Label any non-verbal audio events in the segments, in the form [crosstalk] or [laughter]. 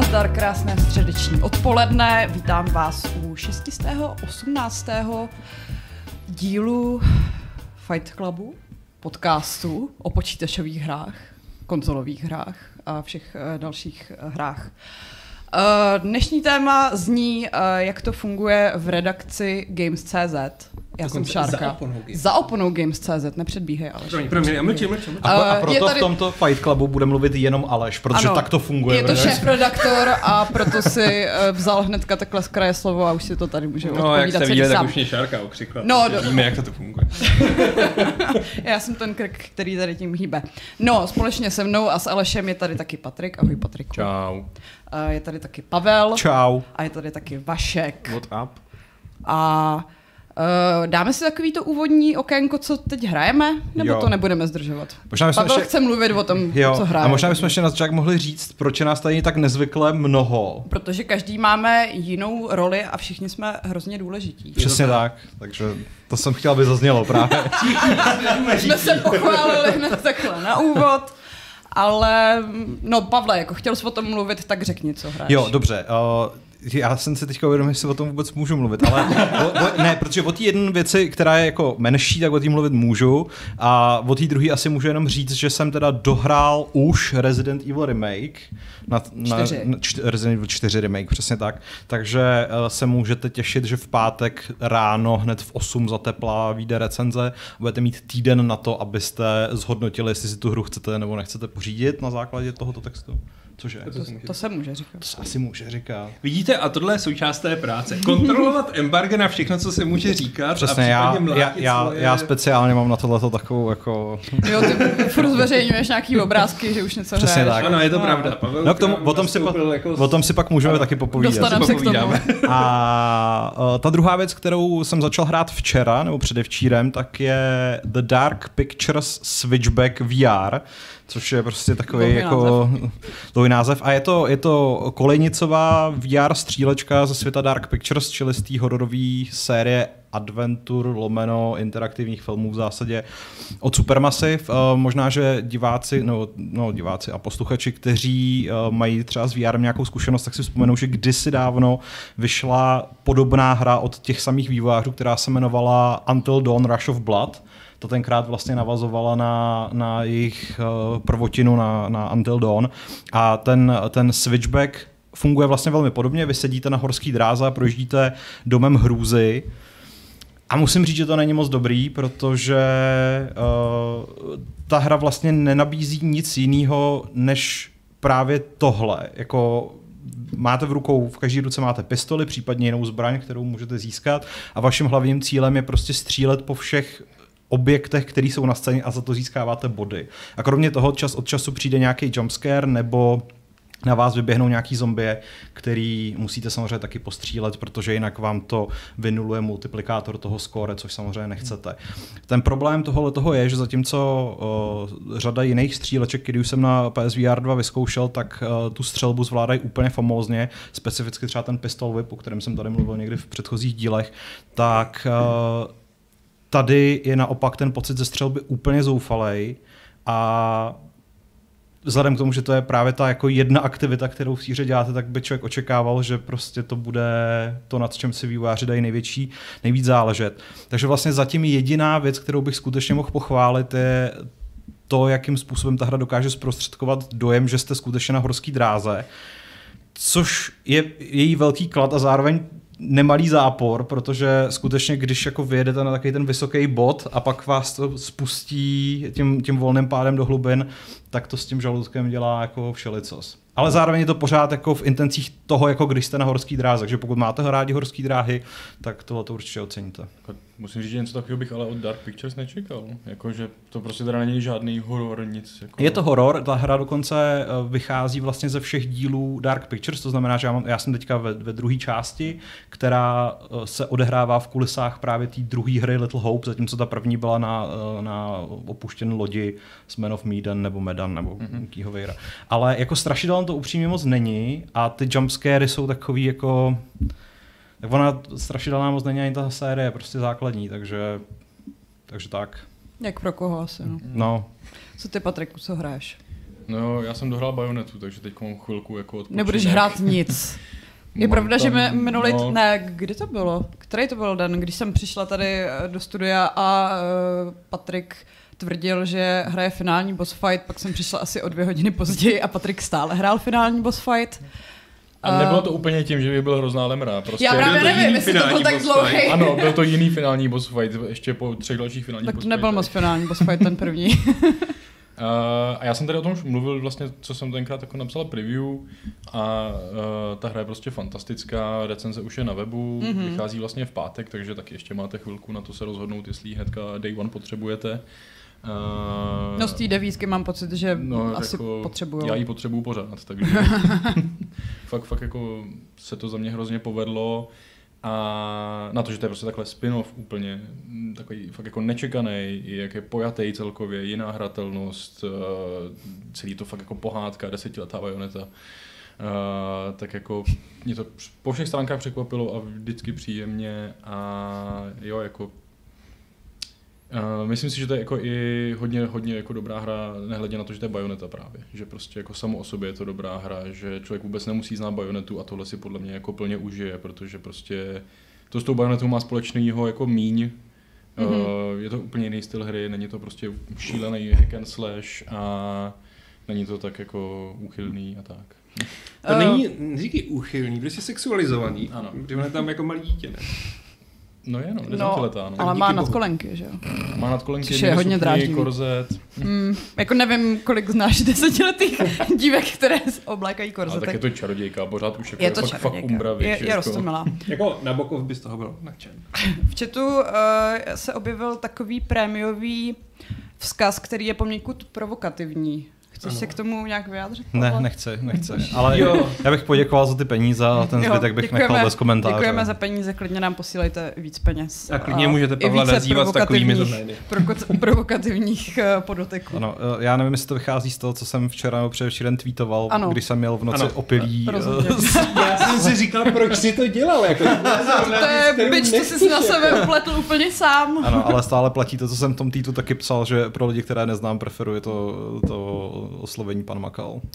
nazdar, krásné středeční odpoledne. Vítám vás u 618. dílu Fight Clubu, podcastu o počítačových hrách, konzolových hrách a všech eh, dalších eh, hrách. Eh, dnešní téma zní, jak to funguje v redakci Games.cz. Já jsem Šárka. Za oponou Games. Za oponou Games.cz, nepředbíhej Aleš. Promiň, promiň, já mlčím, mlčím. A, a Eh, proto tady- v tomto Fight Clubu bude mluvit jenom Aleš, protože Ano, tak to funguje. Je to šéf-redaktor a proto si eh, vzal hnedka takhle z kraje slovo a už si to tady může No, jak odpovídat jste celý viděli, tak už mě Šárka okřikla. No, do- Víme, jak to tu funguje. [laughs] Já jsem ten krk, který tady tím hýbe. No, společně se mnou a s Alešem je tady taky Patrik. Ahoj Patriku. Čau. A je tady taky Pavel. Čau. A je tady taky Vašek. What up? A uh, dáme si takový to úvodní okénko, co teď hrajeme? Nebo Jo. to nebudeme zdržovat? Možná bychom Pavel ještě- chce mluvit o tom, Jo, co hraje. a možná bychom ještě na začátek mohli říct, proč je nás tady tak nezvykle mnoho. Protože každý máme jinou roli a všichni jsme hrozně důležití. Přesně tak, takže to jsem chtěl, aby zaznělo právě. [laughs] jsme se pochválili hned takhle na úvod. Ale, no Pavle, jako chtěl jsi o tom mluvit, tak řekni, co hraješ. Jo, dobře. Uh, já jsem si teďka uvědomil, jestli o tom vůbec můžu mluvit, ale o, o, ne, protože o té jedné věci, která je jako menší, tak o té mluvit můžu a o té druhé asi můžu jenom říct, že jsem teda dohrál už Resident Evil Remake. Na, na, Čtyři. na čty, Resident Evil 4 Remake, přesně tak. Takže uh, se můžete těšit, že v pátek ráno hned v 8 za tepla vyjde recenze. Budete mít týden na to, abyste zhodnotili, jestli si tu hru chcete nebo nechcete pořídit na základě tohoto textu. Cože? To, to se může říkat. To se asi může říkat. Vidíte, a tohle je součást té práce. Kontrolovat embargo na všechno, co se může říkat. Přesně, a já, případně já, já, svoje... já speciálně mám na tohleto takovou jako... Jo, ty furt zveřejňuješ nějaký obrázky, že už něco Přesně hraješ. tak. Ano, je to pravda. Pavel No k tomu, o tom, si, pa, jako o tom si pak můžeme Ano. taky popovídat. Dostaneme se k tomu. A uh, ta druhá věc, kterou jsem začal hrát včera, nebo předevčírem, tak je The Dark Pictures Switchback VR, což je prostě takový Dlouhý jako dlouhý název. A je to, je to kolejnicová VR střílečka ze světa Dark Pictures, čili z té hororové série adventur lomeno interaktivních filmů v zásadě od Supermassive. Uh, možná, že diváci, no, no diváci a posluchači, kteří uh, mají třeba s VR nějakou zkušenost, tak si vzpomenou, že kdysi dávno vyšla podobná hra od těch samých vývojářů, která se jmenovala Until Dawn Rush of Blood. To tenkrát vlastně navazovala na, na jejich uh, prvotinu, na, na Until Dawn. A ten, ten switchback funguje vlastně velmi podobně. Vy sedíte na horský dráze a projíždíte domem hrůzy, a musím říct, že to není moc dobrý, protože uh, ta hra vlastně nenabízí nic jiného než právě tohle. Jako máte v rukou, v každé ruce máte pistoli, případně jinou zbraň, kterou můžete získat a vaším hlavním cílem je prostě střílet po všech objektech, které jsou na scéně a za to získáváte body. A kromě toho čas od času přijde nějaký jumpscare nebo na vás vyběhnou nějaký zombie, který musíte samozřejmě taky postřílet, protože jinak vám to vynuluje multiplikátor toho skóre, což samozřejmě nechcete. Ten problém tohohle toho je, že zatímco uh, řada jiných stříleček, který už jsem na PSVR 2 vyzkoušel, tak uh, tu střelbu zvládají úplně famózně, specificky třeba ten pistol whip, o kterém jsem tady mluvil někdy v předchozích dílech, tak uh, tady je naopak ten pocit ze střelby úplně zoufalej a vzhledem k tomu, že to je právě ta jako jedna aktivita, kterou v síře děláte, tak by člověk očekával, že prostě to bude to, nad čem si vývojáři dají největší, nejvíc záležet. Takže vlastně zatím jediná věc, kterou bych skutečně mohl pochválit, je to, jakým způsobem ta hra dokáže zprostředkovat dojem, že jste skutečně na horský dráze, což je její velký klad a zároveň nemalý zápor, protože skutečně, když jako vyjedete na takový ten vysoký bod a pak vás to spustí tím, tím volným pádem do hlubin, tak to s tím žaludkem dělá jako všelicos. Ale zároveň je to pořád jako v intencích toho, jako když jste na horský dráze. Takže pokud máte rádi horský dráhy, tak tohle to určitě oceníte. Musím říct, že něco takového bych ale od Dark Pictures nečekal. Jako, že to prostě teda není žádný horor, nic. Jako... Je to horor, ta hra dokonce eh, vychází vlastně ze všech dílů Dark Pictures, to znamená, že já, mám, já jsem teďka ve, ve druhé části, která eh, se odehrává v kulisách právě té druhé hry Little Hope, zatímco ta první byla na, eh, na opuštěné lodi s Man of Medan nebo Medan nebo mm-hmm. Ale jako strašidelné to upřímně moc není a ty jumpscary jsou takový jako... Tak ona strašidelná moc není ani ta série, je prostě základní, takže, takže tak. Jak pro koho asi, no. No, Co ty, Patriku, co hraješ? No já jsem dohrál Bayonetu, takže teď mám chvilku jako odpočinek. Nebudeš hrát nic. [laughs] Je Mám pravda, že tam- mi minulý, no. ne, kdy to bylo? Který to byl den, když jsem přišla tady eh, do studia a uh, Patrik tvrdil, že hraje finální boss fight, pak jsem přišla asi o dvě hodiny později a Patrik stále hrál finální boss fight. A nebylo to úplně tím, že by byl hrozná lemra. Prostě Já právě nevím, jestli to byl tak dlouhý. Ano, byl to jiný finální boss fight, ještě po třech dalších finálních Tak boss to nebyl moc finální boss fight, ten první. Uh, [laughs] a já jsem tady o tom už mluvil vlastně, co jsem tenkrát jako napsal preview a uh, ta hra je prostě fantastická, recenze už je na webu, Mhm. mm-hmm. vychází vlastně v pátek, takže taky ještě máte chvilku na to se rozhodnout, jestli hnedka day one potřebujete. Uh, No z té devítky mám pocit, že no, asi jako, potřebuju. Já ji potřebuju pořád, takže [laughs] fakt, fakt jako se to za mě hrozně povedlo. A na to, že to je prostě takhle spin-off úplně, mm, takový fakt jako nečekaný, jak je pojatý celkově, jiná hratelnost, eh, celý to fakt jako pohádka, desetiletá bajoneta. Uh, tak jako mě to po všech stránkách překvapilo a vždycky příjemně a jo, jako Uh, myslím si, že to je jako i hodně, hodně jako dobrá hra, nehledě na to, že to je Bayonetta právě. Že prostě jako samo o sobě je to dobrá hra, že člověk vůbec nemusí znát Bayonetu a tohle si podle mě jako plně užije, protože prostě to s tou Bayonetou má společného jako míň. Mm-hmm. Uh, je to úplně jiný styl hry, není to prostě šílený hack and slash a není to tak jako úchylný a tak. To Eh, není, neříkej úchylný, prostě sexualizovaný. Ano. Protože on je tam jako malý dítě, ne? No je no, No, desetiletá, no. ale má bohu. nadkolenky, že jo? Má nadkolenky, Což je hodně dráždivý. korzet, Hmm, jako nevím, kolik znáš desetiletých [laughs] dívek, které oblékají ale korzety. tak je to čarodějka, pořád už jako je to fakt, fakt čarodějka. umbra, víš, je, je jako- rostomilá. Jako Nabokov by z toho byl nadšen. V chatu uh, se objevil takový prémiový vzkaz, který je poněkud provokativní. Chceš Ano. se k tomu nějak vyjádřit? Ne, nechci, nechci. Ale Jo. já bych poděkoval za ty peníze a ten Jo, zbytek bych děkujeme- nechal bez komentáře. Děkujeme za peníze, klidně nám posílejte víc peněz. A klidně můžete i Pavla nazývat takovými provokativních- domény. proko- [laughs] provokativních uh, podoteků. Ano, eh, já nevím, jestli to vychází z toho, co jsem včera nebo předevčírem tweetoval, Ano. když jsem měl v noci Ano. opilý. eh. [laughs] Já jsem si říkal, proč si to dělal. Jako, To je byč, ty jsi na sebe upletl úplně sám. Ano, ale stále platí to, co jsem v tom týtu taky psal, že pro lidi, které neznám, preferuji to, to oslovení pan Makal. [laughs]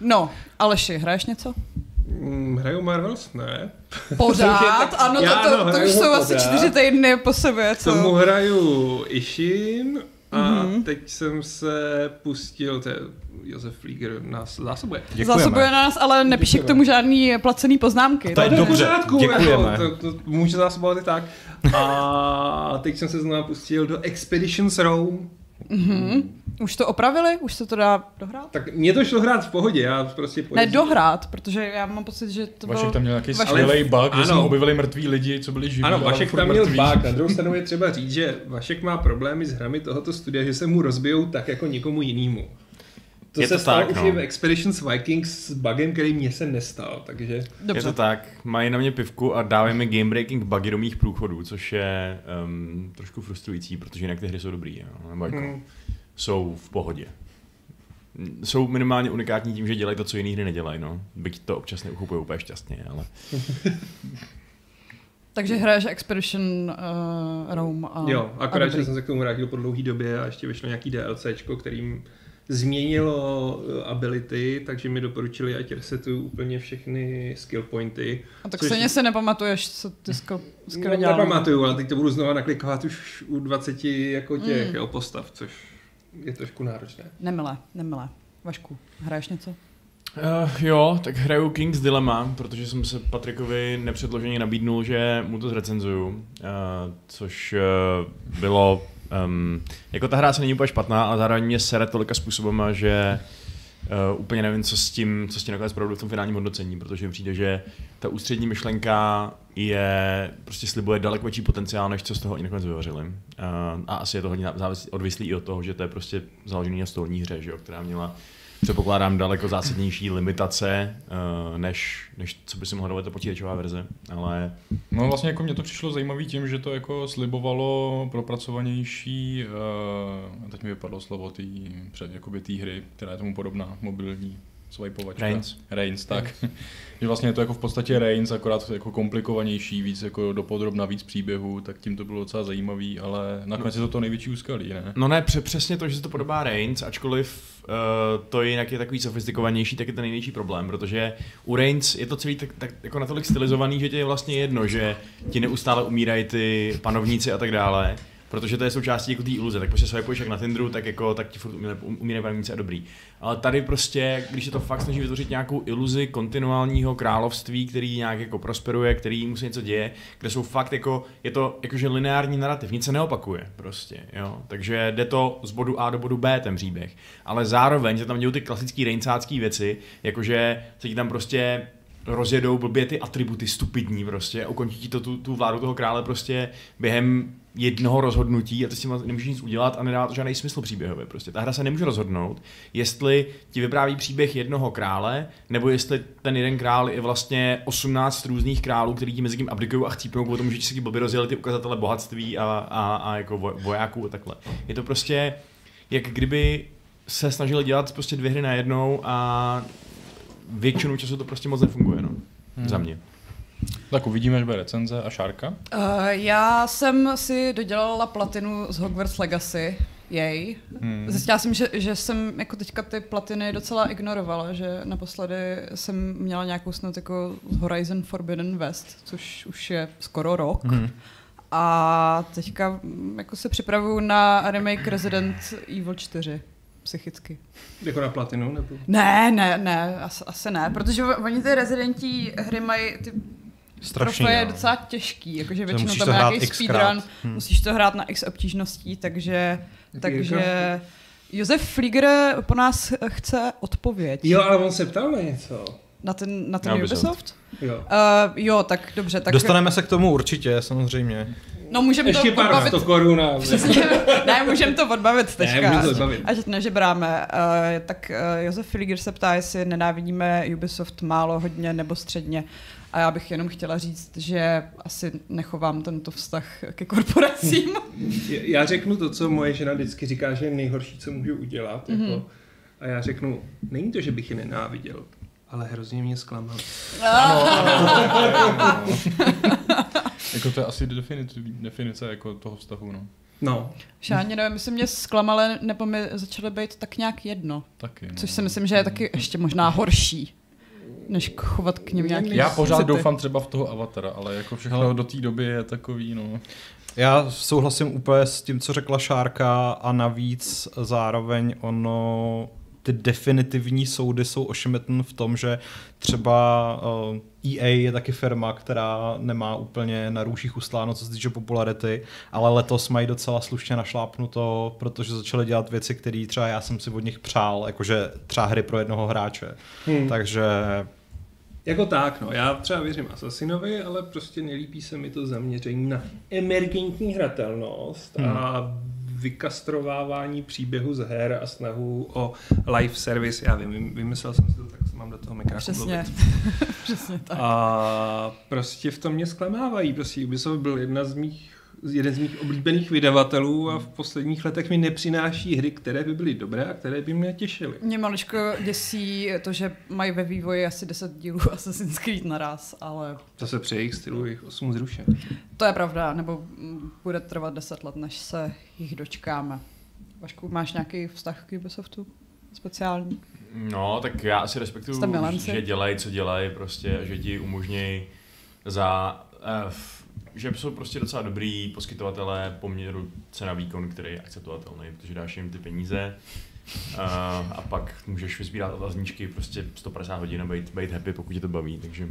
No, Aleši, hraješ něco? Mm, Hraju Marvels? Ne. [laughs] Pořád? Ano, Já to, to, ano, to už jsou ho asi pořád. čtyři týdny po sobě, co? Tomu hraju Ishin a Mhm. teď jsem se pustil, to je Josef Flieger nás zásobuje. Děkujeme. Zásobuje na nás, ale nepíše k Děkujeme. tomu žádný placený poznámky. To je v dobře, pořádku, děkujeme. Jako, to, to může zásobovat i tak. A teď jsem se znovu pustil do Expeditions Rome. Mhm. Už to opravili? Už se to dá dohrát? Tak mě to šlo hrát v pohodě, já prostě Ne, pojezdím. dohrát, protože já mám pocit, že to Vašek bylo... tam měl nějaký Vašek- skvělý bug, že jsme Ano. objevili mrtví lidi, co byli živí. Ano, Vašek tam měl mrtví. bug. Na druhou stranu je třeba říct, že Vašek má problémy s hrami tohoto studia, že se mu rozbijou tak jako nikomu jinému. To Je se to stalo tak, už no. v Expeditions Vikings s bugem, který mně se nestal, takže... Je Dobře. to tak, mají na mě pivku a dávají mi game breaking bugy do mých průchodů, což je um, trošku frustrující, protože jinak ty hry jsou dobrý, jo, nebo jako Hmm. jsou v pohodě. Jsou minimálně unikátní tím, že dělají to, co jiný hry nedělají, no. Byť to občas neuchopuje úplně šťastně, ale [laughs] Takže hraješ Expedition uh, Rome a... Jo, a akorát, dobrý. že jsem se k tomu vrátil po dlouhé době a ještě vyšlo nějaký DLCčko, kterým změnilo eh, ability, takže mi doporučili, ať resetuju úplně všechny skill pointy. A tak stejně si nepamatuješ, co ty skill, skill No, nepamatuju, ale teď to budu znova naklikovat už u 20 jako těch Mm. mm. postav, což je trošku náročné. Nemilé, nemilé. Vašku, hraješ něco? Uh, jo, tak hraju King's Dilemma, protože jsem se Patrikovi nepředloženě nabídnul, že mu to zrecenzuju, uh, což uh, bylo, um, jako ta hra se není úplně špatná, ale zároveň mě sere tolika způsobama, že uh, úplně nevím, co s tím, co s tím nakonec v tom finálním hodnocení, protože mi přijde, že ta ústřední myšlenka je, prostě slibuje daleko větší potenciál, než co z toho oni nakonec vyvařili. Uh, a asi je to hodně závislý, odvislý i od toho, že to je prostě založený na stolní hře, že jo, která měla předpokládám daleko zásadnější limitace, uh, než, než co by si mohla dovolit ta počítačová verze, ale No vlastně jako mně to přišlo zajímavý tím, že to jako slibovalo propracovanější, uh, teď mi vypadlo slovo té před jakoby té hry, která je tomu podobná, mobilní. swipeovačka. Reigns. Reigns, tak. [laughs] že vlastně je to jako v podstatě Reigns, akorát jako komplikovanější, víc jako dopodrobna, víc příběhu, tak tím to bylo docela zajímavý, ale nakonec je to to největší úskalí, ne? No ne, pře- přesně to, že se to podobá Reigns, ačkoliv to jinak je takový sofistikovanější, tak je ten největší problém, protože u Reigns je to celý tak, tak jako natolik stylizovaný, že tě je vlastně jedno, že ti neustále umírají ty panovníci a tak dále, protože to je součástí jako té iluze, tak prostě swipeuješ jak na Tinderu, tak jako tak ti furt umírají umírají panovníci a dobrý. Ale tady prostě, když se to fakt snaží vytvořit nějakou iluzi kontinuálního království, který nějak jako prosperuje, který mu se něco děje, kde jsou fakt jako, je to jakože lineární narrativ, nic se neopakuje prostě, jo. Takže jde to z bodu A do bodu B ten příběh. Ale zároveň se tam dějí ty klasické reincácké věci, jakože se ti tam prostě rozjedou blbě ty atributy stupidní prostě, ukončí ti to tu, tu vládu toho krále prostě během jednoho rozhodnutí a ty s tím nemůžeš nic udělat a nedá to žádný smysl příběhově. Prostě ta hra se nemůže rozhodnout, jestli ti vypráví příběh jednoho krále, nebo jestli ten jeden král je vlastně 18 různých králů, který ti mezi tím abdikují a chcípnou kvůli tomu, že ti se blbě rozjeli ty ukazatele bohatství a, a, a jako vo- vojáků a takhle. Je to prostě, jak kdyby se snažili dělat prostě dvě hry najednou a většinu času to prostě moc nefunguje, no. Hmm. Za mě. Tak uvidíme, až bude recenze a Šárka. Uh, já jsem si dodělala platinu z Hogwarts Legacy, jej. Hmm. Zjistila jsem, že, že jsem jako teďka ty platiny docela ignorovala, že naposledy jsem měla nějakou snad jako z Horizon Forbidden West, což už je skoro rok. Hmm. A teďka mm, jako se připravuju na remake Resident Evil 4 psychicky. Jako na platinu? Nebo? Ne, ne, ne, asi, asi ne, protože oni ty rezidentí hry mají ty Strašně. Je no. docela těžký, jakože To většinou musíš tam nějaký speedrun, Hmm. musíš to hrát na x obtížností, takže, Jaký takže Josef Flieger po nás chce odpověď Jo, ale on se ptal na něco. na ten, na ten Ubisoft. Ubisoft. Jo. Uh, jo, tak dobře, tak Dostaneme se k tomu určitě, samozřejmě. No můžeme to Ještě pár odbavit. 100 korun. [laughs] Přesně, ne, můžeme to odbavit teďka. můžeme to odbavit. Ať nežebráme. Uh, tak uh, Josef Flieger se ptá, jestli nenávidíme Ubisoft málo, hodně nebo středně. A já bych jenom chtěla říct, že asi nechovám tento vztah ke korporacím. [laughs] Já řeknu to, co moje žena vždycky říká, že je nejhorší, co můžu udělat. Mhm. Jako, a já řeknu, není to, že bych je nenáviděl, ale hrozně mě zklamal. [laughs] Jako to je asi definice, definice jako toho vztahu, no. No, Šáně, nevím, jestli mě zklamali, nebo mi začaly být tak nějak jedno. Taky, no. Což si myslím, že je taky ještě možná horší, než chovat k ním nějaký Já pořád city. doufám třeba v toho avatara, ale jako všechno Hele. do té doby je takový, no. Já souhlasím úplně s tím, co řekla Šárka a navíc zároveň ono ty definitivní soudy jsou ošemetné v tom, že třeba EA je taky firma, která nemá úplně na růžích ustláno, co se týče popularity, ale letos mají docela slušně našlápnuto, protože začali dělat věci, které třeba já jsem si od nich přál, jakože třeba hry pro jednoho hráče. Hmm. Takže jako tak, no. Já třeba věřím Assassinovi, ale prostě nelíbí se mi to zaměření na emergentní hratelnost Hmm. a vykastrovávání příběhu z her a snahu o live service. Já vím, vymyslel jsem si to, tak mám do toho mikráku Přesně. [laughs] Přesně tak. A prostě v tom mě zklamávají. Prostě Ubisoft byl jedna z mých jeden z mých oblíbených vydavatelů a v posledních letech mi nepřináší hry, které by byly dobré a které by mě těšily. Mě maličko děsí to, že mají ve vývoji asi 10 dílů [laughs] Assassin's Creed naraz, ale Zase při jejich stylu jich 8 zrušen. to je pravda, nebo bude trvat 10 let, než se jich dočkáme. Vašku, máš nějaký vztah k Ubisoftu? Speciální? No, tak já asi respektuju, že dělají, co dělají, prostě, že ti umožnějí za... Uh, že jsou prostě docela dobrý poskytovatelé poměru cena výkon, který je akceptovatelný, protože dáš jim ty peníze uh, a pak můžeš vyzbírat otazníčky prostě 150 hodin a být, být happy, pokud tě to baví, takže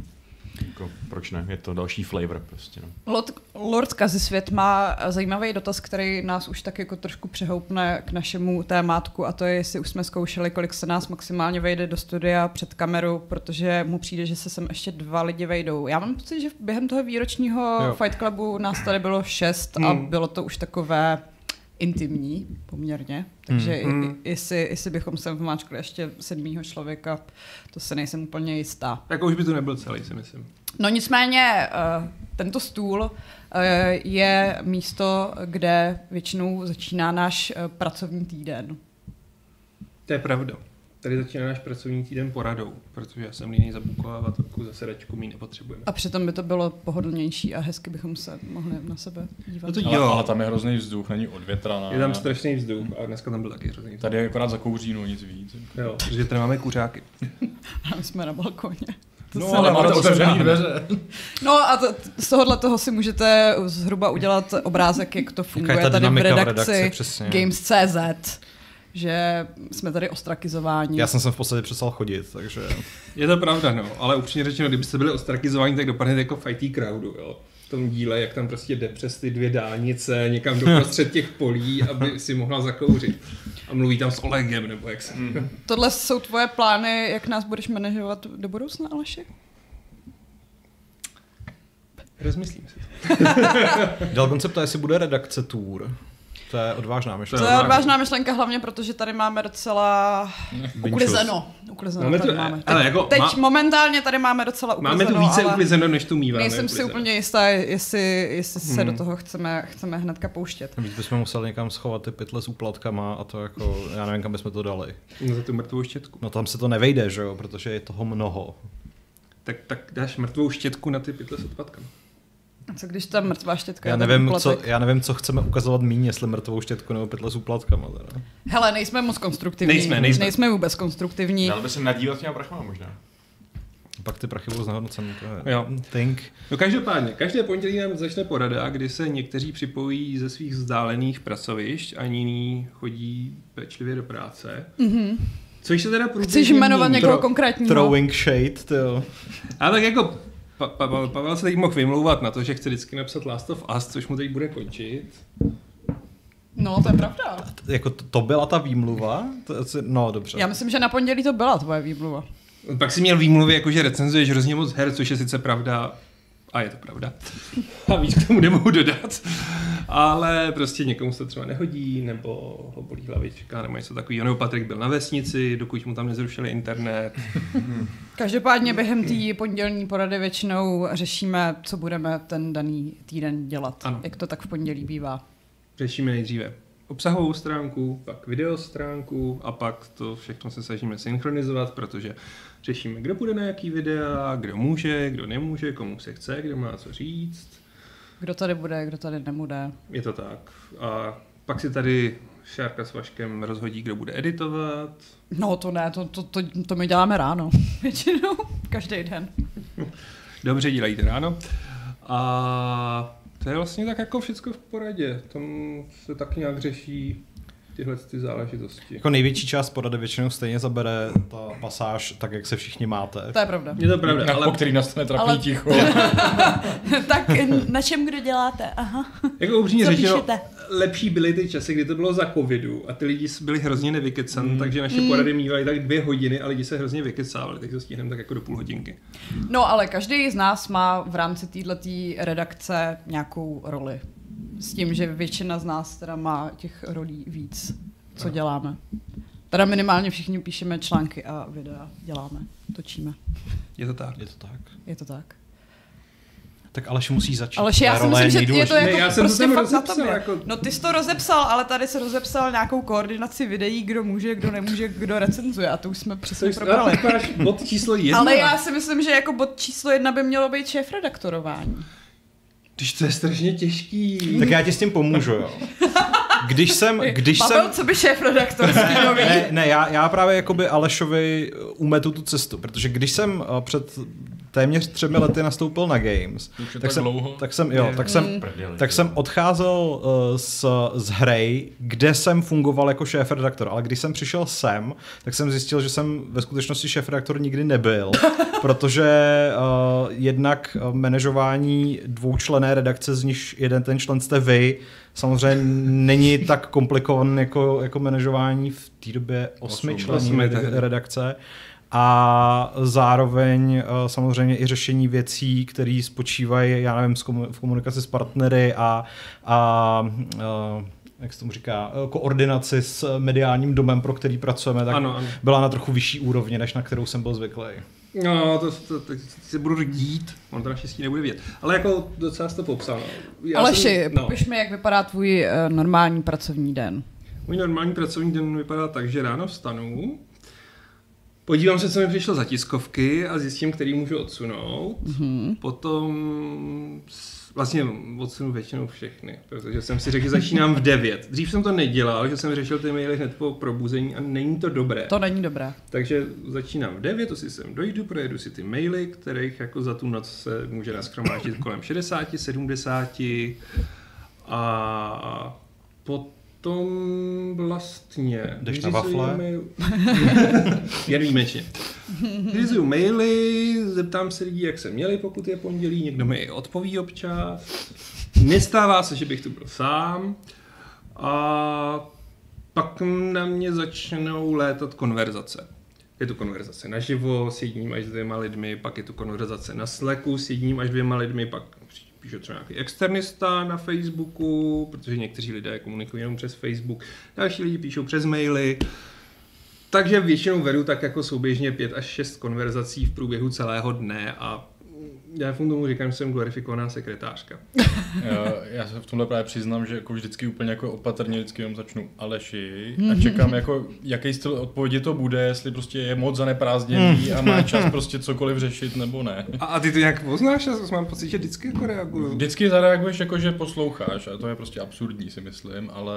jako, proč ne, je to další flavor prostě, no. Lord, Lord Kazisvět má zajímavý dotaz, který nás už tak jako trošku přehoupne k našemu témátku a to je, jestli už jsme zkoušeli, kolik se nás maximálně vejde do studia před kameru, protože mu přijde, že se sem ještě dva lidi vejdou. Já mám pocit, že během toho výročního Jo. Fight Clubu nás tady bylo šest a Hmm. bylo to už takové intimní poměrně, takže Hmm. i, jestli, jestli bychom sem vmáčkli ještě sedmýho člověka, to se nejsem úplně jistá. Jako už by to nebyl celý, si myslím. No nicméně, uh, tento stůl uh, je místo, kde většinou začíná náš uh, pracovní týden. To je pravda. Tady začíná náš pracovní týden poradou, protože já jsem líný zabukovávat takovou zasedačku, my nepotřebujeme. A přitom by to bylo pohodlnější a hezky bychom se mohli na sebe dívat. No to Ale, Jo. ale tam je hrozný vzduch, není odvětraná. Je tam strašný vzduch a dneska tam byl taky hrozný vzduch. Tady je akorát zakouří, no nic víc. Jo, protože tady máme kuřáky. [laughs] A my jsme na balkoně. [laughs] To No, se ale máte otevřený dveře. No a to, z tohohle toho si můžete zhruba udělat obrázek, jak to funguje je ta tady v redakci, redakci, přesně. Games.cz, že jsme tady ostrakizováni. Já jsem sem v podstatě přestal chodit, takže... Je to pravda, no, ale upřímně řečeno, kdybyste byli ostrakizováni, tak dopadnete jako fighty crowdu, jo. V tom díle, jak tam prostě jde přes ty dvě dálnice někam do prostřed těch polí, aby si mohla zakouřit. A mluví tam s Olegem, nebo jak se... Mm. Tohle jsou tvoje plány, jak nás budeš manažovat do budoucna, Aleši? Rozmyslím si se ptá, jestli bude redakce tour. To je odvážná To myšlenka. je odvážná myšlenka hlavně, protože tady máme docela uklizeno. Uklizeno Máme tady to- máme. ale Teď, jako teď má- momentálně tady máme docela uklizeno, Máme tu více ale uklizeno, než tu míváme. nejsem si uklizeno. úplně jistá, jestli, jestli se Hmm. do toho chceme, chceme hnedka pouštět. Víc bychom museli někam schovat ty pytle s úplatkama a to jako, já nevím, kam bychom to dali. No za tu mrtvou štětku. No tam se to nevejde, že jo, protože je toho mnoho. Tak, tak dáš mrtvou štětku na ty pytle s odpadkama. A co když ta mrtvá štětka Já nevím, co, já nevím, co chceme ukazovat míň, jestli mrtvou štětku nebo pytle s úplatkama. Teda. Hele, nejsme moc konstruktivní. Nejsme, nejsme. nejsme vůbec konstruktivní. Dal by se nadívat těma prachama možná. Pak ty prachy budou je Jo. think. No každopádně, každé pondělí nám začne porada, kdy se někteří připojí ze svých vzdálených pracovišť a jiní chodí pečlivě do práce. Mm-hmm. Což se teda průběžně Chceš jmenovat mění. někoho Tro- konkrétního? Throwing shade, to jo. A tak jako pa, pa, pa, Pavel se teď mohl vymlouvat na to, že chce vždycky napsat Last of Us, což mu teď bude končit. No, to je pravda. Jako to, to byla ta výmluva? To, no, dobře. Já myslím, že na pondělí to byla tvoje výmluva. Pak si měl výmluvy, jako že recenzuješ hrozně moc her, což je sice pravda, a je to pravda. [laughs] A víc k tomu nemohu dodat. Ale prostě někomu se to třeba nehodí, nebo ho bolí hlavička, nebo něco takového. Nebo Patrik byl na vesnici, dokud mu tam nezrušili internet. [laughs] Každopádně během té pondělní porady většinou řešíme, co budeme ten daný týden dělat. Ano. Jak to tak v pondělí bývá. Řešíme nejdříve obsahovou stránku, pak video stránku a pak to všechno se snažíme synchronizovat, protože řešíme, kdo bude na jaký videa, kdo může, kdo nemůže, komu se chce, kdo má co říct. Kdo tady bude, kdo tady nebude. Je to tak. A pak si tady Šárka s Vaškem rozhodí, kdo bude editovat. No to ne, to, to, to, to my děláme ráno. [laughs] Většinou, každý den. Dobře, dělají to ráno. A to je vlastně tak jako všechno v poradě. Tam se tak nějak řeší tyhle ty záležitosti. Jako největší část porady většinou stejně zabere ta pasáž, tak jak se všichni máte. To je pravda. Je to pravda, Na, ale Po který nastane trapný Ale- ticho. [laughs] tak na čem kdo děláte? Aha. jako upřímně Co řečeno, píšete? Lepší byly ty časy, kdy to bylo za covidu a ty lidi byli hrozně nevykecan, Mm. takže naše porady mývaly tak dvě hodiny a lidi se hrozně vykecávali, tak to stihneme tak jako do půl hodinky. No ale každý z nás má v rámci této redakce nějakou roli. S tím, že většina z nás teda má těch rolí víc, co děláme. Teda minimálně všichni píšeme články a videa děláme, točíme. Je to tak. Je to tak. Je to tak. Tak Aleš musí začít. Ale já si myslím, že je to jako Ne, já jsem to prostě tam fakt na rozepsal, tobě. jako- No ty jsi to rozepsal, ale tady se rozepsal nějakou koordinaci videí, kdo může, kdo nemůže, kdo recenzuje a to už jsme přesně probrali. To bod číslo jedna. Ale já si myslím, že jako bod číslo jedna by mělo být šéf redaktorování. Když to je strašně těžký. Tak já ti s tím pomůžu, jo. [laughs] Když jsem, když Pavel, jsem, co by šéf redaktorský [laughs] nový? ne, ne já, já právě jakoby Alešovi umetu tu cestu, protože když jsem uh, před téměř třemi lety nastoupil na Games, Už tak tak jsem, dlouho. tak jsem, jo, tak jsem, Mm. Tak jsem odcházel uh, z, z hry, kde jsem fungoval jako šéf redaktor, ale když jsem přišel sem, tak jsem zjistil, že jsem ve skutečnosti šéf redaktor nikdy nebyl, [laughs] protože uh, jednak manažování dvoučlené redakce, z níž jeden ten člen jste vy, samozřejmě není tak komplikovaný jako, jako manažování v té době osmi Osm. členů redakce. A zároveň eh, samozřejmě i řešení věcí, které spočívají, já nevím, v komunikaci s partnery a, a eh, jak se tomu říká, eh, koordinaci s mediálním domem, pro který pracujeme, tak Ano, ano. byla na trochu vyšší úrovni, než na kterou jsem byl zvyklý. No, to, to, to, se budu dít, on to naštěstí nebude vidět. Ale jako docela jsi to popsal. Já Aleši, jsem- no. popiš mi, jak vypadá tvůj uh, normální pracovní den. Můj normální pracovní den vypadá tak, že ráno vstanu, Podívám se, co mi přišlo za tiskovky a zjistím, který můžu odsunout. Mhm. Mm-hmm. Potom vlastně odsunu většinou všechny, protože jsem si řekl, že začínám v 9. Dřív jsem to nedělal, že jsem řešil ty maily hned po probuzení a není to dobré. To není dobré. Takže začínám v 9, to si sem dojdu, projedu si ty maily, kterých jako za tu noc se může naschromáždit kolem 60, 70 a potom vlastně... Jdeš na wafle? mail- [laughs] Jen výjimečně. Vyřizuju maily, zeptám se lidí, jak se měli, pokud je pondělí, někdo mi i odpoví občas. Nestává se, že bych tu byl sám. A pak na mě začnou létat konverzace. Je tu konverzace naživo s jedním až dvěma lidmi, pak je tu konverzace na Slacku s jedním až dvěma lidmi, pak píše třeba nějaký externista na Facebooku, protože někteří lidé komunikují jenom přes Facebook, další lidi píšou přes maily. Takže většinou vedu tak jako souběžně pět až šest konverzací v průběhu celého dne a já v tomu říkám, že jsem glorifikovaná sekretářka. Já, já se v tomhle právě přiznám, že jako vždycky úplně jako opatrně vždycky jenom začnu Aleši a čekám jako, jaký styl odpovědi to bude, jestli prostě je moc zaneprázdněný a má čas prostě cokoliv řešit nebo ne. A, a ty to nějak poznáš? Já mám pocit, že vždycky jako reaguju. Vždycky zareaguješ jako, že posloucháš a to je prostě absurdní si myslím, ale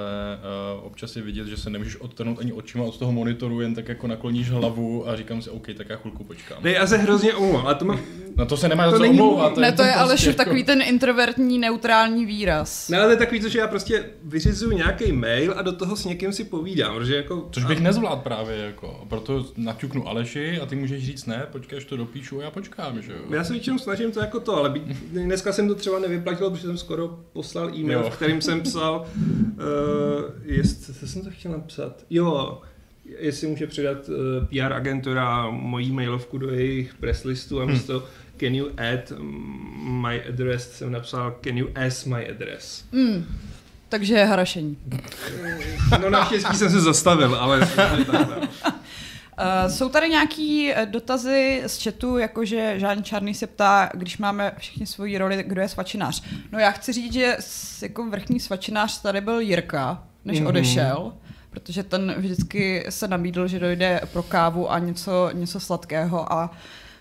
uh, občas je vidět, že se nemůžeš odtrhnout ani očima od toho monitoru, jen tak jako nakloníš hlavu a říkám si, OK, tak já chvilku počkám. Ne, já se hrozně omlouvám, ale to mám... Na to se nemá To není omlouvat. Ne, to je prostě Aleš jako- takový ten introvertní, neutrální výraz. Ne, ale to je takový, to, že já prostě vyřizuju nějaký mail a do toho s někým si povídám, protože jako... Což bych nezvládl právě jako, a proto naťuknu Aleši a ty můžeš říct ne, počkej, až to dopíšu a já počkám, že jo. Já se většinou snažím to jako to, ale být, dneska jsem to třeba nevyplatil, protože jsem skoro poslal e-mail, Jo. v kterým jsem psal, uh, jestli, co jsem to chtěl napsat? Jo, jestli může předat uh, PR agentura mojí mailovku do jejich press listu a místo can you add mm, my address jsem napsal can you ask my address. Mm. Takže je harašení. No naštěstí jsem se zastavil, ale... Uh, [laughs] [laughs] jsou tady nějaký eh, dotazy z chatu, jakože Žán Čarný se ptá, když máme všichni svoji roli, kdo je svačinář. No já chci říct, že jako vrchní svačinář tady byl Jirka, než Mhm. mm-hmm. odešel, protože ten vždycky se nabídl, že dojde pro kávu a něco, něco sladkého a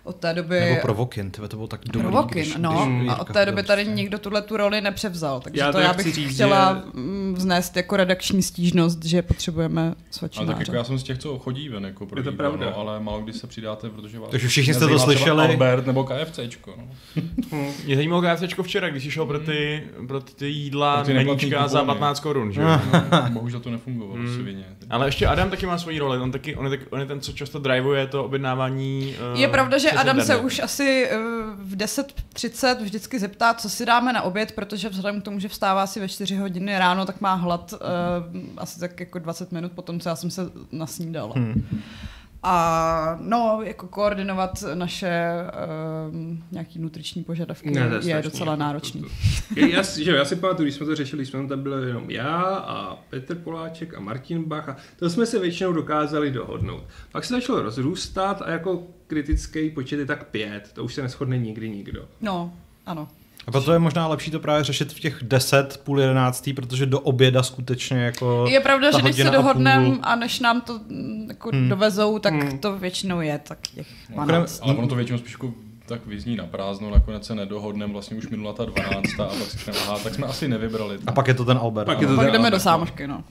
od té doby... Nebo Provokin, to bylo tak dobrý. Provokin, když- no. když a Jirka od té doby tady prostě- nikdo tuhle tu roli nepřevzal. Takže Já to já bych říct, chtěla že- mm, vznést jako redakční stížnost, že potřebujeme Ale svačináře. tak jako já jsem z těch, co chodí ven jako pro Je to jídlo, pravda. No, ale málo kdy se přidáte, protože vás Takže všichni jste to slyšeli? Albert nebo KFCčko. No. [laughs] Mě zajímalo KFCčko včera, když jsi šel pro ty, pro ty jídla, Pro ty neplatný meníčka za kupony. 15 korun, že jo? No, bohužel to nefungovalo Mm. svině. Ale ještě Adam taky má svoji roli, on, taky, on, je, tak, on je ten, co často drivuje to objednávání. uh, Je pravda, že přes Adam se už asi eh, v 10.30 vždycky zeptá, co si dáme na oběd, protože vzhledem k tomu, že vstává asi ve 4 hodiny ráno, tak má hlad uh, asi tak jako 20 minut po tom, co já jsem se nasnídala. Hmm. A no, jako koordinovat naše uh, nějaký nutriční požadavky Ne, je, je strašný, docela jako náročný. To, to. Já, že já si pamatuju, když jsme to řešili, jsme tam byli jenom já a Petr Poláček a Martin Bach a to jsme se většinou dokázali dohodnout. Pak se začalo rozrůstat a jako kritický počet je tak pět, to už se neschodne nikdy nikdo. No, ano. A proto je možná lepší to právě řešit v těch 10, půl jedenáctý, protože do oběda skutečně jako... Je pravda, ta že než se a dohodneme půl- a než nám to mm, jako Hmm. dovezou, tak Hmm. to většinou je tak těch No, 12. ale ono to většinou spíš jako tak vyzní na prázdno, nakonec se nedohodneme, vlastně už minula ta 12. a pak si řekneme, aha, tak jsme asi nevybrali. A pak je to ten Albert. Pak je to Pak teda- jdeme do sámošky, no.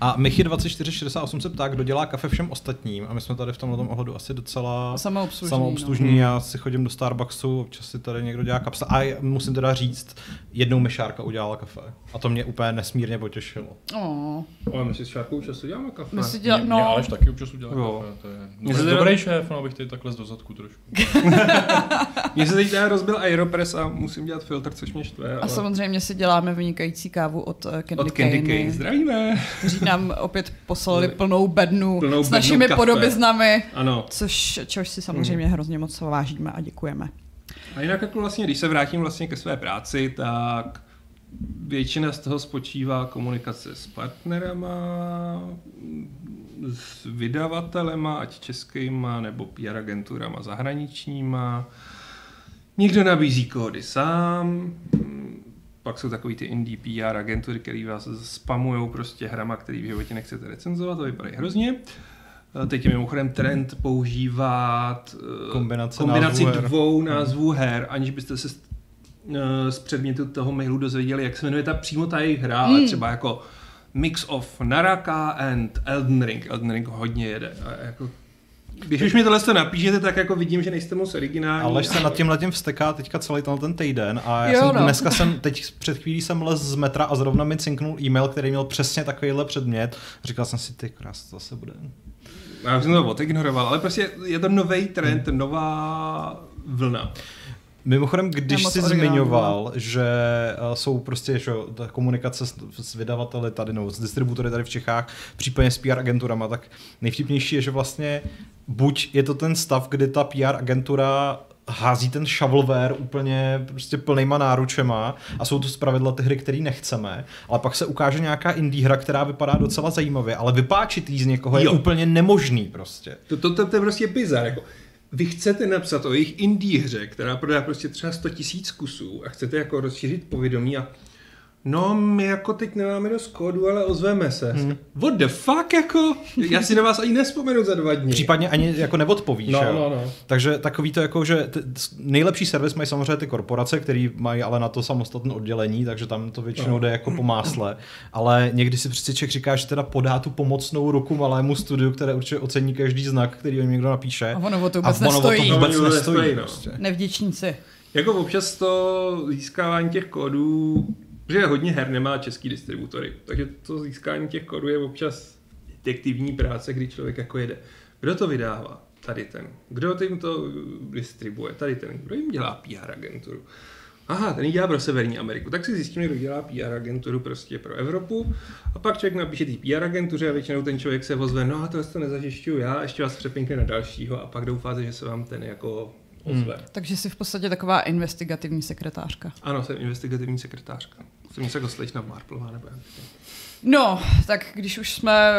A Michy 2468 se ptá, kdo dělá kafe všem ostatním. A my jsme tady v tomhle ohledu asi docela Samoobslužný, samoobslužní. Já si chodím do Starbucksu, občas si tady někdo dělá kapsa. A musím teda říct, jednou Myšárka udělala kafe. A to mě úplně nesmírně potěšilo. No. Ale my si s Šárkou často děláme kafe. My si Mě, děla, mě no, Aleš taky občas udělá Jo. kafe, to je dobrý, se teda- dobrý šéf, no abych tady takhle z dozadku trošku. [laughs] Mně se teď rozbil Aeropress a musím dělat filtr, což mě štve. a Ale... samozřejmě si děláme vynikající kávu od eh, Candy, Od Candy Cane, Cane. Zdravíme. Kteří nám opět poslali plnou bednu Plnou s bednu našimi kafe. podobiznami, Ano. což, čehož si samozřejmě hrozně moc vážíme a děkujeme. A jinak jako vlastně, když se vrátím vlastně ke své práci, tak většina z toho spočívá komunikace s partnerama, s vydavatelema, ať českýma nebo PR agenturama zahraničníma. Někdo nabízí kódy sám, pak jsou takový ty indie PR agentury, které vás spamujou prostě hrama, který v životě nechcete recenzovat, to vypadají hrozně. Eh, Teď je mimochodem trend používat eh, Kombinace kombinaci názvů her. dvou názvů her, aniž byste se z- eh, z předmětu toho mailu dozvěděli, jak se jmenuje ta přímo ta jejich hra, ale třeba jako mix of Naraka and Elden Ring. Elden Ring hodně jede. A jako, když už mi tohle to napíšete, tak jako vidím, že nejste moc originální. Aleš se nad tím letím vsteká teďka celý tenhle ten týden a já Jo, jsem no. dneska jsem, [laughs] teď před chvílí jsem les z metra a zrovna mi cinknul e-mail, který měl přesně takovýhle předmět. Říkal jsem si, ty krás, to zase bude. Já už jsem to odignoroval, ale prostě je to nový trend, nová vlna. Mimochodem, když jsi originální, zmiňoval, že uh, jsou prostě že, jo, ta komunikace s, s vydavateli tady, nebo s distributory tady v Čechách, případně s PR agenturama, tak nejvtipnější je, že vlastně buď je to ten stav, kdy ta PR agentura hází ten shovelware úplně prostě plnýma náručema a jsou to zpravidla ty hry, které nechceme, ale pak se ukáže nějaká indie hra, která vypadá docela zajímavě, ale vypáčit jí z někoho je Jo. úplně nemožný prostě. To, to, to, to je prostě bizar. Jako, vy chcete napsat o jejich indie hře, která prodá prostě třeba 100 tisíc kusů a chcete jako rozšířit povědomí a no, my jako teď nemáme dost kódu, ale ozveme se. Hmm. What the fuck, jako? Já si na vás ani nespomenu za dva dny. Případně ani jako neodpovíš. No, jo? no, no. Takže takový to jako, že t- nejlepší servis mají samozřejmě ty korporace, který mají ale na to samostatné oddělení, takže tam to většinou No. jde jako po másle. Ale někdy si přeci Čech říká, že teda podá tu pomocnou ruku malému studiu, které určitě ocení každý znak, který jim někdo napíše. A ono o to a vůbec ono o to nestojí. vůbec No, ono nestojí. nestojí, no. prostě. Nevděčníci. Jako občas to získávání těch kódů, že hodně her nemá český distributory, takže to získání těch kódů je občas detektivní práce, kdy člověk jako jede. Kdo to vydává? Tady ten. Kdo tím to distribuje? Tady ten. Kdo jim dělá PR agenturu? Aha, ten ji dělá pro Severní Ameriku. Tak si zjistíme, kdo dělá PR agenturu prostě pro Evropu. A pak člověk napíše té PR agentuře a většinou ten člověk se ozve, no a to to nezažišťuju já, ještě vás přepinkne na dalšího a pak doufáte, že se vám ten jako ozve. Hmm. Takže jsi v podstatě taková investigativní sekretářka. Ano, jsem investigativní sekretářka. Jsem něco jako slečna Marplová, nebo jak. No, tak když už jsme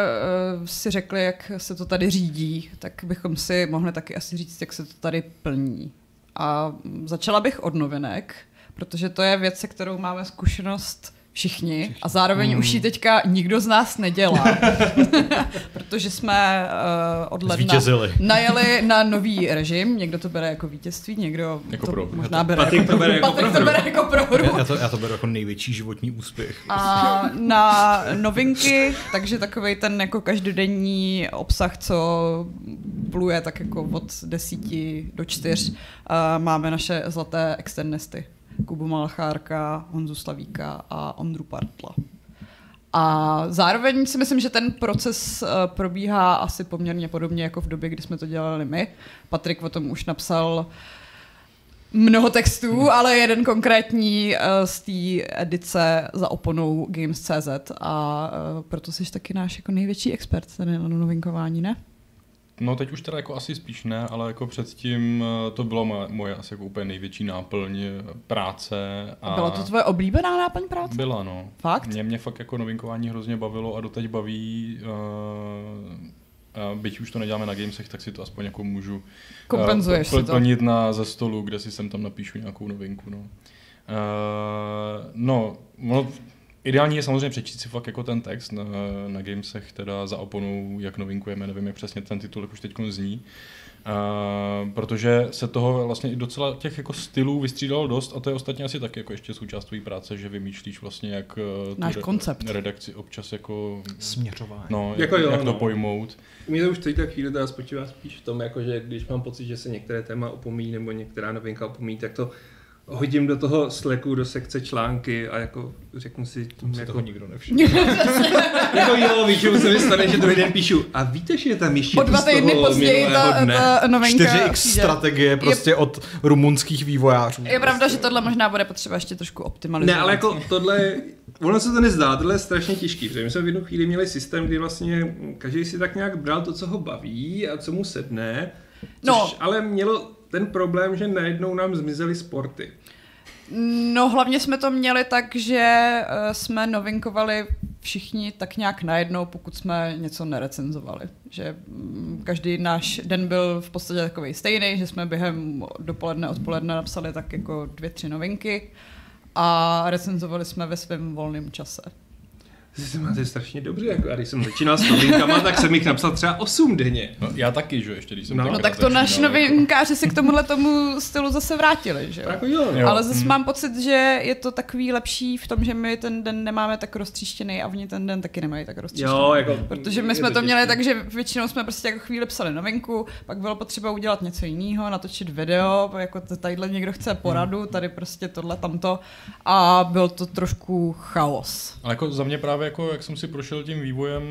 uh, si řekli, jak se to tady řídí, tak bychom si mohli taky asi říct, jak se to tady plní. A mm, začala bych od novinek, protože to je věc, se kterou máme zkušenost všichni a zároveň Hmm. už ji teďka nikdo z nás nedělá, [laughs] protože jsme uh, od ledna Zvítězili. najeli na nový režim, někdo to bere jako vítězství, někdo Jako to prohru. možná bere Patrik jako to bere jako Patrik to bere jako prohru. Já, já, to, já to beru jako největší životní úspěch. A na novinky, takže takový ten jako každodenní obsah, co pluje tak jako od desíti do čtyř, a máme naše zlaté externisty. Kubu Malchárka, Honzu Slavíka a Ondru Partla. A zároveň si myslím, že ten proces eh, probíhá asi poměrně podobně jako v době, kdy jsme to dělali my. Patrik o tom už napsal mnoho textů, ale jeden konkrétní eh, z té edice za oponou Games.cz a eh, proto jsi taky náš jako největší expert tady na novinkování, ne? No teď už teda jako asi spíš ne, ale jako předtím eh, to bylo moje, moje asi jako úplně největší náplň eh, práce. A Byla to tvoje oblíbená náplň práce? Byla, no. Fakt? Mě, mě fakt jako novinkování hrozně bavilo a doteď baví. Uh, uh, byť už to neděláme na gamesech, tak si to aspoň jako můžu Kompenzuješ eh, si to. plnit na ze stolu, kde si sem tam napíšu nějakou novinku. No, uh, no, no Ideální je samozřejmě přečíst si fakt jako ten text na, na gamesech, teda za oponou, jak novinkujeme, nevím, jak přesně ten titulek už teď zní. Uh, protože se toho vlastně i docela těch jako stylů vystřídalo dost a to je ostatně asi taky jako ještě součást tvé práce, že vymýšlíš vlastně jak eh, tu Náš re- koncept. redakci občas jako Směřování. no, Jako jak, jo, jak to no. pojmout. Mě to už teď tak chvíli teda spočívá spíš v tom, jako že když mám pocit, že se některé téma opomíjí nebo některá novinka opomíjí, tak to hodím do toho Slacku, do sekce články a jako řeknu si, si jako, toho nikdo nevšiml. [laughs] jako jo, většinou se mi stane, že druhý den píšu a víte, že je tam ještě Po dva týdny později ta, dne?" ta novinka 4x přijde. strategie prostě od rumunských vývojářů. Je pravda, že tohle možná bude potřeba ještě trošku optimalizovat. Ne, ale jako tohle, ono se to nezdá, tohle je strašně těžký, protože my jsme v jednu chvíli měli systém, kdy vlastně každý si tak nějak bral to, co ho baví a co mu sedne, což No. ale mělo ten problém, že najednou nám zmizely sporty. No hlavně jsme to měli tak, že eh, jsme novinkovali všichni tak nějak najednou, pokud jsme něco nerecenzovali. Že mm, každý náš den byl v podstatě takový stejný, že jsme během dopoledne, odpoledne napsali tak jako dvě, tři novinky a recenzovali jsme ve svém volném čase. Ty se máte strašně dobře, jako, a když jsem začínal s novinkama, tak jsem jich napsal třeba 8 denně. No, já taky, že jo, ještě když jsem No. No tak to naši začínal, jako- novinkáři se k tomuhle tomu stylu zase vrátili, že jo? Jako jo, no. Jo. Ale zase mám pocit, že je to takový lepší v tom, že my ten den nemáme tak roztříštěný a oni ten den taky nemají tak roztříštěný. Jo, jako, Protože my jsme to, těžký. měli tak, že většinou jsme prostě jako chvíli psali novinku, pak bylo potřeba udělat něco jiného, natočit video, jako tadyhle někdo chce poradu, tady prostě tohle, tamto a byl to trošku chaos. Ale jako za mě právě, jako, jak jsem si prošel tím vývojem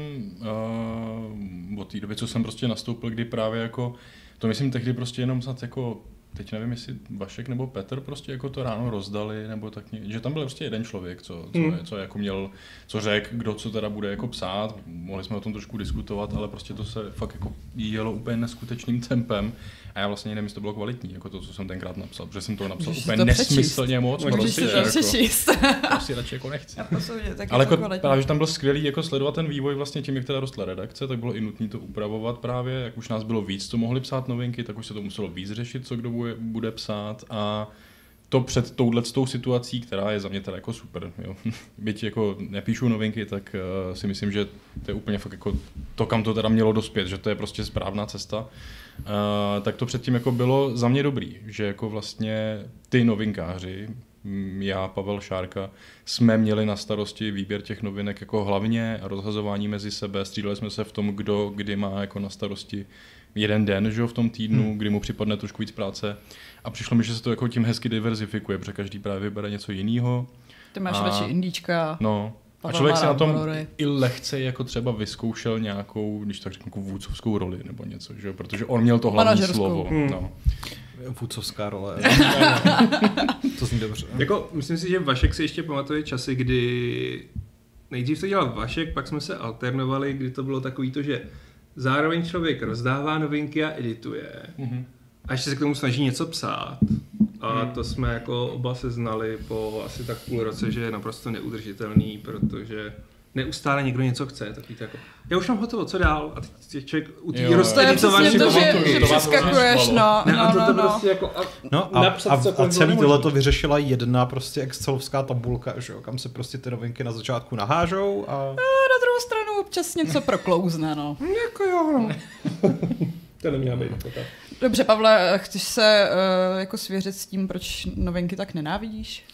uh, od té doby, co jsem prostě nastoupil, kdy právě jako, to myslím tehdy prostě jenom snad jako, teď nevím, jestli Vašek nebo Petr prostě jako to ráno rozdali, nebo tak ně, že tam byl prostě jeden člověk, co, co, Hmm. co jako měl, co řekl, kdo co teda bude jako psát, mohli jsme o tom trošku diskutovat, ale prostě to se fakt jako jelo úplně neskutečným tempem a já vlastně nevím, jestli to bylo kvalitní, jako to, co jsem tenkrát napsal, protože jsem to napsal Můžeš úplně to nesmyslně moc, Můžeš Můžeš si prostě, to jako, přečíst. [laughs] to si radši jako nechci. A posoudit, tak Ale jako kvalitní. právě, že tam byl skvělý jako sledovat ten vývoj vlastně tím, jak teda rostla redakce, tak bylo i nutné to upravovat právě, jak už nás bylo víc, co mohli psát novinky, tak už se to muselo víc řešit, co kdo bude, bude psát a to před touhle situací, která je za mě teda jako super. Jo. [laughs] Byť jako nepíšu novinky, tak uh, si myslím, že to je úplně fakt jako to, kam to teda mělo dospět, že to je prostě správná cesta. Uh, tak to předtím jako bylo za mě dobrý, že jako vlastně ty novinkáři, mm, já, Pavel Šárka, jsme měli na starosti výběr těch novinek jako hlavně a rozhazování mezi sebe. Střídali jsme se v tom, kdo kdy má jako na starosti jeden den že jo, v tom týdnu, hmm. kdy mu připadne trošku víc práce. A přišlo mi, že se to jako tím hezky diverzifikuje, protože každý právě vybere něco jiného. Ty máš A- radši indíčka. No, a Pavel člověk si má na tom i lehce jako třeba vyzkoušel nějakou, když tak řeknu, vůdcovskou roli nebo něco, že protože on měl to hlavní Manažerskou. slovo. Hmm. No. Vůcovská role. [laughs] to zní dobře. Jako, myslím si, že Vašek si ještě pamatuje časy, kdy nejdřív to dělal Vašek, pak jsme se alternovali, kdy to bylo takový to, že zároveň člověk rozdává novinky a edituje. Mhm. A ještě se k tomu snaží něco psát. A to jsme jako oba se znali po asi tak půl roce, že je naprosto neudržitelný, protože neustále někdo něco chce. Takový to jako, já už mám hotovo, co dál? A teď člověk u té rozeditované to, že, že přeskakuješ, no, a no, to, no, to no. prostě jako a, No a, napsat a, a celý tohle to vyřešila jedna prostě excelovská tabulka, že jo, kam se prostě ty novinky na začátku nahážou a A na druhou stranu občas něco proklouzne, no. Jako jo, no. [laughs] to neměla být jako tak. Dobře, Pavle, chceš se uh, jako svěřit s tím, proč novinky tak nenávidíš?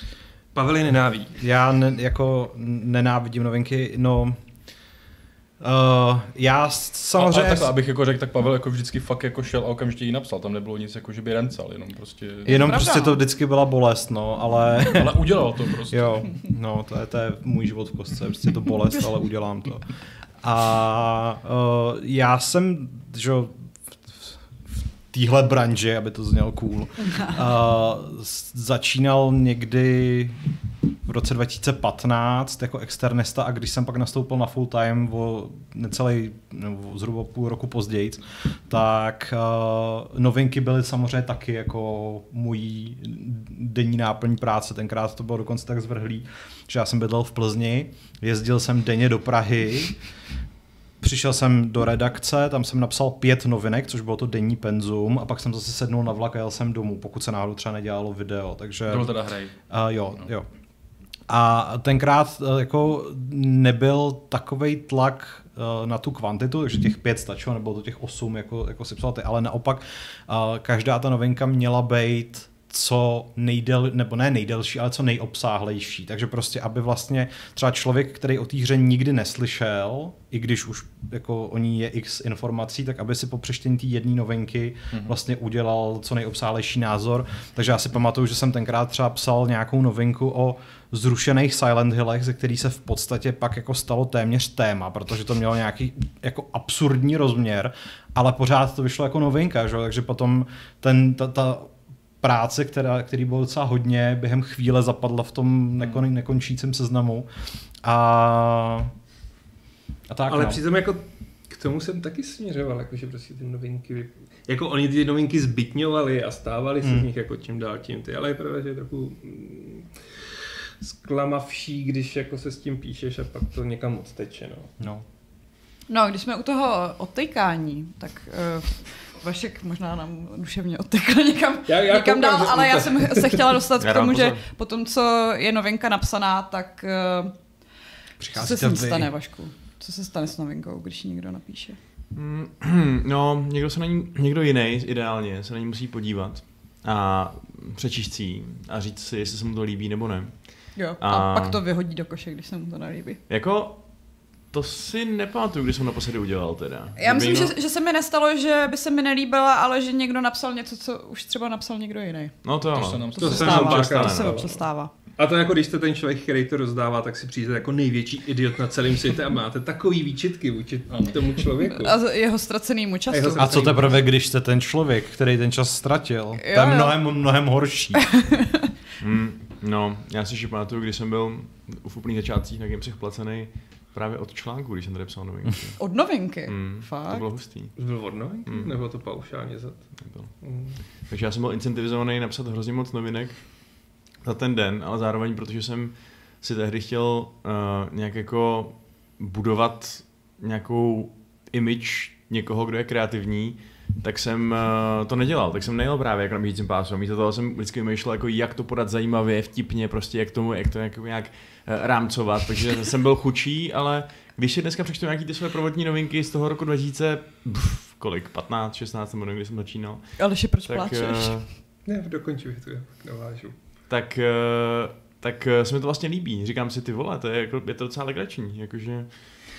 Pavel je nenávidí. já ne, jako nenávidím novinky, no Uh, já Samozřejmě... samozřejmě... Ale takhle, abych jako řekl, tak Pavel jako vždycky fakt jako šel a okamžitě ji napsal. Tam nebylo nic jako, že by rencal, jenom prostě... Jenom Pravda, prostě no. to vždycky byla bolest, no, ale... [laughs] Ale udělal to prostě. jo, no, to je, to je můj život v kostce, prostě to bolest, ale udělám to. A uh, já jsem, že téhle branži, aby to znělo cool, [laughs] uh, začínal někdy v roce 2015 jako externista a když jsem pak nastoupil na full time o necelý, nebo zhruba půl roku později, tak uh, novinky byly samozřejmě taky jako můj denní náplň práce. Tenkrát to bylo dokonce tak zvrhlý, že já jsem bydlel v Plzni, jezdil jsem denně do Prahy, Přišel jsem do redakce, tam jsem napsal pět novinek, což bylo to denní penzum, a pak jsem zase sednul na vlak a jel jsem domů, pokud se náhodou třeba nedělalo video. Takže... To byl teda hrej. Uh, jo, jo. A tenkrát uh, jako nebyl takový tlak uh, na tu kvantitu, takže těch pět stačilo, nebylo to těch osm, jako, jako si psal ty, ale naopak uh, každá ta novinka měla být co nejdel, nebo ne nejdelší, ale co nejobsáhlejší. Takže prostě, aby vlastně třeba člověk, který o té hře nikdy neslyšel, i když už jako o ní je x informací, tak aby si po přečtení té jedné novinky mm-hmm. vlastně udělal co nejobsáhlejší názor. Takže já si pamatuju, že jsem tenkrát třeba psal nějakou novinku o zrušených Silent Hillech, ze který se v podstatě pak jako stalo téměř téma, protože to mělo nějaký jako absurdní rozměr, ale pořád to vyšlo jako novinka, že? takže potom ten, ta, ta práce, která, který bylo docela hodně, během chvíle zapadla v tom nekon, nekončícím seznamu. A, a tak, Ale no. přitom jako k tomu jsem taky směřoval, jakože prostě ty novinky, jako oni ty novinky zbytňovali a stávali se Hmm. z nich jako čím dál tím ty, ale je pravda, že je trochu mm, zklamavší, když jako se s tím píšeš a pak to někam odteče, no. no. No, když jsme u toho odtykání, tak uh, Vašek možná nám duševně odtekl někam, Já- já někam koukám, dál, ale já jsem se chtěla dostat Já k tomu, že po tom, co je novinka napsaná, tak uh, Co Přicházíte se s ní stane, Vašku? Co se stane s novinkou, když ji někdo napíše? Mm, [clears throat] No, někdo se na ní, někdo jiný ideálně se na ní musí podívat a přečíst si ji a říct si, jestli se mu to líbí nebo ne. Jo. A, A- a pak to vyhodí do koše, když se mu to nelíbí. Jako, to si nepamatuju, když jsem naposledy udělal teda. Já Kdyby myslím, někdo- že, že se mi nestalo, že by se mi nelíbila, ale že někdo napsal něco, co už třeba napsal někdo jiný. No to, To ano. se nám To, To se se nám stává. To se občas stává. A to jako když jste ten člověk, který to rozdává, tak si přijde jako největší idiot na celém světě a máte takový výčitky vůči tomu člověku. A jeho ztracenýmu času. A jeho A co teprve, když jste ten člověk, který ten čas ztratil? to je jo. mnohem, mnohem horší. [laughs] Mm, no, já si ještě pamatuju, když jsem byl v úplných začátcích na Gamesech placený právě od článku, když jsem tady psal novinky. Od novinky. Mm, to Fakt. bylo hustý. Byl od novinky? Hmm. Nebo to paušálně za Nebyl. Hmm. Takže já jsem byl incentivizovaný napsat hrozně moc novinek za ten den, ale zároveň, protože jsem si tehdy chtěl uh, nějak jako budovat nějakou image někoho, kdo je kreativní, tak jsem uh, to nedělal, tak jsem nejel právě jako na běžícím pásu. Místo toho jsem vždycky vymýšlel, jako jak to podat zajímavě, vtipně, prostě jak tomu, jak to jako nějak rámcovat, takže jsem byl chučí, ale když si dneska přečtu nějaký ty své prvotní novinky z toho roku 2000, pff, kolik, 15, 16, nebo kdy jsem začínal, Aleši, proč tak, pláčeš? eh, Ne, já pak navážu. tak, eh, tak eh, se mi to vlastně líbí. Říkám si, ty vole, to je, jako, je to docela legrační, jakože...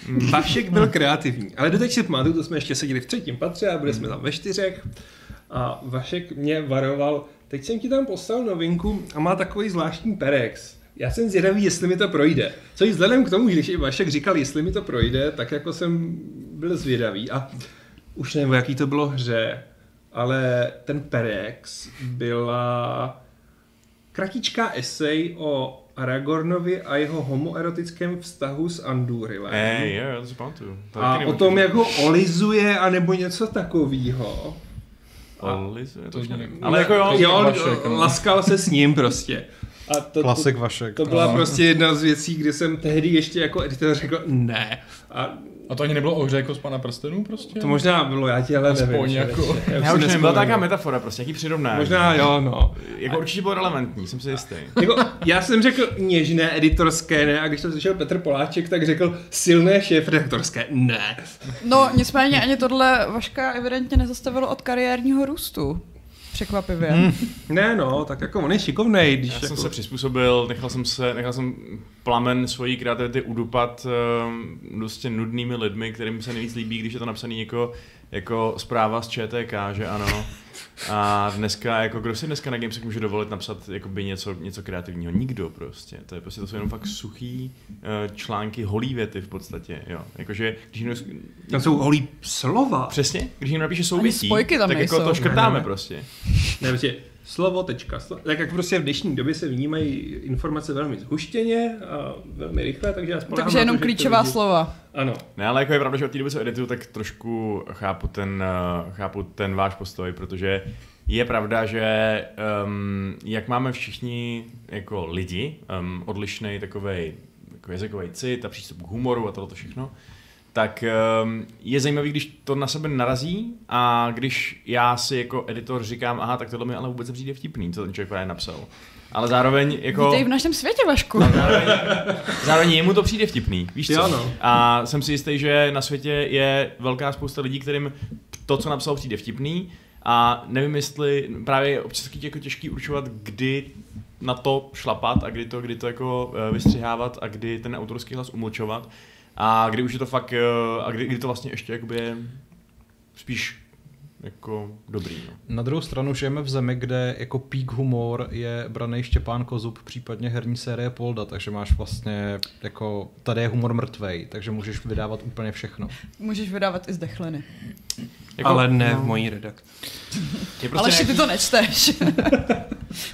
mm, Vašek byl [laughs] kreativní, ale doteď si pamatuju, to jsme ještě seděli v třetím patře a byli jsme tam ve čtyřech a Vašek mě varoval, teď jsem ti tam poslal novinku a má takový zvláštní perex. Já jsem zvědavý, jestli mi to projde. Což vzhledem k tomu, že když i Vašek říkal, jestli mi to projde, tak jako jsem byl zvědavý. A už nevím, jaký to bylo hře, ale ten perex byla kratičká esej o Aragornovi a jeho homoerotickém vztahu s Andurilem. Jo, jo, to A o tom, jak ho olizuje, anebo něco takového. To To Ale jako jo, jo, Vašek, no. laskal se s ním prostě. A to, Klasik to, Vašek. to byla Ano. prostě jedna z věcí, kdy jsem tehdy ještě jako editor řekl ne. A A to ani nebylo o hře jako z pana prstenů prostě? to možná bylo, já ti ale Aspoň nevím. jako- [laughs] já si už nevím, byla taková metafora, prostě, jaký přirovnání. Možná jo, no. Jako určitě bylo relevantní, jsem si jistý. [laughs] Jako, já jsem řekl něžné editorské ne a když to slyšel Petr Poláček, tak řekl silné šéf redaktorské ne. No, nicméně ani tohle Vaška evidentně nezastavilo od kariérního růstu. Překvapivě. Hmm. Ne no, tak jako on je šikovnej, když Já jako... jsem se přizpůsobil, nechal jsem se, nechal jsem plamen svojí kreativity udupat um, dosti nudnými lidmi, kterým se nejvíc líbí, když je to napsaný jako, jako zpráva z ČTK, že ano. A dneska, jako kdo si dneska na Gamesech může dovolit napsat jakoby něco, něco kreativního? Nikdo prostě. To je prostě, to jsou jenom fakt suchý uh, články, holý věty v podstatě, jo. Jakože, když někdo, Tam jsou holý slova. přesně, když někdo napíše tam tak jako nejsou. to škrtáme Ne. prostě. Ne, prostě slovo, tečka. Slo... Tak jak prostě v dnešní době se vnímají informace velmi zhuštěně a velmi rychle, takže já spolehám Takže jenom to, klíčová lidi... slova. Ano. Ne, ale jako je pravda, že od té doby, co edituju, tak trošku chápu ten, uh, chápu ten váš postoj, protože je pravda, že um, jak máme všichni jako lidi um, odlišný takový jako jazykový cit a přístup k humoru a tohle všechno, tak um, je zajímavý, když to na sebe narazí a když já si jako editor říkám, aha, tak tohle mi ale vůbec nepřijde vtipný, co ten člověk právě napsal. Ale zároveň jako... Vítej v našem světě, Vašku. Zároveň, zároveň jemu to přijde vtipný, víš co? Jo, no. A jsem si jistý, že na světě je velká spousta lidí, kterým to, co napsal, přijde vtipný a nevím, jestli právě je občas taky jako těžký určovat, kdy na to šlapat a kdy to, kdy to jako eh, vystřihávat a kdy ten autorský hlas umlčovat a kdy už je to fakt, eh, a kdy, kdy to vlastně ještě jakoby spíš jako dobrý. No. Na druhou stranu žijeme v zemi, kde jako peak humor je braný Štěpán Kozub, případně herní série Polda, takže máš vlastně jako, tady je humor mrtvej, takže můžeš vydávat úplně všechno. Můžeš vydávat i zdechliny. Jako, Ale ne v mojí redakci. je Ale prostě ještě ty nějaký, to nečteš.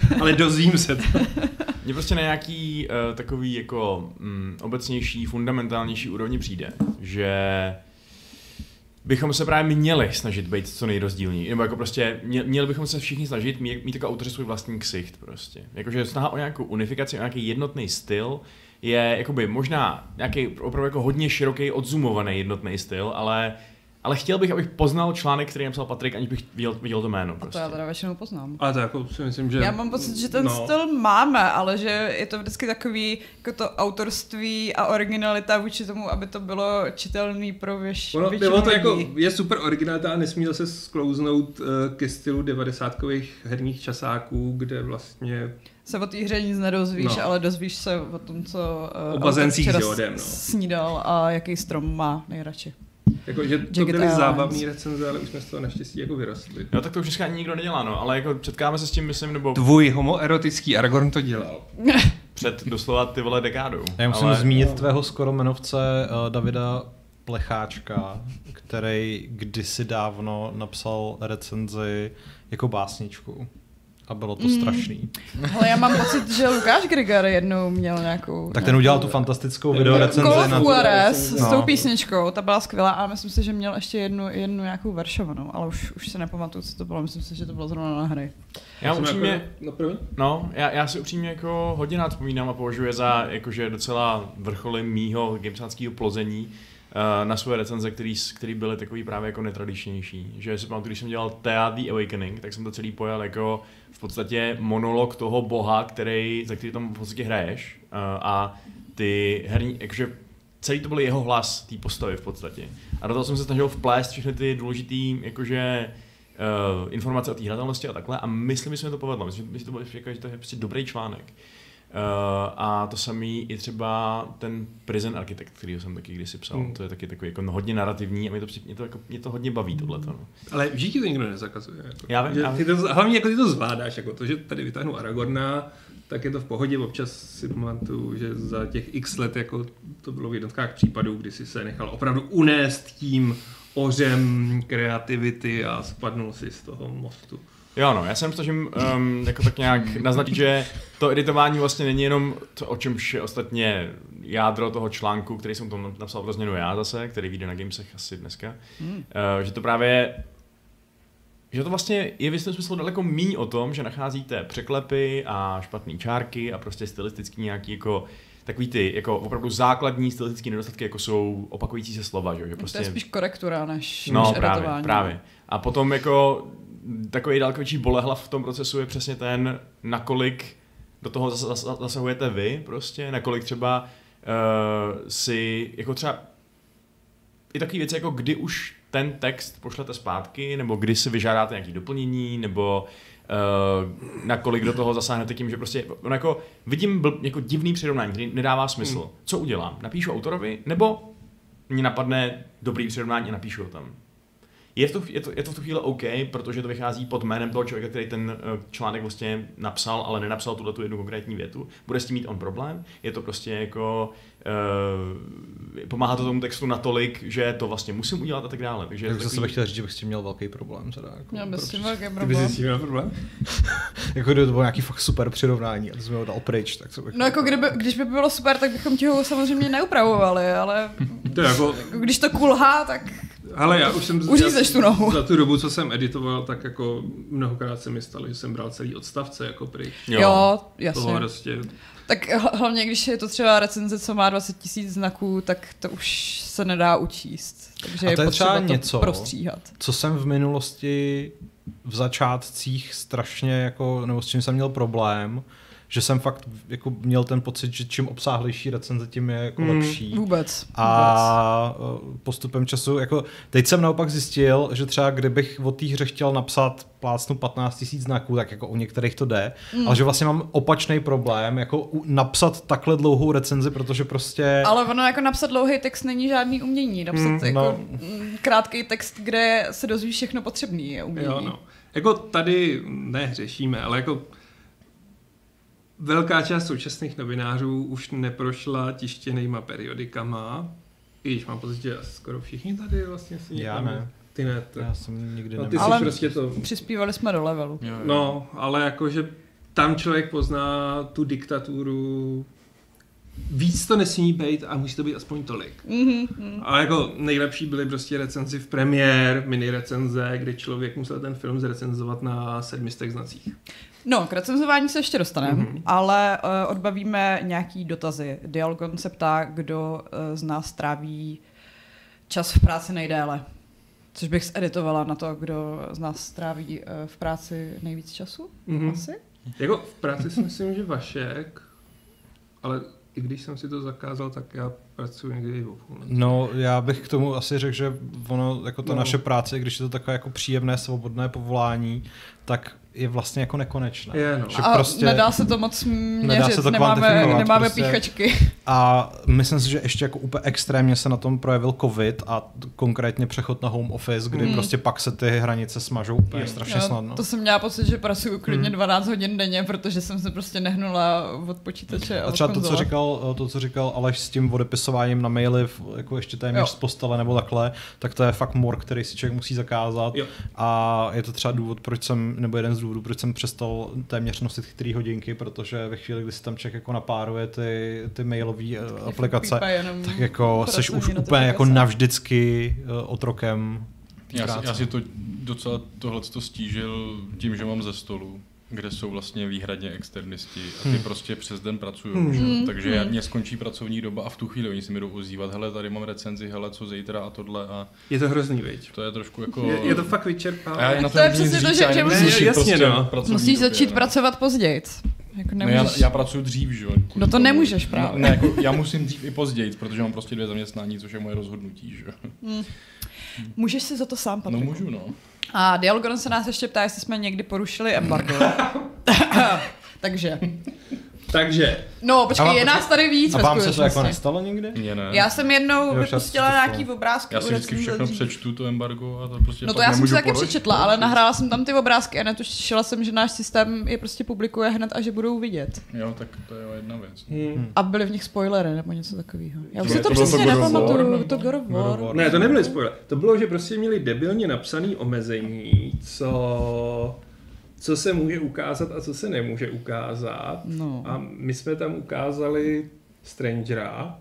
[laughs] Ale dozvím se to. [laughs] Mně prostě na nějaký uh, takový jako mm, obecnější, fundamentálnější úrovni přijde, že bychom se právě měli snažit být co nejrozdílnější. Nebo jako prostě mě- měli bychom se všichni snažit mít, mít takový autoři svůj vlastní ksicht prostě. Jakože snaha o nějakou unifikaci, o nějaký jednotný styl je jakoby možná nějaký opravdu jako hodně široký, odzumovaný jednotný styl, ale ale chtěl bych, abych poznal článek, který napsal Patrik, aniž bych viděl, viděl to jméno. A Prostě. to já teda většinou poznám. Ale to jako si myslím, že... Já mám pocit, že ten no. styl máme, ale že je to vždycky takový, jako to autorství a originalita vůči tomu, aby to bylo čitelný pro věš, Ono, většinu to jako lidí. je super originalita a nesmí zase sklouznout uh, ke stylu 90 herních časáků, kde vlastně se o té hře nic nedozvíš, No. ale dozvíš se o tom, co uh, O bazencích s no. snídal a jaký strom má nejradši. Jako, že to byly zábavné recenze, ale už jsme z toho naštěstí jako vyrostli. No tak to už dneska ani nikdo nedělá, no, ale jako setkáme se s tím, myslím, nebo Tvůj homoerotický Aragorn to dělal. [laughs] před doslova ty vole dekádou. Já musím ale... zmínit tvého skoro jmenovce uh, Davida Plecháčka, který kdysi dávno napsal recenzi jako básničku. A bylo to Mm. strašný. Ale já mám pocit, že Lukáš Grigar jednou měl nějakou... Tak ten udělal tu fantastickou video recenzi na. Juarez No. s tou písničkou, ta byla skvělá a myslím si, že měl ještě jednu, jednu nějakou veršovanou, ale už, už se nepamatuju, co to bylo, myslím si, že to bylo zrovna na hry. Já upřímně, Jako, no první? No, já, já si upřímně jako hodně rád vzpomínám a považuji je za jakože docela vrcholy mýho gamesáckého plození na svoje recenze, který, který byly takový právě jako netradičnější. Že si pamatuju, když jsem dělal Thea The Awakening, tak jsem to celý pojal jako v podstatě monolog toho boha, který, za který tam v podstatě hraješ uh, a ty herní, jakože celý to byl jeho hlas, té postavy v podstatě. A do toho jsem se snažil vplést všechny ty důležitý, jakože uh, informace o té hratelnosti a takhle a myslím, že mi to povedlo. Myslím, že to bylo jako, že to je prostě dobrý článek. Uh, a to samý i třeba ten Prison Architect, který jsem taky kdysi psal. Hmm. To je taky takový jako hodně narrativní a mě to, mě to, jako, mě to hodně baví tohleto. No. Ale v ti to nikdo nezakazuje. Jako. Já vím, já ty to, hlavně jako ty to zvládáš, jako to, že tady vytáhnu Aragorna, tak je to v pohodě. Občas si pamatuju, že za těch x let jako to bylo v jednotkách případů, kdy si se nechal opravdu unést tím ořem kreativity a spadnul si z toho mostu. Jo, no, já jsem snažím um, jako tak nějak naznačit, že to editování vlastně není jenom to, o čemž je ostatně jádro toho článku, který jsem tam napsal pro změnu já zase, který vyjde na Gamesech asi dneska, Hmm. uh, že to právě že to vlastně je v jistém smyslu daleko míň o tom, že nacházíte překlepy a špatné čárky a prostě stylistický nějaký jako takový ty jako opravdu základní stylistické nedostatky, jako jsou opakující se slova, že, že Prostě... prostě... To je spíš korektura než, No, než právě, editování. právě. A potom jako takový daleko větší bolehlav v tom procesu je přesně ten, nakolik do toho zas- zas- zasahujete vy prostě, nakolik třeba uh, si, jako třeba i takové věci, jako kdy už ten text pošlete zpátky, nebo kdy si vyžádáte nějaké doplnění, nebo uh, nakolik do toho zasáhnete tím, že prostě, no jako vidím bl, jako divný přirovnání, který nedává smysl. Hmm. Co udělám? Napíšu autorovi, nebo mě napadne dobrý přirovnání a napíšu ho tam. Je to, je, to, je to v tu chvíli OK, protože to vychází pod jménem toho člověka, který ten eh, článek vlastně napsal, ale nenapsal tuhle tu jednu konkrétní větu. Bude s tím mít on problém? Je to prostě jako... Uh, pomáhá to tomu textu natolik, že to vlastně musím udělat a tak dále. Takže je Tak to zase takový- bych chtěl říct, že bych s tím měl velký problém. Teda, jako, Měl bys s tím velký Ty bys problém. s tím měl problém? [laughs] Jako kdyby to bylo nějaký fakt super přirovnání a ty jsi mi ho dal pryč, tak co bych... No jako kdyby, když by bylo super, tak bychom ti ho samozřejmě neupravovali, ale [laughs] To jako, když to kulhá, tak ale já už jsem... Uřízeš tu nohu. Za tu dobu, co jsem editoval, tak jako mnohokrát se mi stalo, že jsem bral celý odstavce jako pryč. jo, jo jasně. Toho prostě Tak hl- hlavně, když je to třeba recenze, co má 20 tisíc znaků, tak to už se nedá učíst. Takže A je to je potřeba třeba to něco, prostříhat. co jsem v minulosti v začátcích strašně jako, nebo s čím jsem měl problém, že jsem fakt jako měl ten pocit, že čím obsáhlejší recenze, tím je jako Mm, lepší. Vůbec. vůbec. A eh, postupem času, jako teď jsem naopak zjistil, že třeba kdybych o té hře chtěl napsat plácnu 15 000 znaků, tak jako u některých to jde, mm. ale že vlastně mám opačný problém, jako u- napsat takhle dlouhou recenzi, protože prostě... Ale ono jako napsat dlouhý text není žádný umění. Napsat Mm, mm, jako no. no. krátký text, kde se dozvíš všechno potřebný je umění. Jo, no. Jako tady nehřešíme, ale jako velká část současných novinářů už neprošla tištěnýma periodikama, i když mám pocit, že skoro všichni tady vlastně si Já ne. Ty ne, to, Já jsem nikdy no, ty Ale- prostě to... Přispívali jsme do levelu. Jo, jo. No, ale jakože tam člověk pozná tu diktaturu, víc to nesmí být a musí to být aspoň tolik. Mhm, mhm. A jako nejlepší byly prostě recenzi v premiér, mini recenze, kde člověk musel ten film zrecenzovat na sedmistech znacích. No, k recenzování se ještě dostaneme, Mhm. mm-hmm. ale uh, odbavíme nějaký dotazy. Dialogon se ptá, kdo uh, z nás tráví čas v práci nejdéle. Což bych zeditovala na to, kdo z nás stráví eh, v práci nejvíc času. Mhm. Asi. Jako v práci si myslím, že Vašek, ale i když jsem si to zakázal, tak já pracuji někdy i o půlnoci. No, já bych k tomu asi řekl, že ono, jako ta no. naše práce, když je to takové jako příjemné, svobodné povolání, tak je vlastně jako nekonečné. Je, no. Že A prostě- nedá se to moc měřit, Nedá se to nemáme, nemáme prostě. píchačky. A myslím si, že ještě jako úplně extrémně se na tom projevil covid a konkrétně přechod na home office, kdy Hmm. prostě pak se ty hranice smažou úplně Jo. strašně Jo, snadno. To jsem měla pocit, že pracuju klidně Hmm. 12 hodin denně, protože jsem se prostě nehnula od počítače a, A od třeba to, co říkal, to, co říkal Aleš s tím odepisováním na maily, jako ještě téměř Jo. z postele nebo takhle, tak to je fakt mor, který si člověk musí zakázat. Jo. A je to třeba důvod, proč jsem, nebo jeden z důvodů, proč jsem přestal téměř nosit chytrý hodinky, protože ve chvíli, kdy si tam člověk jako napáruje ty, ty mailové uh, aplikace, tak jako seš už úplně jako navždycky uh, otrokem Já si, já si to docela tohle to stížil tím, že mám ze stolu, kde jsou vlastně výhradně externisti a ty Hmm. prostě přes den pracují. Hmm. Hmm. Takže Hmm. mě skončí pracovní doba a v tu chvíli oni si mi jdou ozývat, hele, tady mám recenzi, hele, co zítra a tohle a Je to hrozný, viď? to je trošku jako... Je, je to fakt vyčerpávající. na To je přesně to, že- že nemůžu musíš- řešit Jasně, prostě no. pracovní Musíš době, začít no. pracovat později. Jako No já, nemůžeš... já pracuji dřív, že jo? No to tomu. nemůžeš právě. No, ne, jako, já musím dřív i později, protože mám prostě dvě zaměstnání, což je moje rozhodnutí, že jo? Hmm. Můžeš si za to sám, No Patriku. můžu, no. A Dialogon se nás ještě ptá, jestli jsme někdy porušili embargo. [laughs] Takže. Takže, No, počkej, vám- je nás tady víc A vám se to jako nestalo nikdy? Mně ne. Já jsem jednou vypustila nějaký stalo. obrázky. Já si vždycky všechno dřív. přečtu, to embargo, a to prostě No to já jsem si taky přečetla, no, ale nahrála jsem tam ty obrázky a netušila jsem, že náš systém je prostě publikuje hned a že budou vidět. Jo, tak to je jedna věc. hm. A byly v nich spoilery nebo něco takového. Já už To si to to přesně nepamatuju. To God of. Ne, to nebyly spoiler. To bylo, že prostě měli debilně napsaný omezení, co, co se může ukázat a co se nemůže ukázat. No. A my jsme tam ukázali Strangera.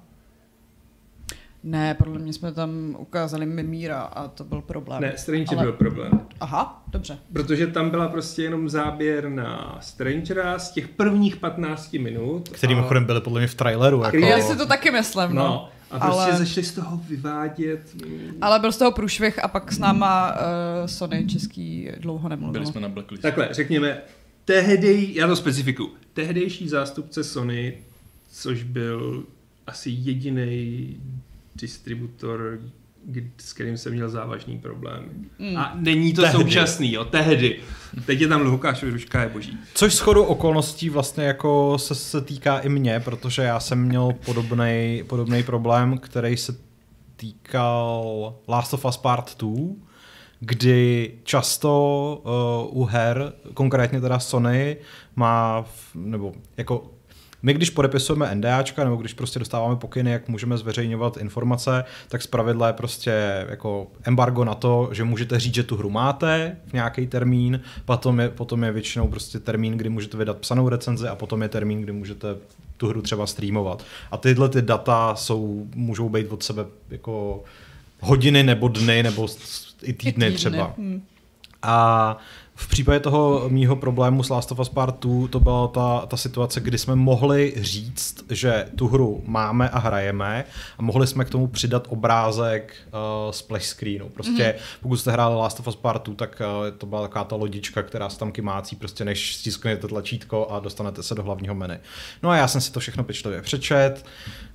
Ne, podle mě jsme tam ukázali Mimíra a to byl problém. Ne, Stranger Ale- byl problém. Aha, dobře. Protože tam byla prostě jenom záběr na Strangera z těch prvních 15 minut. Který a- mimochodem byli podle mě v traileru. Jako, Já si to taky myslím, no. No, a prostě Ale- začali z toho vyvádět. mm, Ale byl z toho průšvih a pak s náma uh, Sony český dlouho nemluvil. Byli jsme na blacklist. Takhle, řekněme, tehdy, já to specifikuju, tehdejší zástupce Sony, což byl asi jediný distributor, s kterým jsem měl závažný problém. Mm. A není to Tehdy. současný, jo, tehdy. Teď je tam Lukáš Ruška, je boží. Což shodou okolností vlastně jako se, se týká i mě, protože já jsem měl podobný podobný problém, který se týkal Last of Us Part 2, kdy často uh, u her, konkrétně teda Sony, má, v, nebo jako my, když podepisujeme NDAčka, nebo když prostě dostáváme pokyny, jak můžeme zveřejňovat informace, tak zpravidla je prostě jako embargo na to, že můžete říct, že tu hru máte v nějaký termín, potom je, potom je většinou prostě termín, kdy můžete vydat psanou recenzi a potom je termín, kdy můžete tu hru třeba streamovat. A tyhle ty data jsou, můžou být od sebe jako hodiny nebo dny nebo i týdny, třeba. Hm. A v případě toho mýho problému s Last of Us Part 2 to byla ta, ta situace, kdy jsme mohli říct, že tu hru máme a hrajeme a mohli jsme k tomu přidat obrázek uh, splash screenu. Prostě mm-hmm. pokud jste hráli Last of Us Part 2, tak uh, to byla taková ta lodička, která se tam kymácí, prostě než stisknete tlačítko a dostanete se do hlavního menu. No a já jsem si to všechno pečlivě přečet,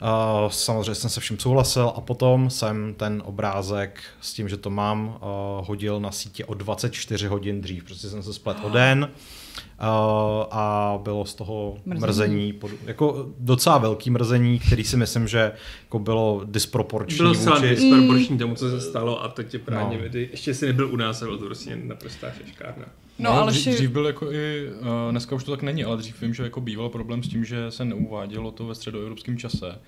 uh, samozřejmě jsem se vším souhlasil a potom jsem ten obrázek s tím, že to mám, uh, hodil na sítě o 24 hodin dřív. Prostě jsem se splet o den uh, a bylo z toho Mrzení. mrzení, pod, jako docela velký mrzení, který si myslím, že jako bylo disproporční Byl sám vůči... disproporční tomu, co se stalo a teď je právě No. no. ještě si nebyl u nás a byl to prostě naprostá šeškárna. No, ale dřív, dřív byl jako i, uh, dneska už to tak není, ale dřív vím, že jako býval problém s tím, že se neuvádělo to ve středoevropském čase.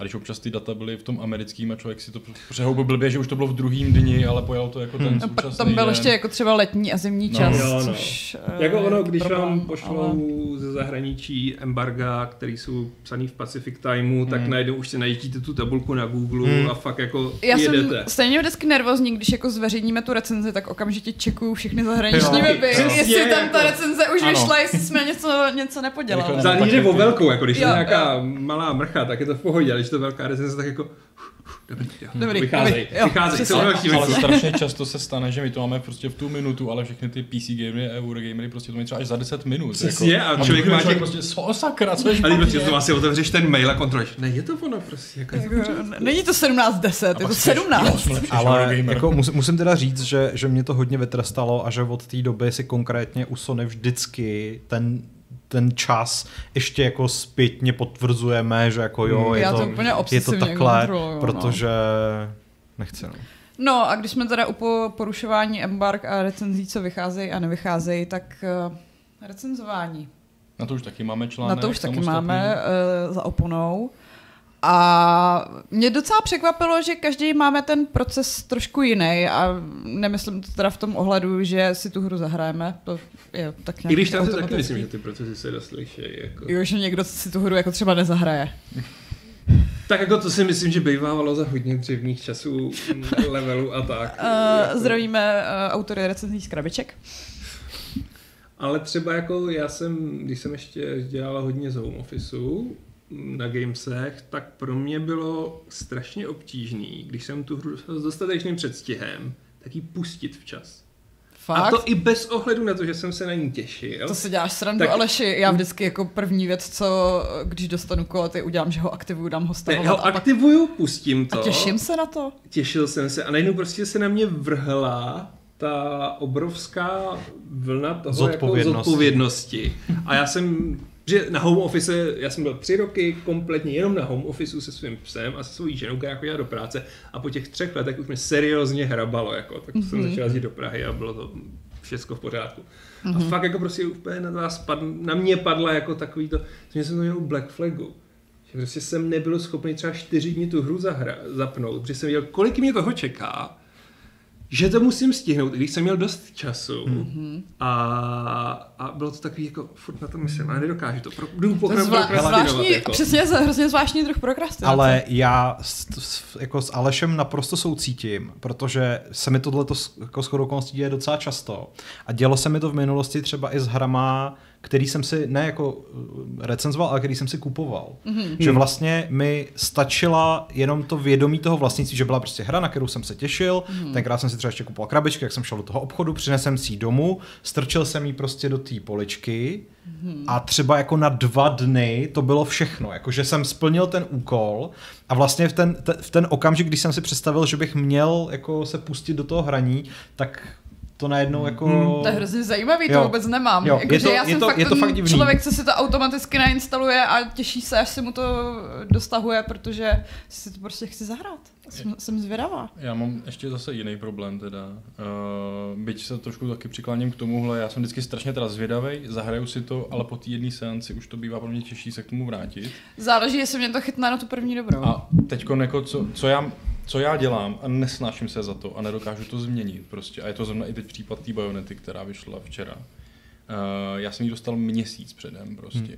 A když občas ty data byly v tom americkém a člověk si to přehoubil blbě, že už to bylo v druhém dni, ale pojal to jako ten pak současný tam byl den. ještě jako třeba letní a zimní No. čas, Jo, no. což eh, Jako ono, je když problém, vám pošlou ale- ze zahraničí embarga, který jsou psaný v Pacific Timeu, tak Hmm. najednou už si najíždíte tu tabulku na Google Hmm. a fakt jako Já jsem jedete. stejně vždycky nervózní, když jako zveřejníme tu recenzi, tak okamžitě čekuju všechny zahraniční Jo. weby, Přesně, jestli tam ta jako- recenze už Ano. vyšla, jestli jsme něco, něco nepodělali. Záleží, o velkou, jako když je Jo, nějaká malá mrcha, tak je to v pohodě, je to velká recenze, tak jako Dobrý, jo. Dobrý, vycházej, dobrý, jo, vycházej, Ale strašně často se stane, že my to máme prostě v tu minutu, ale všechny ty PC gamery, Eurogamery prostě to mají třeba až za 10 minut. Přesně, jako. a člověk má těch- prostě, so, sakra, co je A ty prostě to asi otevřeš ten mail a kontroluješ. Ne, je to ono prostě. Jako, Jako, Není to 17.10, je to Jo, 17. jsme lepší Ale jako musím, musím teda říct, že, že mě to hodně vytrestalo a že od té doby si konkrétně u Sony vždycky ten ten čas ještě jako zpětně potvrzujeme, že jako jo, je Já to to, úplně je to obsesivně takhle, no. protože nechci. No. No a když jsme teda u po- porušování embark a recenzí, co vycházejí a nevycházejí, tak uh, recenzování. Na to už taky máme článek. Na to už taky máme uh, za oponou. A mě docela překvapilo, že každý máme ten proces trošku jiný a nemyslím to teda v tom ohledu, že si tu hru zahrajeme, to je tak I když tam si taky myslím, že ty procesy se dost liší. Jako. Jo, že někdo si tu hru jako třeba nezahraje. Tak jako to si myslím, že bývávalo za hodně dřevných časů, [laughs] levelů a tak. Uh, jako. zdravíme uh, autory recenzí z krabiček. Ale třeba jako já jsem, když jsem ještě dělal hodně z home officeu na gamesech, tak pro mě bylo strašně obtížný, když jsem tu hru s dostatečným předstihem, tak ji pustit včas. Fakt? A to i bez ohledu na to, že jsem se na ní těšil. To si děláš srandu, Tak-. Aleši, já vždycky jako první věc, co když dostanu kód, je udělám, že ho aktivuju, dám ho Ne, stavovat já ho a, pak, aktivuju, pustím to. a těším se na to. Těšil jsem se a najednou prostě se na mě vrhla ta obrovská vlna toho Zodpovědnosti. Jako zodpovědnosti. A já jsem, že na home office, já jsem byl tři roky kompletně jenom na home officeu se svým psem a se svojí ženou, která chodila do práce a po těch třech letech už mě seriózně hrabalo, jako, tak mm-hmm. jsem začal jezdit do Prahy a bylo to všechno v pořádku. Mm-hmm. A fakt jako prostě úplně na, vás pad, na mě padla jako takový to, že jsem to měl Black Flagu. Že prostě jsem nebyl schopný třeba čtyři dny tu hru zahra, zapnout, protože jsem věděl, kolik mě toho čeká, že to musím stihnout, i když jsem měl dost času. Mm-hmm. A, a bylo to takový jako, furt na to myslím, ale nedokážu to. Pro, jdu To je pokra- zvla- zvláštní, jako. přesně hrozně zvláštní druh prokrastinace. Ale já s, s, jako s Alešem naprosto soucítím, protože se mi tohle jako shodou okolností děje docela často. A dělo se mi to v minulosti třeba i s hrama, který jsem si ne jako uh, recenzoval, ale který jsem si kupoval. Mm-hmm. Že vlastně mi stačila jenom to vědomí toho vlastnictví, že byla prostě hra, na kterou jsem se těšil. Mm-hmm. Tenkrát jsem si třeba ještě kupoval krabičky, jak jsem šel do toho obchodu, přinesem si ji domů, strčil jsem ji prostě do té poličky mm-hmm. a třeba jako na dva dny to bylo všechno. Jakože jsem splnil ten úkol a vlastně v ten, te, v ten okamžik, když jsem si představil, že bych měl jako se pustit do toho hraní, tak to najednou jako... Hmm. To je hrozně zajímavý, to Jo. vůbec nemám. Jo, Jako, je to- já je jsem to- fakt je to fakt divný. člověk, co si to automaticky nainstaluje a těší se, až se mu to dostahuje, protože si to prostě chci zahrát. Jsem, jsem zvědavá. Já mám ještě zase jiný problém teda. Uh, byť se trošku taky přikláním k tomuhle, já jsem vždycky strašně teda zvědavý, zahraju si to, ale po té jedné seanci už to bývá pro mě těžší se k tomu vrátit. Záleží, jestli mě to chytná na tu první dobrou. A teď jako co, co, já, co já dělám a nesnáším se za to a nedokážu to změnit prostě. A je to zrovna i teď případ té bajonety, která vyšla včera. Uh, já jsem ji dostal měsíc předem prostě. Hmm.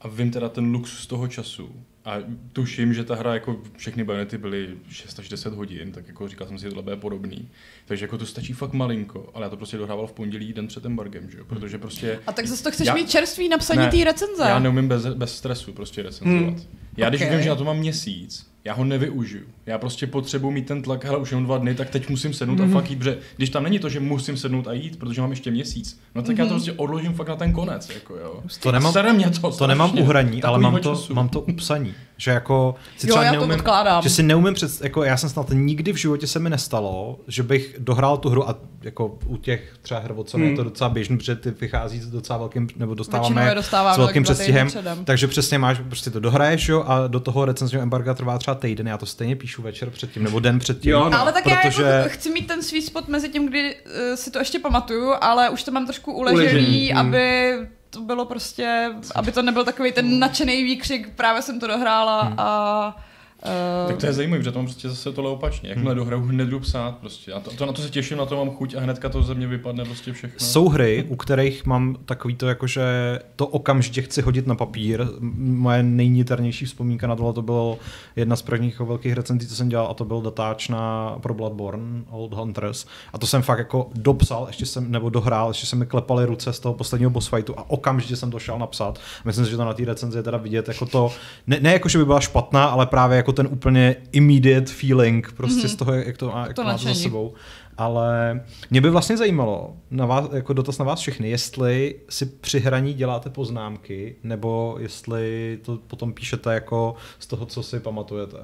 A vím teda ten luxus toho času. A tuším, že ta hra, jako všechny bajonety byly 6 až 10 hodin, tak jako říkal jsem si, že tohle bude podobný. Takže jako to stačí fakt malinko, ale já to prostě dohrával v pondělí den před embargem, že jo? Protože prostě A tak zase to chceš Já- mít čerstvý napsaní Ne, té recenze. já neumím bez, bez stresu prostě recenzovat. Hmm. Hmm. Já když vím, že na to mám měsíc, já ho nevyužiju. Já prostě potřebuji mít ten tlak, hele, už jenom dva dny, tak teď musím sednout mm-hmm. Mhm. a fakt jít, protože když tam není to, že musím sednout a jít, protože mám ještě měsíc, no tak mm-hmm. já to prostě odložím fakt na ten konec, jako jo. To nemám- Sere mě to, To strašně. nemám u hraní, ale mám to, času. mám to u psaní. Že jako si Jo, třeba já to neumím, odkládám. že si neumím před, jako já jsem snad nikdy v životě se mi nestalo, že bych dohrál tu hru a jako u těch třeba her Sony Hmm. je to docela běžný, protože ty vychází s docela velkým, nebo dostáváme s velkým týdny předstihem, takže přesně máš, prostě to dohraješ jo, a do toho recenzního embarga trvá třeba týden, já to stejně píšu večer předtím, nebo den předtím. Jo, no. ale tak protože- já jako chci mít ten svý spot mezi tím, kdy uh, si to ještě pamatuju, ale už to mám trošku uležený, Uležený, hmm. aby to bylo prostě, aby to nebyl takový ten nadšený výkřik, právě jsem to dohrála Hmm. a... Uh, Tak to je zajímavé, že to mám prostě zase tohle opačně. Jakmile Hmm. dohraju, hned jdu psát prostě. A to, to, na to se těším, na to mám chuť a hnedka to ze mě vypadne prostě všechno. Jsou hry, u kterých mám takový to, jakože to okamžitě chci hodit na papír. Moje nejniternější vzpomínka na tohle to bylo jedna z prvních jako velkých recenzí, co jsem dělal, a to byl datáč na pro Bloodborne, Old Hunters. A to jsem fakt jako dopsal, ještě jsem, nebo dohrál, ještě se mi klepaly ruce z toho posledního boss fightu a okamžitě jsem to šel napsat. Myslím si, že to na té recenzi je teda vidět jako to, ne, ne jako, že by byla špatná, ale právě jako jako ten úplně immediate feeling prostě mm-hmm. z toho, jak to, má, jak To to máte za sebou. Ale mě by vlastně zajímalo, na vás, jako dotaz na vás všechny, jestli si při hraní děláte poznámky, nebo jestli to potom píšete jako z toho, co si pamatujete.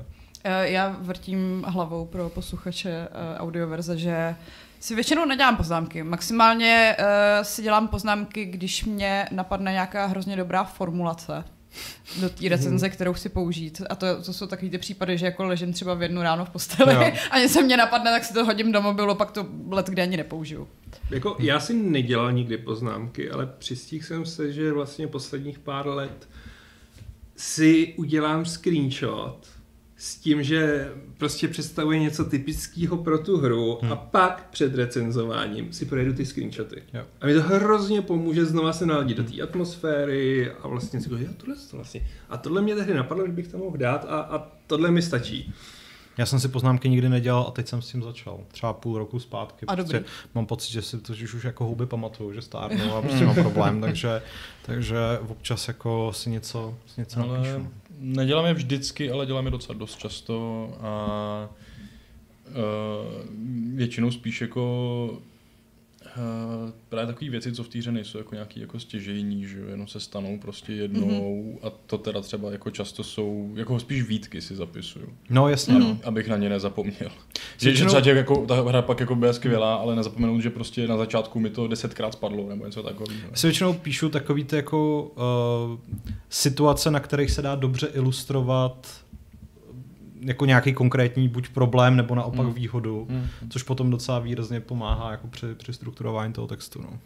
Eh, Já vrtím hlavou pro posluchače eh, audioverze, že si většinou nedělám poznámky. Maximálně uh, si dělám poznámky, když mě napadne nějaká hrozně dobrá formulace do té recenze, kterou chci použít. A to, to jsou takový ty případy, že jako ležím třeba v jednu ráno v posteli Jo. [laughs] a něco mě napadne, tak si to hodím do mobilu, pak to let kde ani nepoužiju. Jako, já si nedělal nikdy poznámky, ale přistihl jsem se, že vlastně posledních pár let si udělám screenshot s tím, že prostě představuje něco typického pro tu hru hmm. a pak před recenzováním si projedu ty screenshoty. Jo. A mi to hrozně pomůže znova se naladit do té atmosféry a vlastně si říct, tohle to vlastně. A tohle mě tehdy napadlo, že bych to mohl dát a, a tohle mi stačí. Já jsem si poznámky nikdy nedělal a teď jsem s tím začal. Třeba půl roku zpátky. A prostě dobrý. mám pocit, že si to už, už jako huby pamatuju, že stárnu a prostě mám problém, [laughs] takže, takže občas jako si něco, si něco Ale napíšu. Nedělám je vždycky, ale dělám je docela dost často a uh, většinou spíš jako právě takové věci, co v té hře nejsou jako nějaký jako stěžejní, že jo, jenom se stanou prostě jednou mm-hmm. a to teda třeba jako často jsou, jako spíš výtky si zapisuju, No jasně, no. abych na ně nezapomněl. Že, že třeba těch, jako ta hra pak jako bude skvělá, ale nezapomenout, že prostě na začátku mi to desetkrát spadlo nebo něco takového. Já si většinou píšu takový ty jako uh, situace, na kterých se dá dobře ilustrovat jako nějaký konkrétní buď problém nebo naopak Hmm. výhodu, Hmm. což potom docela výrazně pomáhá jako při, při strukturování toho textu. No.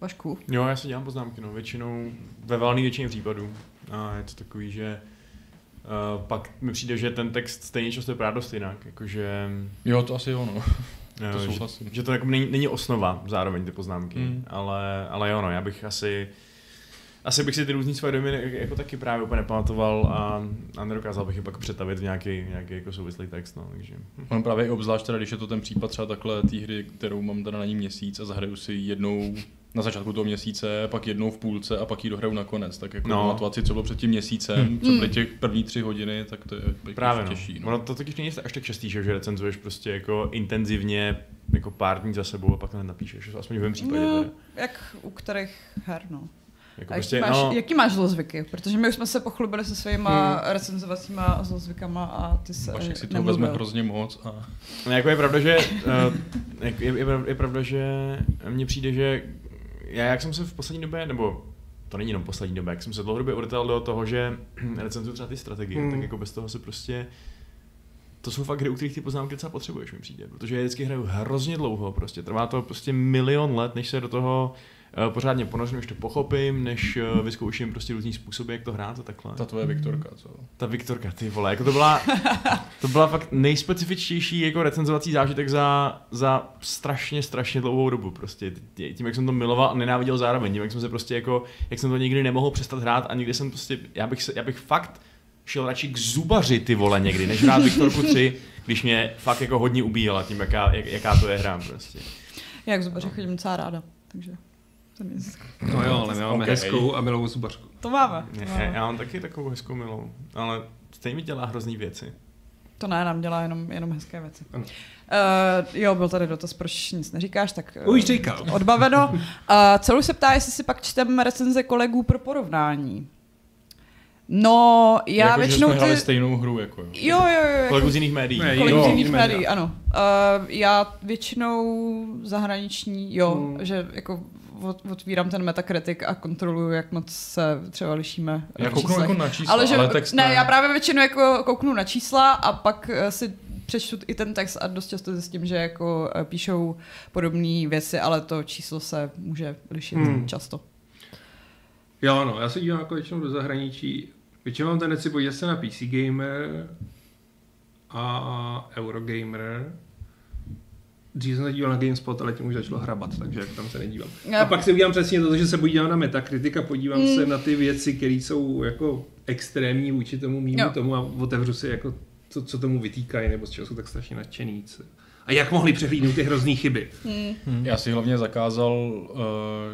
Vašku. Jo, já si dělám poznámky, no, většinou, ve valné většině případů. A je to takový, že uh, pak mi přijde, že ten text stejně často vypadá dost jinak, jakože... Jo, to asi jo, no. [laughs] jo, To že, souhlasím. že to jako není, není osnova zároveň ty poznámky, Mm. mm. ale, ale jo, no, já bych asi... Asi bych si ty různý svoje dojmy jako- jako taky právě úplně nepamatoval a, a nedokázal bych je pak přetavit v nějaký, nějaký jako souvislý text, no, takže... On právě i obzvlášť teda, když je to ten případ třeba takhle té hry, kterou mám teda na ní měsíc a zahraju si ji jednou na začátku toho měsíce, pak jednou v půlce a pak ji dohraju nakonec. Tak jako No. pamatovat si, co bylo před tím měsícem, co byly těch první tři hodiny, tak to je pěkně Právě no. těžší. No. Ono to totiž není až tak častý, že, že recenzuješ prostě jako intenzivně jako pár dní za sebou a pak to napíšeš, aspoň v mém případě. No, jak u kterých her, no. Jako A prostě, jaký, máš, no, jaký máš zlozvyky? Protože my už jsme se pochlubili se svýma hmm. recenzovacíma zlozvykama a ty se Vašek si nemluvil. vezme hrozně moc a No, jako je pravda, že uh, je, je, je, prav- je pravda, že mně přijde, že já jak jsem se v poslední době, nebo to není jenom poslední době, jak jsem se dlouhodobě uvrtal do toho, že [clears throat] recenzuju třeba ty strategie, Hmm. tak jako bez toho se prostě to jsou fakt hry, u kterých ty poznámky docela potřebuješ, mi přijde, protože já vždycky hraju hrozně dlouho, prostě trvá to prostě milion let, než se do toho eh, pořádně ponořím, než to pochopím, než eh, vyzkouším prostě různý způsoby, jak to hrát a takhle. ta tvoje Viktorka, co? Ta Viktorka, ty vole, jako to byla, [laughs] to byla fakt nejspecifičtější jako recenzovací zážitek za, za strašně, strašně dlouhou dobu prostě. Tě- Tím, jak jsem to miloval a nenáviděl zároveň, tím, jak jsem se prostě jako, jak jsem to nikdy nemohl přestat hrát a nikdy jsem prostě, já bych, se, já bych fakt šel radši k zubaři ty vole někdy, než hrát Viktorku 3, když mě fakt jako hodně ubíjela tím, jaká, jak, jaká to je hra prostě. Jak zubaři chodím docela ráda, takže. No jo, ale my máme Ok. hezkou a milovou zubařku. To máme. To, Já, máme. já mám taky takovou hezkou milou, ale stejně mi dělá hrozný věci. to ne, nám dělá jenom, jenom hezké věci. Ano. Uh, jo, byl tady dotaz, proč nic neříkáš, tak uh, Už říkal. odbaveno. [laughs] Uh, celou se ptá, jestli si pak čteme recenze kolegů pro porovnání. No, já jako, většinou že jsme hráli ty... stejnou hru, jako jo. Jo, jo, jo. Jako... Kolegů z jiných médií. Ne, Kolik Jo, z jiných jiný médií, ano. Uh, já většinou zahraniční, jo, Hmm. že jako ot- otvírám ten Metacritic a kontroluju, jak moc se třeba lišíme Já v kouknu jako na čísla, ale, že, ale text ne, já právě většinou jako kouknu na čísla a pak eh, si přečtu i ten text a dost často zjistím, že jako eh, píšou podobné věci, ale to číslo se může lišit Hmm. často. Jo, no, já se dívám jako většinou do zahraničí. Většinou mám tendenci podívat se na PC Gamer a Eurogamer. Dřív jsem se díval na GameSpot, ale tím už začalo hrabat, takže jako tam se nedívám. Já- A pak se udělám přesně to, že se podívám na Metacritic a podívám Mm. se na ty věci, které jsou jako extrémní vůči tomu mýmu tomu a otevřu si jako to, co tomu vytýkají, nebo z čeho jsou tak strašně nadšený. co- A jak mohli přehlídnout ty hrozný chyby? Já si hlavně zakázal, uh,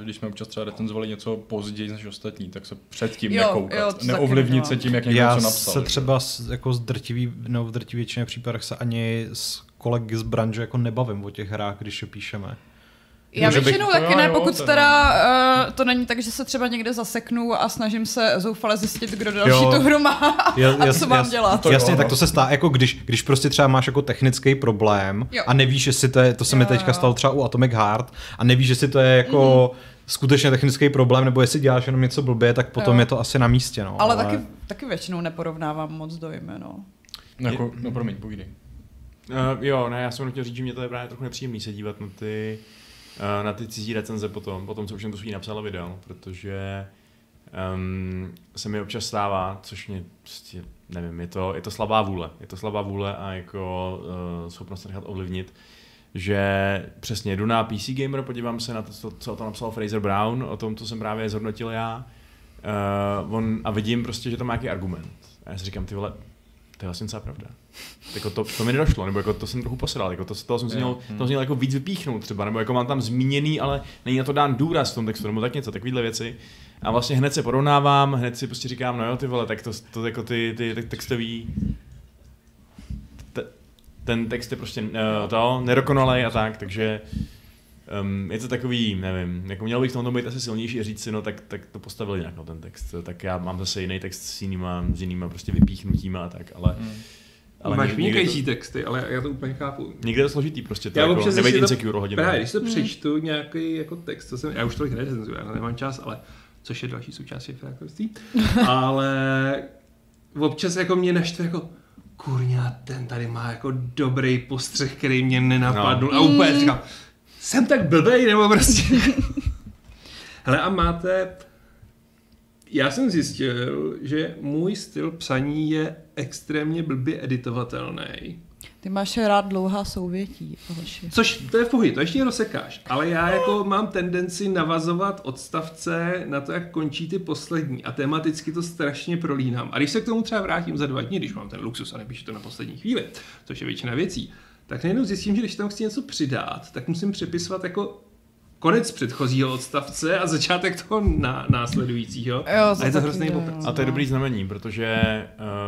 když jsme občas třeba recenzovali něco později než ostatní, tak se předtím Jo, nekoukat. jo, Neovlivnit nedělám. se tím, jak někdo Já něco napsal. se že? třeba jako z drtivý, no v drtivý většině případech se ani s kolegy z branže jako nebavím o těch hrách, když je píšeme. Já Může bych- většinou to taky jo, ne, jo, pokud to teda uh, to není tak, že se třeba někde zaseknu a snažím se zoufale zjistit, kdo další Jo. tu hru má [laughs] a co mám dělat. To jo, jasně, no. tak to se stá, jako když, když prostě třeba máš jako technický problém Jo. a nevíš, jestli to je, to se mi Jo, teďka jo. stalo třeba u Atomic Heart a nevíš, jestli to je jako Mhm. skutečně technický problém, nebo jestli děláš jenom něco blbě, tak potom Jo. je to asi na místě, no. Ale taky, taky většinou neporovnávám moc dojmy, no. No, jako, no promiň, povídej. Uh, jo, ne, já jsem chtěl říct, že mě to je právě trochu nepříjemný se dívat na ty, uh, na ty cizí recenze potom, potom co už jsem to svý napsal a protože um, se mi občas stává, což mě prostě, nevím, je to, je to slabá vůle, je to slabá vůle a jako uh, schopnost nechat ovlivnit, že přesně jdu na PC Gamer, podívám se na to, co, co o tom napsal Fraser Brown, o tom, co jsem právě zhodnotil já, uh, on, a vidím prostě, že to má nějaký argument. A já si říkám, ty vole, to je vlastně celá pravda. Jako to, to mi nedošlo, nebo jako to jsem trochu posral, jako to, toho jsem si měl, to měl jako víc vypíchnout třeba, nebo jako mám tam zmíněný, ale není na to dán důraz v tom textu, nebo tak něco, takovýhle věci. A vlastně hned se porovnávám, hned si prostě říkám, no jo, ty vole, tak to, to jako ty, ty, textový, te, ten text je prostě uh, to, nedokonalej a tak, takže um, je to takový, nevím, jako měl bych v tomto být asi silnější a říct si, no tak, tak to postavili nějak na ten text, tak já mám zase jiný text s jinýma, s jinýma prostě vypíchnutíma a tak, ale, Hmm. Ale máš vynikající to- texty, ale já to úplně chápu. Někde je to složitý prostě, to Já jako, občas, nebejt insecure hodinu. Právě, když to přečtu nějaký jako text, co jsem, já už tolik nerecenzuju, já nemám čas, ale což je další součást šifrátorství, [laughs] ale občas jako mě naštve jako kurňa, ten tady má jako dobrý postřeh, který mě nenapadl no. a úplně říkám, jsem tak blbej, nebo prostě... [laughs] Hele, a máte... Já jsem zjistil, že můj styl psaní je extrémně blbě editovatelný. Ty máš rád dlouhá souvětí, Aleši. Což to je v pohodě, to ještě rozsekáš. Ale já jako mám tendenci navazovat odstavce na to, jak končí ty poslední a tematicky to strašně prolínám. A když se k tomu třeba vrátím za dva dny, když mám ten luxus a nepíšu to na poslední chvíli, což je většina věcí, tak najednou zjistím, že když tam chci něco přidat, tak musím přepisovat jako konec předchozího odstavce a začátek toho ná, následujícího. Jo, a je to hrozný poprc. A to je dobrý znamení, protože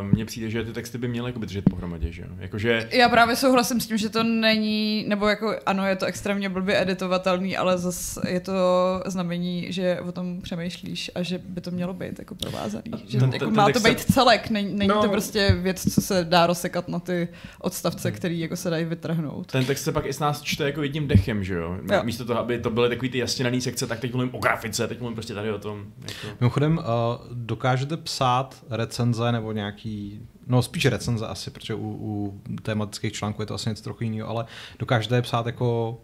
uh, mně přijde, že ty texty by měly jako držet pohromadě, že jo? Jakože Já právě souhlasím s tím, že to není, nebo jako ano, je to extrémně blbě editovatelný, ale zase je to znamení, že o tom přemýšlíš a že by to mělo být jako provázaný. Že Ten- jako ten- má ten to být celek, není, není No. to prostě věc, co se dá rozsekat na ty odstavce, který jako se dají vytrhnout. ten text se pak i s nás čte jako jedním dechem, že jo? Jo. Místo toho, aby to byly takový ty jasně daný sekce, tak teď mluvím o grafice, teď mluvím prostě tady o tom. Jako. Mimochodem, uh, dokážete psát recenze nebo nějaký, no spíš recenze asi, protože u, u tematických článků je to asi něco trochu jiného, ale dokážete je psát jako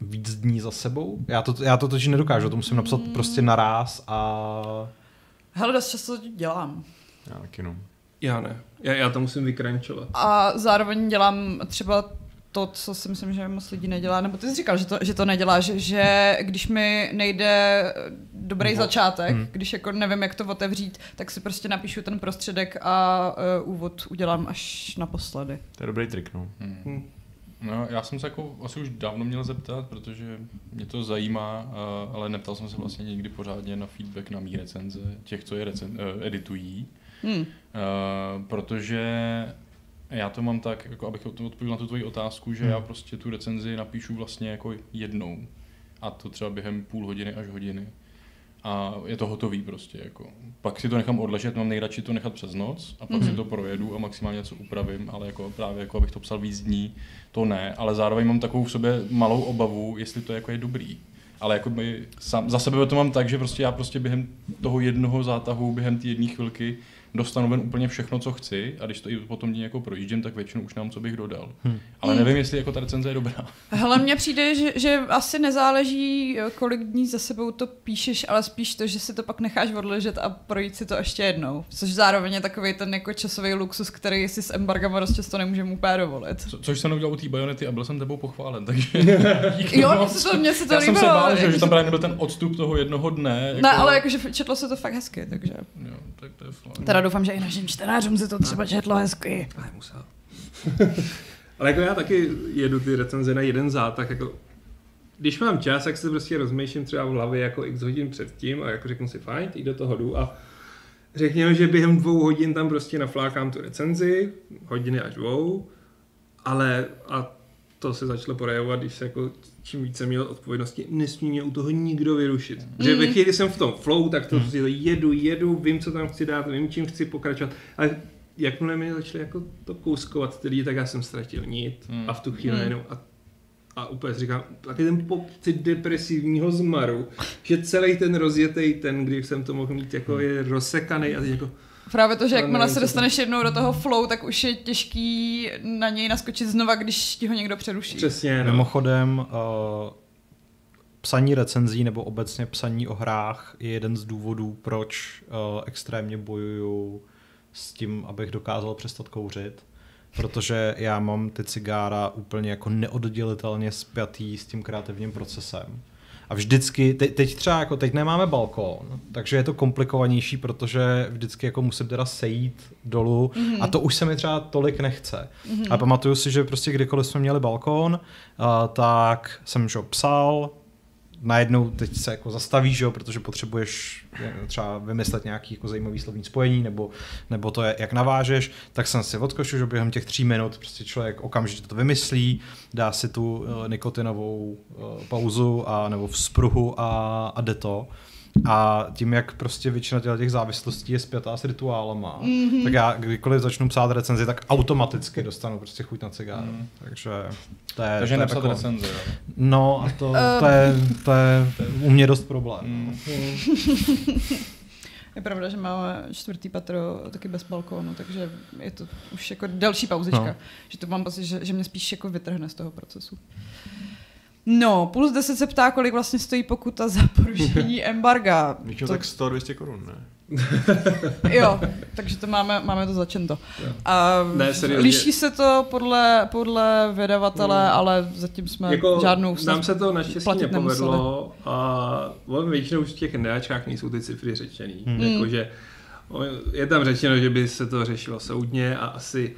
víc dní za sebou? Já to, já to totiž nedokážu, to musím napsat prostě naraz a... Hele, dost často to dělám. Já taky no. Já ne. Já, já to musím vykrančovat. A zároveň dělám třeba to, co si myslím, že moc lidí nedělá, nebo ty jsi říkal, že to, že to nedělá, že, že když mi nejde dobrý No. začátek, Hmm. hmm. když jako nevím, jak to otevřít, tak si prostě napíšu ten prostředek a uh, úvod udělám až naposledy. To je dobrý trik, no. Hmm. Hm. No, já jsem se jako asi už dávno měl zeptat, protože mě to zajímá, a- ale neptal jsem se vlastně nikdy pořádně na feedback na mý recenze, těch, co je recen, eh, editují. Hmm. Uh, protože já to mám tak, jako abych odpověděl na tu tvoji otázku, že Hmm. já prostě tu recenzi napíšu vlastně jako jednou. A to třeba během půl hodiny až hodiny. A je to hotový prostě. Jako. Pak si to nechám odležet, mám nejradši to nechat přes noc a pak Mhm. si to projedu a maximálně něco upravím, ale jako právě jako abych to psal víc dní, to ne, ale zároveň mám takovou v sobě malou obavu, jestli to jako je dobrý. Ale jako by sám, za sebe to mám tak, že prostě já prostě během toho jednoho zátahu, během té jedné chvilky dostanu ven úplně všechno, co chci a když to i potom dní jako projíždím, tak většinou už nám, co bych dodal. Hmm. Ale nevím, jestli jako ta recenze je dobrá. Hele, mně přijde, že, že asi nezáleží, kolik dní za sebou to píšeš, ale spíš to, že si to pak necháš odležet a projít si to ještě jednou. Což zároveň je takový ten jako časový luxus, který si s embargama dost často nemůžeme úplně dovolit. Co, což jsem neudělal u té bajonety a byl jsem tebou pochválen, takže [laughs] Jo, se to, mně se to Já jsem líbilo. se bál, že, jako že tam právě nebyl ten odstup toho jednoho dne. Jako, Ne, ale jakože četlo se to fakt hezky, takže... Jo, tak to je fajn. Teda doufám, že i našim čtenářům se to třeba četlo hezky. Ale musel. [laughs] Ale jako já taky jedu ty recenze na jeden zátah, jako když mám čas, tak se prostě rozmýšlím třeba v hlavě jako x hodin předtím a jako řeknu si fajn, teď do toho jdu a řekněme, že během dvou hodin tam prostě naflákám tu recenzi, hodiny až dvou, ale a to se začalo projevovat, když se jako čím více měl odpovědnosti, nesmí mě u toho nikdo vyrušit. Mm. Že ve chvíli, kdy jsem v tom flow, tak to mm. prostě jedu, jedu, vím, co tam chci dát, vím, čím chci pokračovat. Ale jakmile mi začali jako to kouskovat ty lidi, tak já jsem ztratil nit mm. a v tu chvíli mm. jenom a, a úplně si říkám, taky ten pocit depresivního zmaru, že celý ten rozjetý ten, kdy jsem to mohl mít, jako je rozsekaný a teď jako Právě to, že jakmile se dostaneš jednou do toho flow, tak už je těžký na něj naskočit znova, když ti ho někdo přeruší. přesně, no. Mimochodem, uh, psaní recenzí nebo obecně psaní o hrách je jeden z důvodů, proč uh, extrémně bojuju s tím, abych dokázal přestat kouřit. Protože já mám ty cigára úplně jako neoddělitelně spjatý s tím kreativním procesem. A vždycky, te, teď třeba jako teď nemáme balkón, takže je to komplikovanější, protože vždycky jako musím teda sejít dolů mm-hmm. a to už se mi třeba tolik nechce. Mm-hmm. A pamatuju si, že prostě kdykoliv jsme měli balkón, uh, tak jsem že, psal, najednou teď se jako zastavíš, jo, protože potřebuješ eh, třeba vymyslet nějaký jako zajímavý slovní spojení, nebo, nebo to, je, jak navážeš, tak jsem si odskočil, že během těch tří minut prostě člověk okamžitě to vymyslí, dá si tu uh, nikotinovou uh, pauzu a nebo vzpruhu a, a jde to. A tím, jak prostě většina těch závislostí je zpětá s rituálama, mm-hmm. tak já kdykoliv začnu psát recenzi, tak automaticky dostanu prostě chuť na cigáru. Mm. Takže to je, Takže to je nepsat jako- recenze, jo. No a to, to, je, to je u mě dost problém. Mm. Je pravda, že máme čtvrtý patro taky bez balkónu, takže je to už jako další pauzička. No. Že to mám pocit, že, že mě spíš jako vytrhne z toho procesu. No, plus 10 se ptá, kolik vlastně stojí pokuta za porušení [laughs] embarga. Většinou To- tak 100-200 korun, ne? [laughs] Jo, takže to máme, máme to začento. A Ne, seriózně. liší se to podle, podle vydavatele, Hmm. ale zatím jsme Jako žádnou nám se to naštěstí nepovedlo a on většinou v těch neačkách nejsou ty cifry řečený. Hmm. Jakože je tam řečeno, že by se to řešilo soudně a asi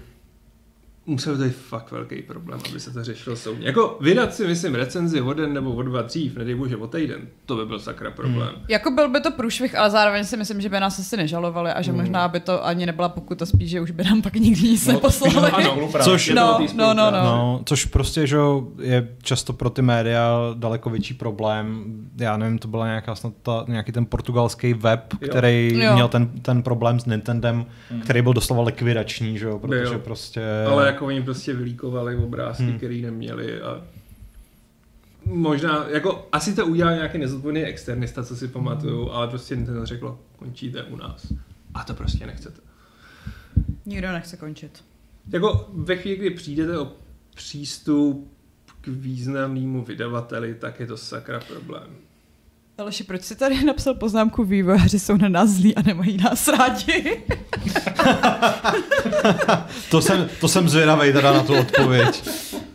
musel to být fakt velký problém, aby se to řešilo soudně. Jako vydat si, myslím, recenzi o den nebo o dva dřív, nedej bože o týden, to by byl sakra problém. Hmm. Jako byl by to průšvih, ale zároveň si myslím, že by nás asi nežalovali a že Hmm. možná by to ani nebyla pokuta, spíš, že už by nám pak nikdy nic No, neposlali. [laughs] ano. Což- No, no, no, spolupráci. No, což prostě, že je často pro ty média daleko větší problém. Já nevím, to byla nějaká snad ta, nějaký ten portugalský web, Jo. který Jo. měl ten, ten problém s Nintendem, který byl doslova likvidační, že jo, protože Byl. prostě... Ale jako oni prostě vylíkovali obrázky, Hmm. hmm. který neměli a možná, jako asi to udělal nějaký nezodpovědný externista, co si pamatuju, ale prostě Nintendo řeklo, končíte u nás. A to prostě nechcete. Nikdo nechce končit. Jako ve chvíli, kdy přijdete o přístup k významnému vydavateli, tak je to sakra problém. Aleši, proč jsi tady napsal poznámku vývojáři jsou na nás zlí a nemají nás rádi? [laughs] To jsem, to jsem zvědavej teda na tu odpověď.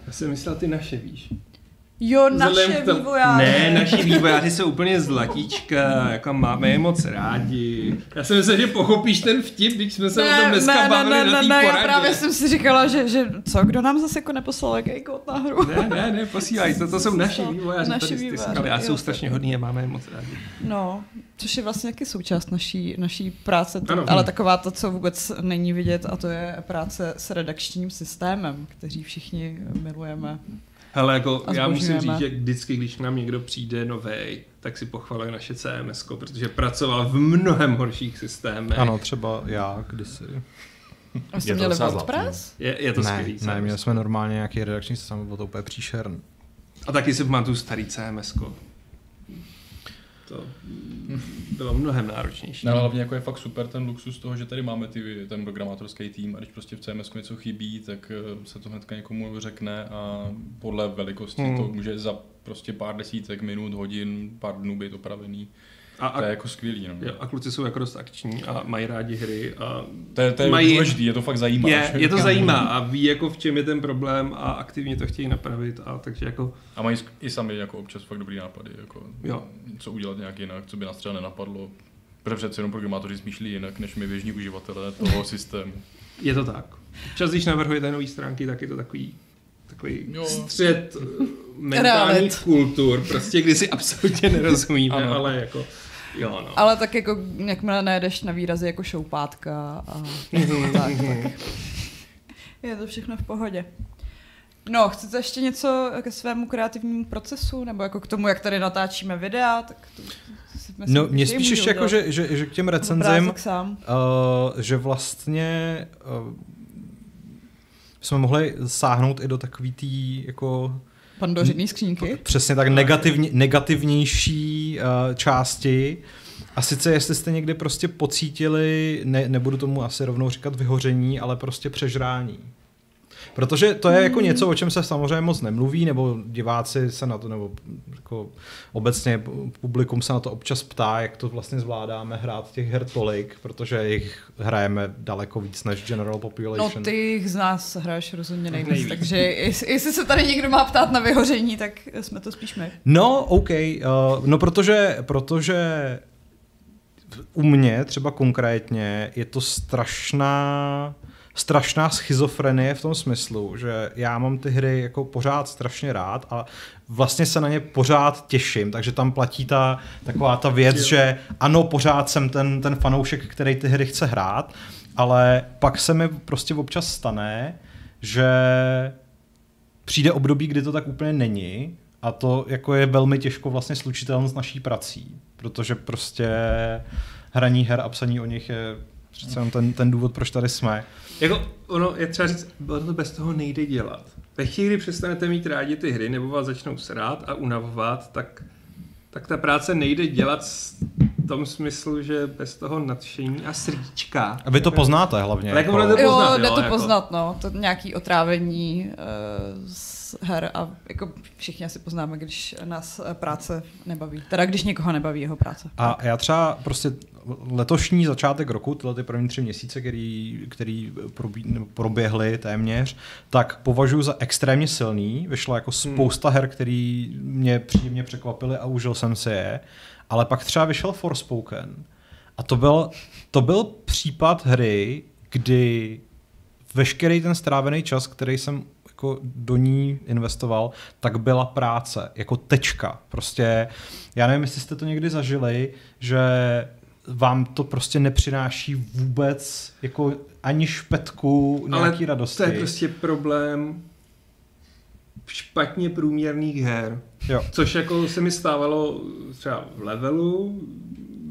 Já jsem myslel ty naše, víš. Jo, naše tomu- vývojáři. Ne, naši vývojáři jsou úplně zlatíčka, jako máme je moc rádi. Já jsem myslel, že pochopíš ten vtip, když jsme se o tom dneska bavili na té ne, poradě. já právě jsem si říkala, že, že co, kdo nám zase jako neposlal jaký kód na hru? Ne, ne, ne, posílaj to, to jsou naši vývojáři, Naši tady vývojáři, jo, jsou strašně hodní a máme je moc rádi. No, což je vlastně taky součást naší, naší práce, to, Ano. ale taková to, co vůbec není vidět, a to je práce s redakčním systémem, kteří všichni milujeme. Hele, jako já musím říct, že vždycky, když k nám někdo přijde novej, tak si pochvaluje naše CMS, protože pracoval v mnohem horších systémech. Ano, třeba já kdysi. A jste měli WordPress? Je, je to ne, skvělý ne, CMS. měli jsme normálně nějaký redakční systém, bylo to úplně příšerný. A taky si pamatuju starý CMS. To bylo mnohem náročnější. No, hlavně jako je fakt super ten luxus toho, že tady máme ty, ten programátorský tým a když prostě v CMS něco chybí, tak eh, se to hnedka někomu řekne a podle velikosti Hmm. to může za prostě pár desítek minut, hodin, pár dnů být opravený. A, To je a, jako skvělý. No. jo, a kluci jsou jako dost akční a mají rádi hry a To je, to je Mají- důležitý, je to fakt zajímavé. je, je to zajímá a ví jako v čem je ten problém a aktivně to chtějí napravit a takže jako A mají i sami jako občas fakt dobrý nápady, jako Jo. co udělat nějak jinak, co by nás třeba nenapadlo. Protože přece jenom programátoři smýšlí jinak, než my běžní uživatelé toho systému. je to tak. Čas, když navrhujete nové stránky, tak je to takový takový Jo. střed [laughs] mentálních Realit. kultur, prostě kdy si absolutně nerozumíme, Ano. ale jako, jo no. Ale tak jako, jakmile nejedeš na výrazy jako šoupátka a tak, tak [laughs] je to všechno v pohodě. No, chcete ještě něco ke svému kreativnímu procesu, nebo jako k tomu, jak tady natáčíme videa, tak to, myslím, No, mě spíš ještě jako, že, že, že k těm recenzím, sám. Uh, že vlastně uh, jsme mohli sáhnout i do takový tý jako Pandořiný skřínky. přesně tak negativně, negativnější uh, části. A sice jestli jste někdy prostě pocítili, ne, nebudu tomu asi rovnou říkat vyhoření, ale prostě přežrání. Protože to je jako něco, o čem se samozřejmě moc nemluví, nebo diváci se na to, nebo jako obecně publikum se na to občas ptá, jak to vlastně zvládáme hrát těch her tolik, protože jich hrajeme daleko víc než general No population. ty z nás hraješ rozhodně nejvíc, Nejvíc. takže jestli, jestli se tady někdo má ptát na vyhoření, tak jsme to spíš my. No, OK. Uh, no, protože, protože u mě třeba konkrétně je to strašná strašná schizofrenie v tom smyslu, že já mám ty hry jako pořád strašně rád a vlastně se na ně pořád těším, takže tam platí ta taková ta věc, Jo. že ano, pořád jsem ten, ten fanoušek, který ty hry chce hrát, ale pak se mi prostě občas stane, že přijde období, kdy to tak úplně není a to jako je velmi těžko vlastně slučitelné s naší prací, protože prostě hraní her a psaní o nich je přece jenom ten, ten důvod, proč tady jsme. Jako, ono je třeba říct, ono to bez toho nejde dělat. Ve chvíli, kdy přestanete mít rádi ty hry, nebo vás začnou srát a unavovat, tak, tak ta práce nejde dělat v tom smyslu, že bez toho nadšení a srdíčka. A vy to poznáte hlavně. Ale jako ono to Jo, poznat, jde jo, to jako. poznat, no. To nějaký otrávení uh, z her a jako všichni asi poznáme, když nás eh, práce nebaví. Teda když někoho nebaví jeho práce. A já třeba prostě letošní začátek roku, tyhle ty první tři měsíce, který, který probí, proběhly téměř, tak považuji za extrémně silný. Vyšlo jako spousta her, který mě příjemně překvapily a užil jsem si je. Ale pak třeba vyšel Forspoken. A to byl, to byl případ hry, kdy veškerý ten strávený čas, který jsem jako do ní investoval, tak byla práce, jako tečka. Prostě, já nevím, jestli jste to někdy zažili, že vám to prostě nepřináší vůbec jako ani špetku nějaký Ale radosti. to je prostě problém špatně průměrných her. Jo. Což jako se mi stávalo třeba v levelu,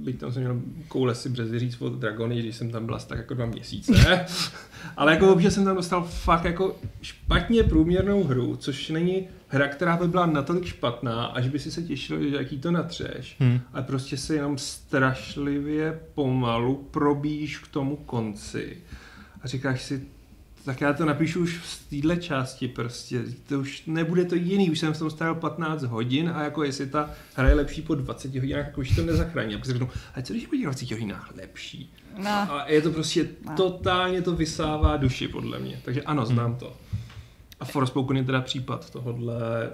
byť tam jsem měl koule si brzy říct od Dragony, když jsem tam byl asi tak jako dva měsíce. [laughs] Ale jako občas jsem tam dostal fakt jako špatně průměrnou hru, což není hra, která by byla natolik špatná, až by si se těšil, že jaký to natřeš. Hmm. Ale prostě se jenom strašlivě pomalu probíš k tomu konci. A říkáš si, tak já to napíšu už v téhle části prostě, to už nebude to jiný, už jsem v tom strávil 15 hodin a jako jestli ta hra je lepší po 20 hodinách, jako už to nezachrání. A pak si řeknu, ale co když po těch 20 hodinách lepší? No. A je to prostě No. totálně to vysává duši podle mě. Takže ano, znám to. A Forspoken je teda případ tohohle,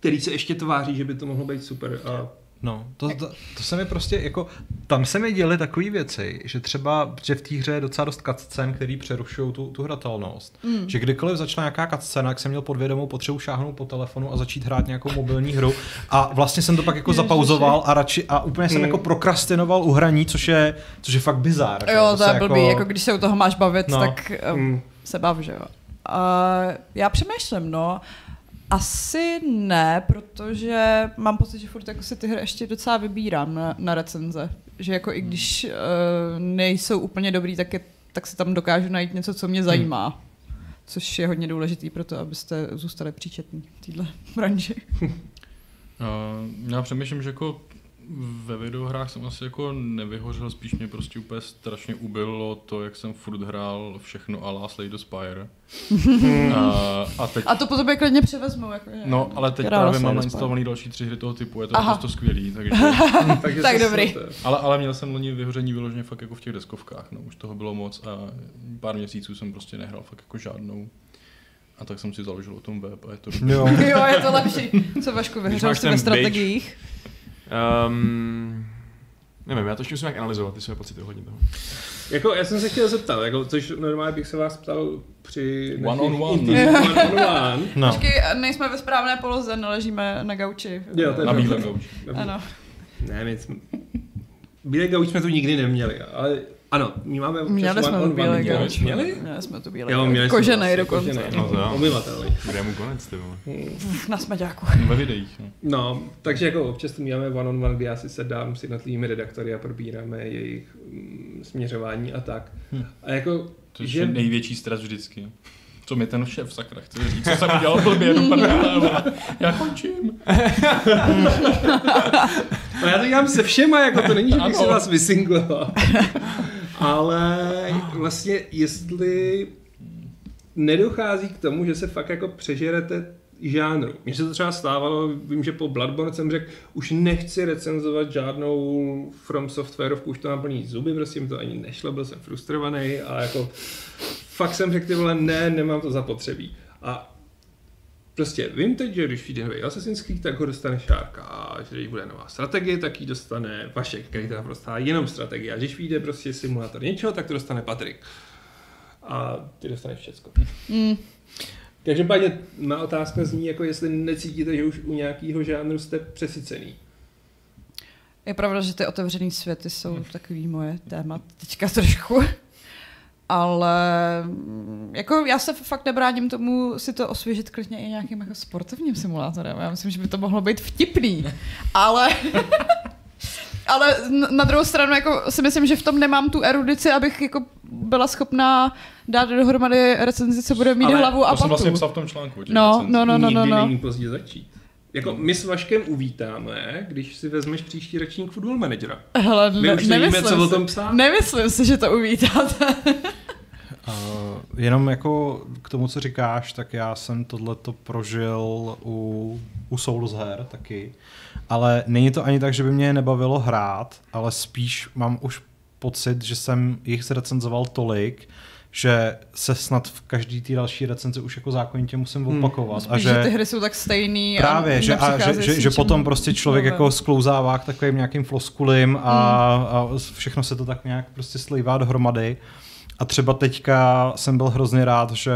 který se ještě tváří, že by to mohlo být super. A No, to, to, to se mi prostě jako, tam se mi děly takové věci, že třeba, že v té hře je docela dost cutscén, který přerušují tu, tu hratelnost. Mm. Že kdykoliv začala nějaká cutscéna, tak jsem měl podvědomou potřebu šáhnout po telefonu a začít hrát nějakou mobilní hru. A vlastně jsem to pak jako Ježiši. zapauzoval a radši, a úplně jsem Mm. jako prokrastinoval u hraní, což je, což je fakt bizár. že Jo, to se je blbý, jako když se u toho máš bavit, No. tak um, mm, se bav, že jo. Uh, já přemýšlím, no. Asi ne, protože mám pocit, že furt jako si ty hry ještě docela vybírám na, na recenze. Že jako i když uh, nejsou úplně dobrý, tak, je, tak si tam dokážu najít něco, co mě zajímá. Což je hodně důležitý pro to, abyste zůstali příčetní v této branži. Uh, [laughs] já přemýšlím, že jako ve videohrách jsem asi jako nevyhořel, spíš mě prostě úplně strašně ubilo to, jak jsem furt hrál všechno a Last Lady Spire. uh, a teď A to po tobě klidně převezmu. Jako, No, ale teď právě mám nainstalovaný další tři hry toho typu, je to naprosto skvělý, takže, takže [laughs] Tak to- dobrý. ale, ale měl jsem loni vyhoření vyloženě fakt jako v těch deskovkách, no, už toho bylo moc a pár měsíců jsem prostě nehrál fakt jako žádnou. A tak jsem si založil o tom web a je to Jo. [laughs] jo, je to lepší. Co Vašku, vyhořel máš jsi ve strategiích? Um, Nevím, já to ještě musím jak analyzovat, ty své pocity ohledně toho. Jako, já jsem se chtěl zeptat, jako, což normálně bych se vás ptal při One on one. [laughs] one on one. No. Počkej, nejsme ve správné poloze, neležíme na gauči. Jo, to je Na bílém gauči. Ano. Ne, my jsme... Bílé gauč jsme tu nikdy neměli, ale ano, my máme občas Měli jsme on tu one. bílé měli. gauč. Měli? Měli jsme tu bílé Jo, měli Koženej vlastně, dokonce. koženej, No to. No. Kde mu konec, ty vole. Na smaďáku. No, [laughs] ve videích. No. No, takže jako občas tu máme one on one, kdy já si sedám s jednotlivými redaktory a probíráme jejich mm, směřování a tak. A jako, To je že... největší stres vždycky. Co mi ten šéf sakra chce říct, co jsem udělal blbě, dopadne, já končím. No [laughs] já to dělám se všema, jako to není, že bych si vás vysingloval. Ale vlastně, jestli nedochází k tomu, že se fakt jako přežerete žánru. Mně se to třeba stávalo, vím, že po Bloodborne jsem řekl, už nechci recenzovat žádnou From Softwareovku, už to mám plný zuby, prostě mi to ani nešlo, byl jsem frustrovaný a jako fakt jsem řekl, ty vole, ne, nemám to zapotřebí. A Prostě vím teď, že když vyjde nový Assassin's Creed, tak ho dostane Šárka. A když bude nová strategie, tak ji dostane Vašek, který teda prostě jenom strategie. A když vyjde prostě simulátor něčeho, tak to dostane Patrik. A ty dostaneš všecko. Mm. Každopádně má otázka zní, jako jestli necítíte, že už u nějakého žánru jste přesycený. Je pravda, že ty otevřený světy jsou takový moje téma teďka trošku. Ale mm, jako já se fakt nebráním tomu si to osvěžit klidně i nějakým jako sportovním simulátorem. Já myslím, že by to mohlo být vtipný. Ale ale na druhou stranu jako si myslím, že v tom nemám tu erudici, abych jako byla schopná dát dohromady recenzi, co bude mít Ale hlavu a To jsem patu. vlastně psal v tom článku. o No, no, no, no, no, Nikdy no. není pozdě začít. Jako my s Vaškem uvítáme, když si vezmeš příští ročník football managera. Hele, My ne, už nevíme, co o si- tom psát. Nemyslím si, že to uvítáte. [laughs] Uh, jenom jako k tomu, co říkáš, tak já jsem tohleto prožil u, u Souls her taky. Ale není to ani tak, že by mě nebavilo hrát, ale spíš mám už pocit, že jsem jich zrecenzoval tolik, že se snad v každý té další recenzi už jako zákonitě musím Hmm. opakovat. Spíš, že ty hry jsou tak stejný. Právě, a že, a, že, že, že potom prostě člověk jako sklouzává k takovým nějakým floskulím a, a všechno se to tak nějak prostě slejvá dohromady. A třeba teďka jsem byl hrozně rád, že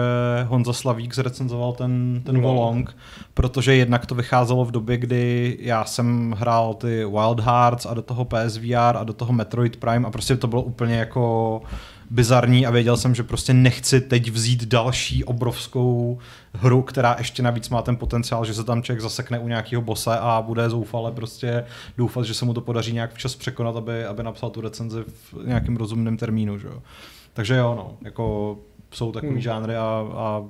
Honza Slavík zrecenzoval ten, ten No. Volong, protože jednak to vycházelo v době, kdy já jsem hrál ty Wild Hearts a do toho PSVR a do toho Metroid Prime a prostě to bylo úplně jako bizarní a věděl jsem, že prostě nechci teď vzít další obrovskou hru, která ještě navíc má ten potenciál, že se tam člověk zasekne u nějakého bose a bude zoufale prostě doufat, že se mu to podaří nějak včas překonat, aby, aby napsal tu recenzi v nějakém rozumném termínu. Že jo. Takže jo, no, jako jsou takový Hmm. hmm. žánry a, a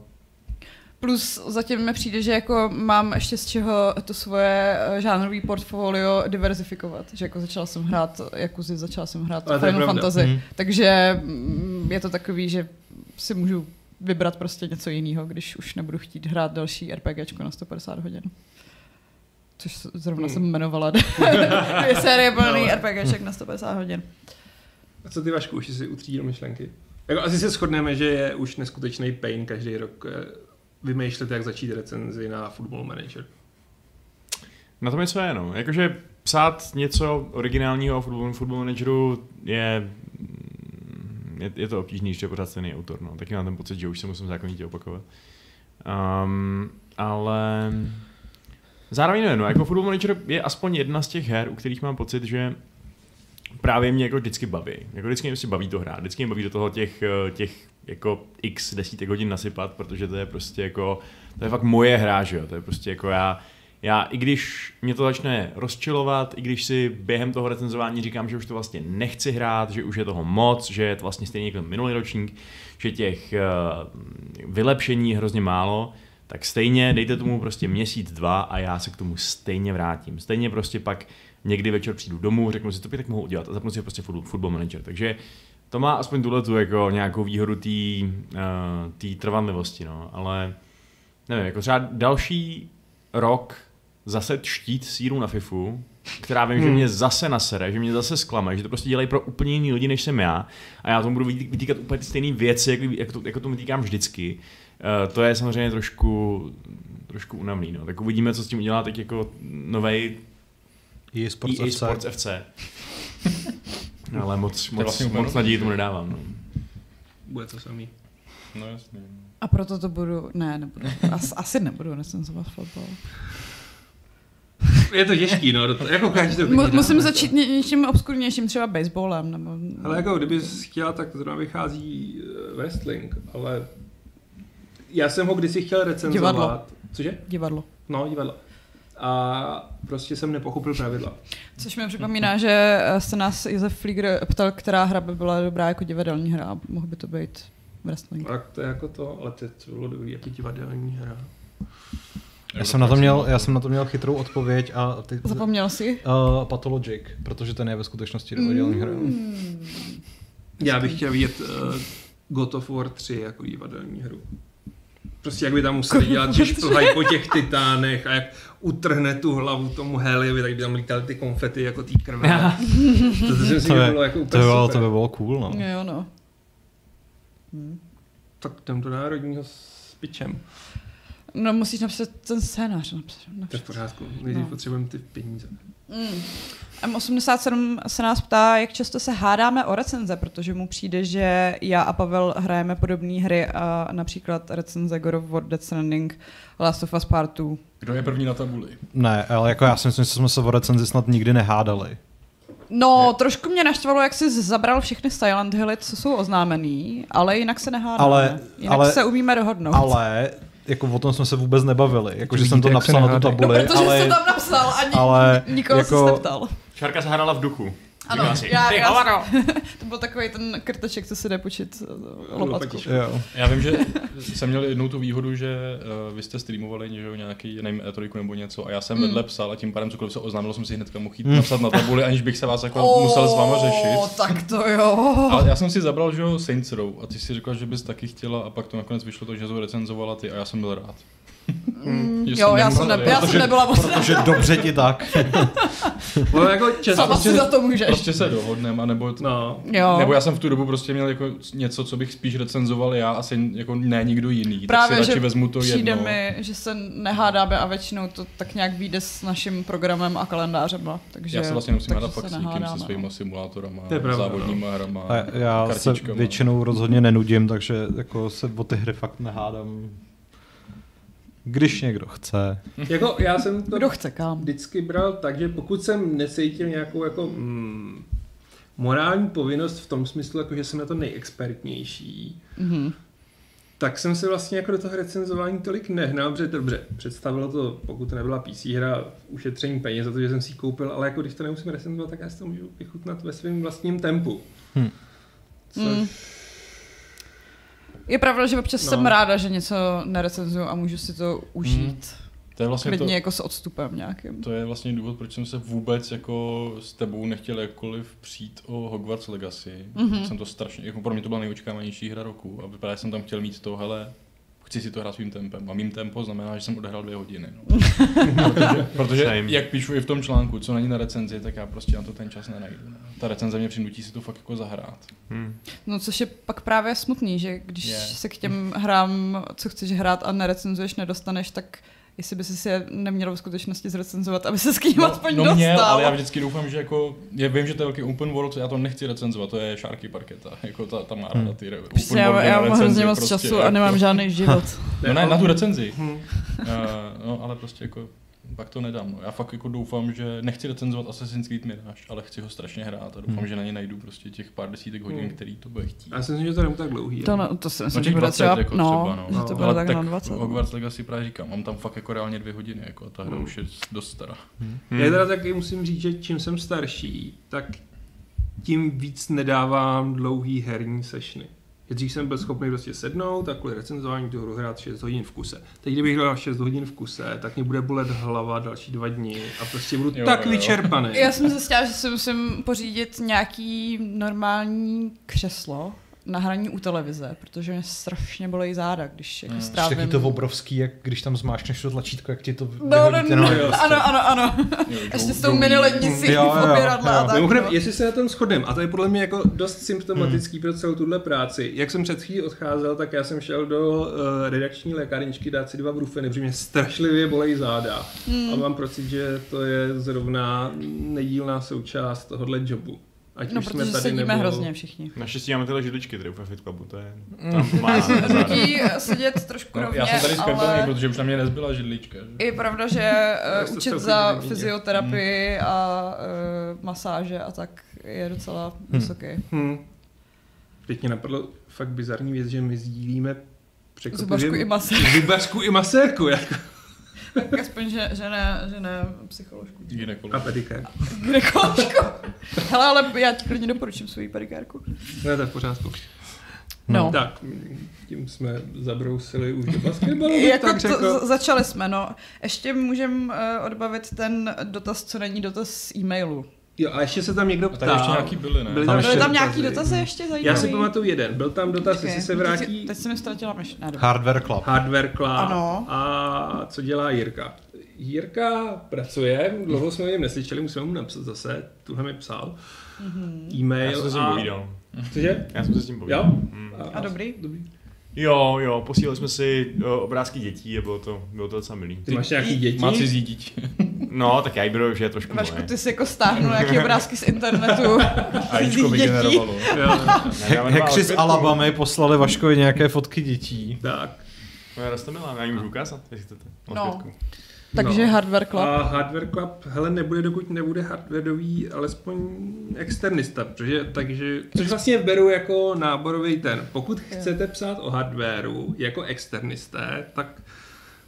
Plus zatím mi přijde, že jako mám ještě z čeho to svoje eh, žánrový portfolio diverzifikovat. Že jako začala jsem hrát Jakuzi, začala jsem hrát Ale Final. Fantasy. Takže mm, je to takový, že si můžu vybrat prostě něco jiného, když už nebudu chtít hrát další RPGčko na 150 hodin. Což zrovna Hmm. jsem jmenovala [laughs] dvě série plný No. RPGček na 150 hodin. A co ty Vašku, už si utřídil myšlenky? Jako asi se shodneme, že je už neskutečný pain každý rok eh, vymýšlet, jak začít recenzi na Football Manager. Na tom je své, no. Jakože psát něco originálního o football, football manageru je, je, je to obtížný, je pořád stejný autor, no. Taky mám ten pocit, že už se musím zákonitě opakovat. Um, ale zároveň ne, no, jako Football Manager je aspoň jedna z těch her, u kterých mám pocit, že právě mě jako vždycky baví. Jako vždycky mě prostě baví to hrát, vždycky mě baví do toho těch, eh, těch jako x desítek hodin nasypat, protože to je prostě jako, to je fakt moje hra, že jo, to je prostě jako já, já, i když mě to začne rozčilovat, i když si během toho recenzování říkám, že už to vlastně nechci hrát, že už je toho moc, že je to vlastně stejně jako minulý ročník, že těch uh, vylepšení je hrozně málo, tak stejně dejte tomu prostě měsíc, dva a já se k tomu stejně vrátím. Stejně prostě pak někdy večer přijdu domů, řeknu si, to tak mohu udělat a zapnu si prostě football, football manager. Takže to má aspoň tuhle tu jako nějakou výhodu té uh, té trvanlivosti, no, ale nevím, jako třeba další rok zase štít síru na FIFU, která vím, hmm. že mě zase nasere, že mě zase zklame, že to prostě dělají pro úplně jiný lidi, než jsem já. A já tomu budu vytý- vytýkat úplně ty stejné věci, jako, jako, to, jako tomu týkám vždycky. Uh, to je samozřejmě trošku, trošku unavný. No. Tak uvidíme, co s tím udělá teď jako novej EA Sports EA FC. Sports FC. [laughs] Ale moc, moc, vlastně moc, naději tomu nedávám. No. Bude to samý. No jasně. A proto to budu, ne, nebudu, As, asi nebudu recenzovat fotbal. Je to těžký, no. do to- Jako každý to musím dáme, začít ně, něčím obskurnějším, třeba baseballem, nebo... Ale jako kdybys chtěla, tak zrovna vychází eh, wrestling, ale já jsem ho kdysi chtěl recenzovat. Divadlo. Cože? Divadlo. No, divadlo. A prostě jsem nepochopil pravidla. Což mi připomíná, že eh, se nás Josef Flieger ptal, která hra by byla dobrá jako divadelní hra a mohl by to být wrestling. Tak to je jako to, ale to, to bylo dobrý, jaký divadelní hra. Já jsem, na to měl, já jsem na to měl chytrou odpověď a ty, Zapomněl jsi? uh, Pathologic, protože ten je ve skutečnosti divadelní hra. Mm. Já bych chtěl vidět uh, God of War 3 jako divadelní hru. Prostě jak by tam museli dělat, že šplhají po těch titánech a jak utrhne tu hlavu tomu Heliovi, tak by tam lítaly ty konfety jako tý krve. to, to, si myslím, To, že je, bylo jako to, by bylo, to by bylo cool, no. Jo, no. Hm. Tak jdem do národního s pičem. No musíš napsat ten scénář. Napsat, To je v napsat. pořádku. Nejdřív No. potřebujeme ty peníze. Mm. M87 se nás ptá, jak často se hádáme o recenze, protože mu přijde, že já a Pavel hrajeme podobné hry a například recenze God of War, Death Stranding, Last of Us Part 2. Kdo je první na tabuli? Ne, ale jako já si myslím, že jsme se o recenzi snad nikdy nehádali. No, je. trošku mě naštvalo, jak jsi zabral všechny Silent Hilly, co jsou oznámený, ale jinak se nehádáme. Ale- jinak ale- se umíme dohodnout. Ale jako o tom jsme se vůbec nebavili. Jako, že jsem to napsal se na tu nehádají. no, tabuli, protože ale... jsi to tam napsal a ni- ale nikoho jako- jsi neptal. Šárka se hádala v duchu. Ano, Říká si, já, "Ty já, hovado!" [laughs] to byl takový ten krteček, co si jde počít eh, lopatku. Já vím, že jsem měl jednou tu výhodu, že uh, vy jste streamovali že jo, nějaký, nevím, E3 nebo něco a já jsem Mm. vedle psal a tím pádem cokoliv se oznámilo, jsem si hnedka mohl jít napsat na tabuli, aniž bych se vás jako [laughs] musel s váma řešit. tak to jo. [laughs] Ale já jsem si zabral, že jo, Saints Row a ty si řekla, že bys taky chtěla a pak to nakonec vyšlo to, že to recenzovala ty a já jsem byl rád. Mm, jo, já jsem, ne, já jsem nebyla moc Protože dobře ti tak. [laughs] No, jako často, Sama si za to můžeš. Prostě se dohodneme, anebo t- no, Jo. Nebo já jsem v tu dobu prostě měl jako něco, co bych spíš recenzoval já, asi jako ne nikdo jiný. Právě, tak si že radši vezmu to přijde jedno. mi, že se nehádáme a většinou to tak nějak vyjde s naším programem a kalendářem. Takže, Já se vlastně musím hádat fakt s někým, se svýma no. simulátorama, To je pravda, závodníma hrama, A já se kartičkama. většinou rozhodně nenudím, takže jako se o ty hry fakt nehádám. Když někdo chce. jako já jsem to Kdo chce kam? vždycky bral tak, že pokud jsem necítil nějakou jako mm, morální povinnost v tom smyslu, jako že jsem na to nejexpertnější, Mhm. tak jsem se vlastně jako do toho recenzování tolik nehnal, protože dobře, představilo to, pokud to nebyla PC hra, ušetření peněz za to, že jsem si ji koupil, ale jako když to nemusím recenzovat, tak já si to můžu vychutnat ve svém vlastním tempu. Hm. Což, Mm. Je pravda, že občas No. jsem ráda, že něco nerecenzuju a můžu si to užít. To je vlastně to, jako s odstupem nějakým. to je vlastně důvod, proč jsem se vůbec jako s tebou nechtěl jakkoliv přijít o Hogwarts Legacy. Mhm. Mm-hmm. Jsem to strašně, jako pro mě to byla nejočekávanější hra roku a právě jsem tam chtěl mít to, hele, chci si to hrát svým tempem. A mým tempo znamená, že jsem odehrál dvě hodiny. No. [laughs] protože, protože jak píšu i v tom článku, co není na recenzi, tak já prostě na to ten čas nenajdu. No. Ta recenze mě přinutí si to fakt jako zahrát. Hmm. No což je pak právě smutný, že když Je. se k těm hrám, co chceš hrát a nerecenzuješ, nedostaneš, tak jestli by si je neměl v skutečnosti zrecenzovat, aby se s kým aspoň no dostal. měl, ale já vždycky doufám, že jako, já vím, že to je velký open world, já to nechci recenzovat, to je Sharky Parketa, jako ta, ta má ráda ty re- Prostě open já, worldy já na mám hrozně moc prostě, času a nemám žádný život. [laughs] No ne, na tu recenzi. Hm. Uh, no, ale prostě jako pak to nedám. No. Já fakt jako doufám, že nechci recenzovat Assassin's Creed Mirage, ale chci ho strašně hrát a doufám, Hmm. že na ně najdu prostě těch pár desítek hodin, Hmm. který to bude chtít. Já si myslím, že to nebude tak dlouhý. To, no, to si No myslím, že těch bude 20 třeba, jako no, třeba, no. že to No, bude ale tak tak na 20. Hogwarts Legacy právě říkám, mám tam fakt jako reálně dvě hodiny, jako a ta hra Hmm. už je dost stará. Hmm. Já teda taky musím říct, že čím jsem starší, tak tím víc nedávám dlouhý herní sešny. Že Dřív jsem byl schopný prostě sednout a kvůli recenzování tu hru hrát 6 hodin v kuse. Teď kdybych hrál 6 hodin v kuse, tak mě bude bolet hlava další dva dny a prostě budu Jo, tak jo. vyčerpaný. Já jsem zjistila, že si musím pořídit nějaký normální křeslo na hraní u televize, protože mě strašně bolí záda, když jako Hmm. strávím... Taky to obrovský, jak když tam zmáčkneš to tlačítko, jak ti to No, no, no, jo, ano, ano, ano. Jo, [laughs] Ještě s tou mini lednicí Jo, jo, v opěradle jo. a tak. Mimochodem, no. jestli se na tom shodneme, a to je podle mě jako dost symptomatický pro celou tuhle práci. Jak jsem před chvílí odcházel, tak já jsem šel do uh, redakční lékárničky dát si dva brufeny, protože mě strašlivě bolej záda. A mám pocit, že to je zrovna nedílná součást tohohle jobu. Ať No, protože tady sedíme nebo... hrozně všichni. Naštěstí máme tyhle židličky tady u Fit Clubu, to je... Mm. Tam má. [laughs] Nutí sedět trošku No, rovně, já jsem tady skrbený, ale protože už na mě nezbyla židlička. že? je pravda, že [laughs] uh, učit se za fyzioterapii a uh, masáže a tak je docela vysoký. Hm. Teď mě napadlo fakt bizarní věc, že my sdílíme Zubařku i masérku. Zubařku i masérku, jako. Tak aspoň, že, že, ne, že ne psycholožku. A Ginekolog. pedikér. Grekoložku. Hele, ale já ti klidně doporučím svoji pedikérku. No, to je v pořádku. No. Tak, tím jsme zabrousili už do basketbalu, Jako tak řekl. to, začali jsme, no. Ještě můžem uh, odbavit ten dotaz, co není dotaz z e-mailu. Jo, a ještě se tam někdo A ptal. tady ještě nějaký byly, ne? Byly Tam tam, ještě tam nějaký dotazy ještě zajímavý? Já si pamatuju jeden. Byl tam dotaz, Počkej, jestli se teď vrátí si- Teď jsem mi ztratila myš... Ne. Hardware Club. Hardware Club Ano. a co dělá Jirka. Jirka pracuje, dlouho jsme o něm neslyšeli, musíme mu napsat zase, tuhle mi psal. Mhm. E-mail Já jsem se s tím a... povídal. Cože? Já jsem se s tím povídal. Jo? Mm. A dobrý? dobrý. Jo, jo, posílali jsme si uh, obrázky dětí a bylo to, bylo to docela milý. Ty máš nějaký děti? Má cizí dítě. [laughs] No, tak já jí beru, že je trošku Vašku, ty jsi jako stáhnul nějaké obrázky z internetu. A jíčko vygenerovalo. [laughs] Jo, Hekři z. Alabamy poslali Vaškovi nějaké fotky dětí. tak. No, já Rostomila, já jí můžu ukázat, jestli chcete. No. Takže No. Hardware Club. A Hardware Club, hele, nebude, dokud nebude hardwareový, alespoň externista, protože, takže, což vlastně beru jako náborový ten. Pokud chcete psát o hardwareu jako externisté, tak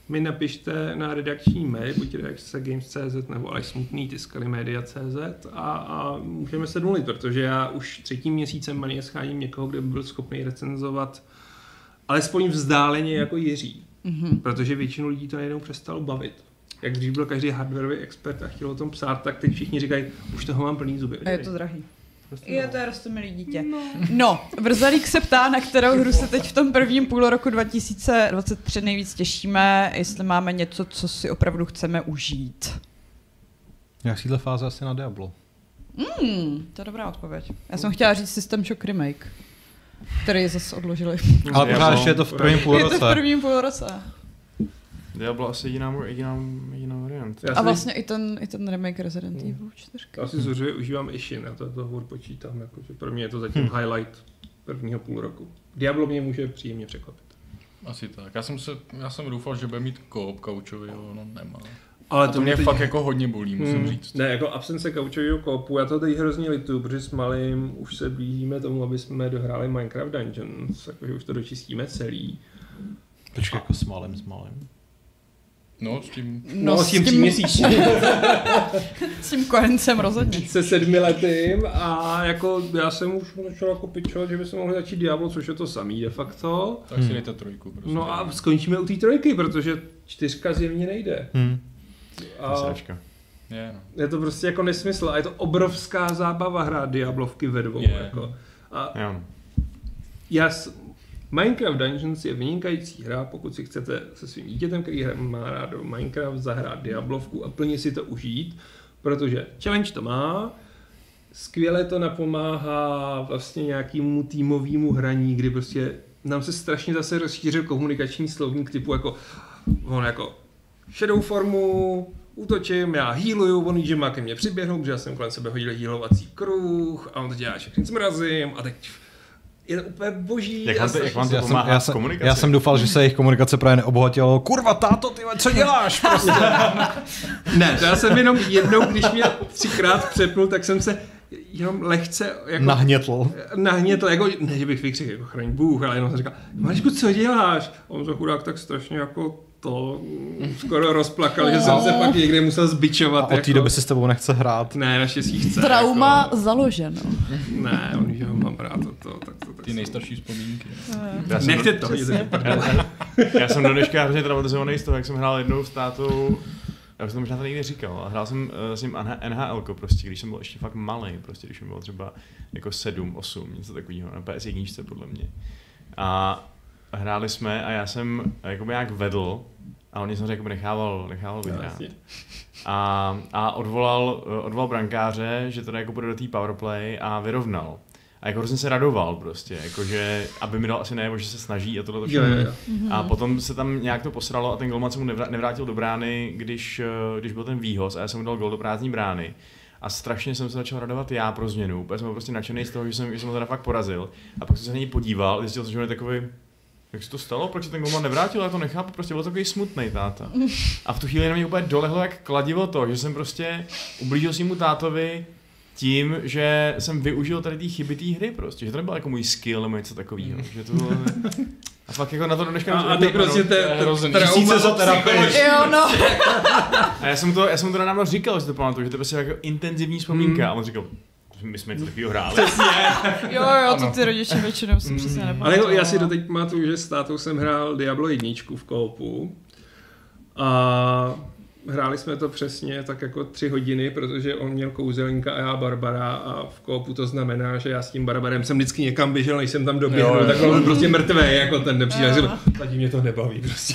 mi napište na redakční mail, buď redakce Games.cz nebo ale smutný tiskali media.cz a, a můžeme se domluvit, protože já už třetím měsícem manie scháním někoho, kdo by byl schopný recenzovat alespoň vzdáleně jako Jiří. Mhm. Protože většinu lidí to najednou přestalo bavit. Jak dřív byl každý hardwareový expert a chtěl o tom psát, tak teď všichni říkají, už toho mám plný zuby. A je to drahý. Prostě Je no. to rostomilý dítě. No, Vrzalík se ptá, na kterou hru se teď v tom prvním půl roku 2023 nejvíc těšíme, jestli máme něco, co si opravdu chceme užít. Já sídle fáze asi na Diablo. Hmm, to je dobrá odpověď. Já jsem chtěla říct System Shock Remake, který zase odložili. Ale pořád ještě je to v prvním Je to půlroce. v prvním půl roce. Diablo asi jediná, jediná, jediná variant. Já A si- vlastně i ten, i ten remake Resident Evil 4. Já si zuřivě užívám Ishin, já to, to hovor počítám, jakože pro mě je to zatím hmm. highlight prvního půl roku. Diablo mě může příjemně překvapit. Asi tak. Já jsem, se, já jsem doufal, že bude mít koop kaučový, ale no nemá. Ale A to mě fakt jako hodně bolí, musím Hmm. říct. Ne, jako absence kaučového koopu, já to teď hrozně lituju, protože s malým už se blížíme tomu, aby jsme dohráli Minecraft Dungeons, jakože už to dočistíme celý. Počkej, jako s malým, s malým. No, s tím... No, s tím tříměsíčním. [laughs] s tím kohencem rozhodně. se sedmi letým a jako já jsem už začal jako pičovat, že bychom mohli začít Diablo, což je to samý de facto. Tak si dejte trojku. Prostě. No a skončíme u té trojky, protože čtyřka zjevně nejde. Hmm. A. Je, no. je to prostě jako nesmysl a je to obrovská zábava hrát Diablovky ve dvou. Je. Jako. A Jo. no. já s... Minecraft Dungeons je vynikající hra, pokud si chcete se svým dítětem, který má rád do Minecraft, zahrát Diablovku a plně si to užít, protože challenge to má, skvěle to napomáhá vlastně nějakému týmovému hraní, kdy prostě nám se strašně zase rozšířil komunikační slovník typu jako on jako shadow formu, útočím, já healuju, on ví, že má ke mně přiběhnout, protože já jsem kolem sebe hodil healovací kruh a on to dělá všechny zmrazím a teď je to úplně boží. Jak vám to- jak vám to Já jsem, já, jsem, já jsem doufal, že se jejich komunikace právě neobohatilo. Kurva, táto, ty co děláš? Prostě. [laughs] Ne, to já jsem jenom jednou, když mě třikrát přepnul, tak jsem se jenom lehce jako Nahnětl. nahnětl, jako, ne, že bych vykřikl, jako chraň Bůh, ale jenom jsem říkal, Marišku, co děláš? A on se chudák tak strašně jako to skoro rozplakal, že jsem se pak někde musel A zbičovat. od té jako, doby si s tebou nechce hrát. Ne, naštěstí chce. Trauma Jako, založeno. ne, on že ho mám rád, to, to, tak to, tak Ty nejstarší vzpomínky. Já jsem Nechte do- to, prdele. Já jsem do dneška hrozně traumatizovaný z toho, jak jsem hrál jednou s tátou, já už jsem to možná tady někdy říkal, a hrál jsem uh, s ním NHL, prostě, když jsem byl ještě fakt malý, prostě, když jsem byl třeba jako 7, 8, něco takového, na PS1 podle mě. A hráli jsme a já jsem jakoby nějak vedl, a on samozřejmě jakoby nechával, nechával vyhrát. Jasně. A, a odvolal, odvolal brankáře, že teda jako půjde do té powerplay a vyrovnal. A jako hrozně se radoval prostě, jakože, aby mi dal asi najevo, že se snaží a tohle to všechno. jo, jo. A potom se tam nějak to posralo a ten golman se mu nevrá- nevrátil do brány, když, když byl ten výhoz a já jsem mu dal gol do prázdní brány. a strašně jsem se začal radovat já pro změnu, protože jsem byl prostě nadšený z toho, že jsem, že jsem ho teda fakt porazil. A pak jsem se na něj podíval, zjistil jsem, že on je takový, jak se to stalo, proč se ten golman nevrátil, já to nechápu, prostě byl takový smutný táta. A v tu chvíli na mě úplně dolehlo jak kladivo to, že jsem prostě ublížil svýmu tátovi tím, že jsem využil tady ty chyby té hry prostě, že to nebyl jako můj skill nebo něco takového, že to bylo... A fakt jako na to do dneška A, a ty prostě te, te, hrozný. trauma za terapii. Jo, no. A já jsem to, já jsem to nedávno říkal, že to pamatuju, že to je prostě jako intenzivní vzpomínka. Hmm. A on říkal, my jsme něco takového hráli. [laughs] Jo, jo, to ty rodiče většinou si přesně Ale nepamatují. jo, já si doteď pamatuju, že s tátou jsem hrál Diablo 1 v koupu a hráli jsme to přesně tak jako tři hodiny, protože on měl kouzelníka a já Barbara a v koupu to znamená, že já s tím Barbarem jsem vždycky někam běžel, než jsem tam doběhl, tak on byl prostě mrtvý, jako ten. Říkal, Tati mě to nebaví prostě.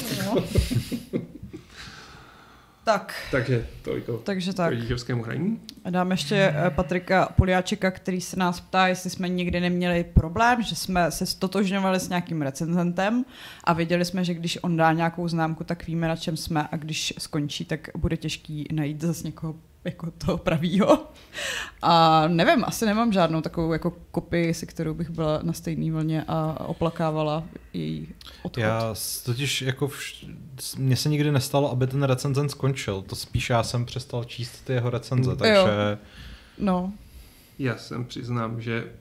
Tak, Takže toliko takže tak. rodičovskému hraní. A dám ještě eh, Patrika Poliáčeka, který se nás ptá, jestli jsme nikdy neměli problém, že jsme se stotožňovali s nějakým recenzentem a věděli jsme, že když on dá nějakou známku, tak víme, na čem jsme a když skončí, tak bude těžký najít zase někoho jako toho pravýho. A nevím, asi nemám žádnou takovou jako kopii, se kterou bych byla na stejné vlně a oplakávala její odchod. Já totiž jako vš... mně se nikdy nestalo, aby ten recenzent skončil. To spíš já jsem přestal číst ty jeho recenze, Mm. takže No, Já jsem přiznám, že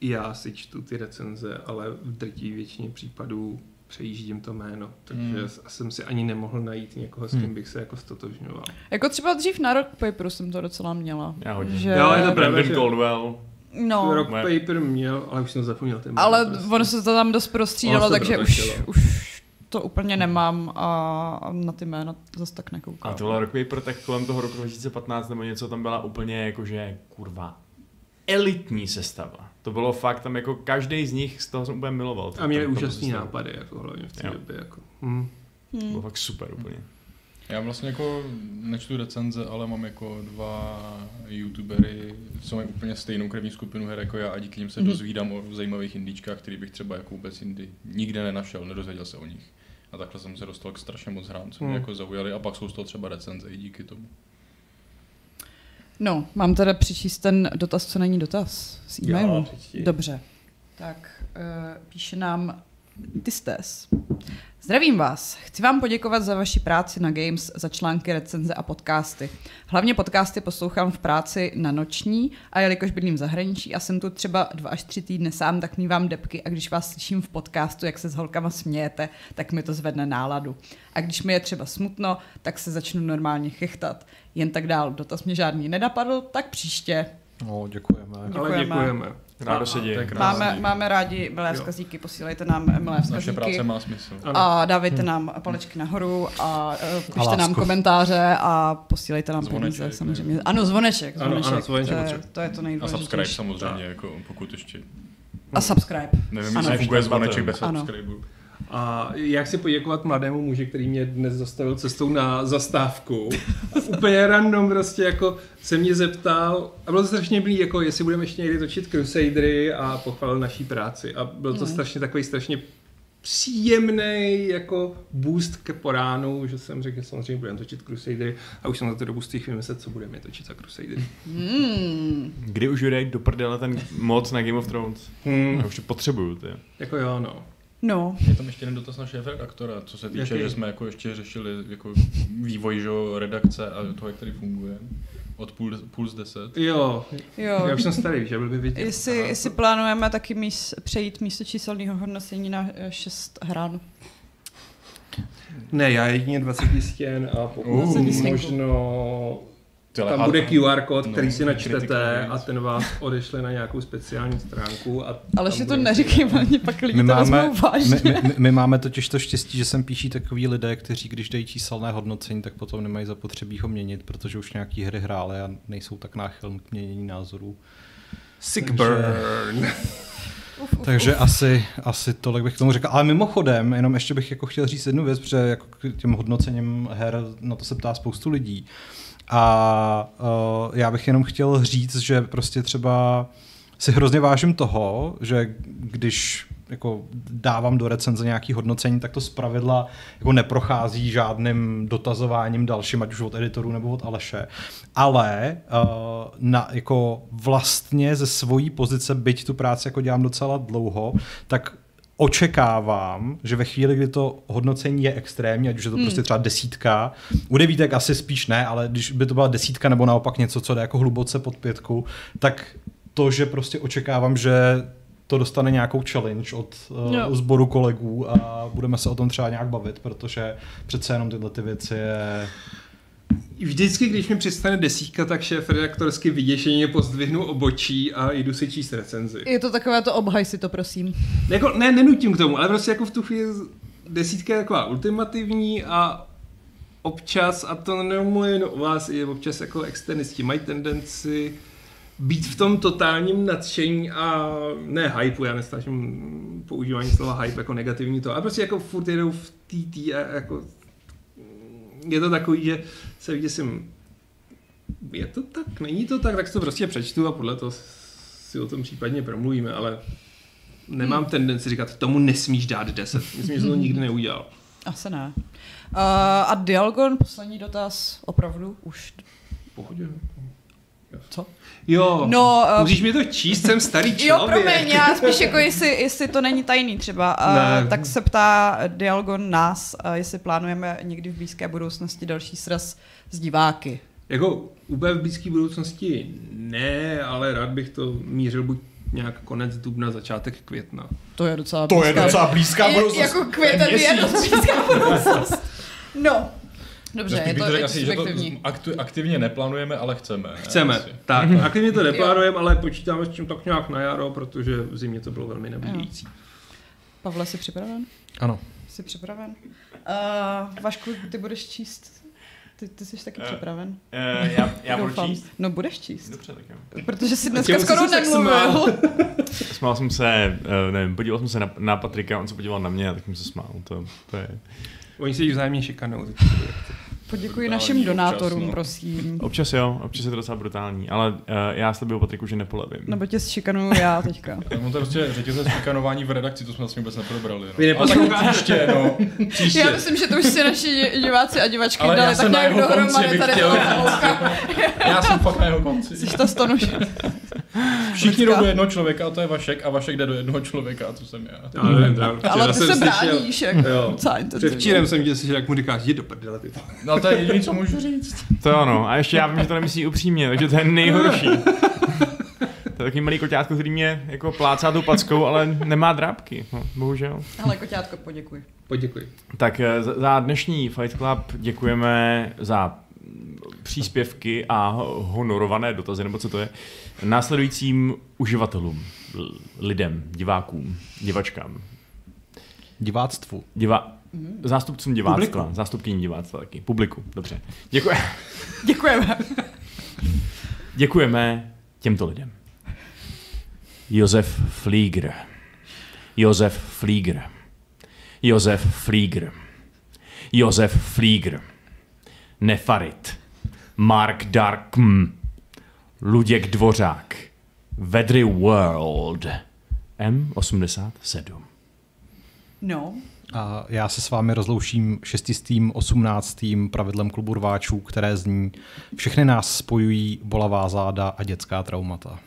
já si čtu ty recenze, ale v drtí většině případů přejíždím to jméno, takže Hmm. hmm. jsem si ani nemohl najít někoho, s Hmm. kým bych se jako stotožňoval. jako třeba dřív na Rock Paperu jsem to docela měla. Já hodně. Že... Jo, je to pravda, že- Caldwell. No, Rock moje- Paper měl, ale už jsem zapomněl ten ale prostě. ono se to tam dost prostřídalo, takže už, už to úplně nemám a na ty jména zase tak nekoukám. A tohle Rock Paper, tak kolem toho roku 2015 nebo něco tam byla úplně jakože, kurva, elitní sestava. To bylo fakt, tam jako každý z nich, z toho jsem úplně miloval. A měli úžasný sestavu. nápady, jako hlavně v té Jo. době. Jako. Hmm. To bylo Hmm. fakt super úplně. Já vlastně jako nečtu recenze, ale mám jako dva youtubery, co mají úplně stejnou krevní skupinu her jako já a díky nim se Mhm. dozvídám o zajímavých indičkách, který bych třeba jako vůbec jindy nikde nenašel, nedozvěděl se o nich. A takhle jsem se dostal k strašně moc hrám, co mě Hmm. jako zaujaly a pak jsou z toho třeba recenze i díky tomu. No, mám teda přičíst ten dotaz, co není dotaz z Jo, e-mailu. přečti. Dobře. Tak, uh, píše nám Tistes. Zdravím vás. Chci vám poděkovat za vaši práci na Games, za články, recenze a podcasty. Hlavně podcasty poslouchám v práci na noční a jelikož bydlím v zahraničí a jsem tu třeba dva až tři týdny sám, tak mívám depky a když vás slyším v podcastu, jak se s holkama smějete, tak mi to zvedne náladu. A když mi je třeba smutno, tak se začnu normálně chechtat. Jen tak dál. Dotaz mě žádný nenapadl, tak příště. No, děkujeme. Ale Děkujeme. děkujeme. Rádo se děje. Máme, máme rádi milé vzkazíky, posílejte nám milé Naše vzkazíky. práce má smysl. A dávejte nám palečky nahoru a uh, pište nám komentáře a posílejte nám Zvoneček, peníze samozřejmě. Ano, zvoneček. Ano, ano, zvoneček, zvoneček to, je, to je to A nejdůležitější. subscribe samozřejmě, jako pokud ještě, A subscribe. nevím, jestli funguje zvoneček bez Ano. A já chci poděkovat mladému muži, který mě dnes zastavil cestou na zastávku. A [laughs] úplně random prostě jako se mě zeptal, a bylo to strašně blí, jako jestli budeme ještě někdy točit Crusadery a pochválil naší práci. A byl to Mm. strašně takový strašně příjemný jako boost ke poránu, že jsem řekl, že samozřejmě budeme točit Crusadery a už jsem za tu dobu z těch vymyslet, co budeme točit za Crusadery. Hmm. Kdy už jde do prdele ten mod na Game of Thrones? Hmm, Já už to potřebuju, ty. jako jo, no. No, Je tam ještě jeden dotaz na šéfa redaktora, co se týče, Jaký? že jsme jako ještě řešili jako vývoj že, redakce a toho, jak tady funguje. Od půl, půl z deset. Jo, jo. já už jsem starý, že byl by vidět. Jestli, Aha. jestli plánujeme taky míst, přejít místo číselného hodnocení na 6 hrán. Ne, já jedině 20 stěn a pokud Uh. 20 stěnku. možno Ty, ale tam bude QR kód, no, který si načtete a ten vás odešle na nějakou speciální stránku. A Ale že to neříkej, oni pak lidi My to máme, vážně. my, my, my máme totiž to štěstí, že sem píší takový lidé, kteří když dají číselné hodnocení, tak potom nemají zapotřebí ho měnit, protože už nějaký hry hráli a nejsou tak náchylní k měnění názorů. Sick Takže- burn. [laughs] Uf, uf, Takže uf. asi, asi tolik bych k tomu řekl. Ale mimochodem, jenom ještě bych jako chtěl říct jednu věc, protože jako k těm hodnocením her, na to se ptá spoustu lidí. A uh, já bych jenom chtěl říct, že prostě třeba si hrozně vážím toho, že když jako dávám do recenze nějaký hodnocení, tak to zpravidla jako neprochází žádným dotazováním dalším, ať už od editorů nebo od Aleše. Ale uh, na, jako vlastně ze svojí pozice, byť tu práci jako dělám docela dlouho, tak očekávám, že ve chvíli, kdy to hodnocení je extrémní, ať už je to hmm. prostě třeba desítka, u devítek asi spíš ne, ale když by to byla desítka nebo naopak něco, co jde jako hluboce pod pětku, tak to, že prostě očekávám, že to dostane nějakou challenge od uh, sboru kolegů a budeme se o tom třeba nějak bavit, protože přece jenom tyhle ty věci je Vždycky, když mi přistane desítka, tak šéf redaktorsky vyděšeně pozdvihnu obočí a jdu si číst recenzi. Je to takové to obhaj si to, prosím. Jako, ne, nenutím k tomu, ale prostě jako v tu chvíli desítka je taková ultimativní a občas, a to nemluví jen o vás, i občas jako externisti mají tendenci být v tom totálním nadšení a ne hypeu, já nesnažím používání slova hype jako negativní to, a prostě jako furt jedou v TT a jako je to takový, že se vyděsím, je to tak, není to tak, tak si to prostě přečtu a podle toho si o tom případně promluvíme, ale nemám hmm. tendenci říkat, tomu nesmíš dát 10. Myslím, že jsem to [laughs] nikdy neudělal. Asi ne. Uh, a Dialgon, poslední dotaz, opravdu už. Pohodě. Co? Jo, no, uh, musíš mi to číst, jsem starý člověk. Jo, promiň, já spíš jako jestli, jestli to není tajný třeba, uh, tak se ptá Dialgon nás, uh, jestli plánujeme někdy v blízké budoucnosti další sraz s diváky. Jako úplně v blízké budoucnosti ne, ale rád bych to mířil buď nějak konec dubna, začátek května. To je docela blízká. To je docela blízká budoucnost. Je, jako květen je docela blízká budoucnost. No, Dobře, je to řekl asi, že to aktu, aktivně neplánujeme, ale chceme. Chceme, asi. tak. [laughs] Aktivně to neplánujeme, ale počítáme s tím tak nějak na jaro, protože v zimě to bylo velmi nabíjející. Pavle, jsi připraven? Ano. Jsi připraven? Uh, Vašku, ty budeš číst ty, ty jsi taky uh, připraven? Uh, já, já budu číst? No budeš číst. Dobře, tak jo. Protože jsi dneska skoro nemluvil. [laughs] smál jsem se, nevím, podíval jsem se na, na Patrika, on se podíval na mě a tak jsem se smál. To, to je... Oni si vzájemně šikanou. Poděkuji našim donátorům, občas, no. prosím. Občas jo, občas je to docela brutální, ale uh, já slibuju Patriku, že nepolevím. Nebo tě šikanuju já teďka. [laughs] tak on to prostě řetězec šikanování v redakci, to jsme vlastně vůbec neprobrali. No. Vy neposloucháte. příště, no. Příště. Já myslím, že to už si naši diváci a divačky ale dali tak nějak dohromady tady chtěl. [laughs] Já jsem fakt na jeho konci. Jsi to stonu. [laughs] Všichni jdou do jednoho člověka a to je Vašek a Vašek jde do jednoho člověka a to jsem já. Ale, ale ty se bráníš, jak Včírem jsem tě slyšel, jak mu říkáš, jdi do prdele, ty. No to je jediný, co můžu říct. To ano. A ještě já vím, že to nemyslí upřímně, takže to je nejhorší. [laughs] To je takový malý koťátko, který mě jako plácá tou packou, ale nemá drápky, no, bohužel. Ale koťátko, poděkuji. Poděkuji. Tak eh, za dnešní Fight Club děkujeme za příspěvky a honorované dotazy, nebo co to je, následujícím uživatelům, lidem, divákům, divačkám. Diváctvu. Diva, Mm. Zástupcům diváctva, Publiku. zástupkyní diváctva taky. Publiku, dobře. Děkuji. [laughs] Děkujeme. [laughs] Děkujeme těmto lidem. Josef Flieger. Josef Flieger. Josef Flieger. Josef Flieger. Nefarit. Mark Darkm. Luděk Dvořák. Vedry World. M87. No, a já se s vámi rozlouším šestistým, osmnáctým pravidlem klubu rváčů, které zní všechny nás spojují bolavá záda a dětská traumata.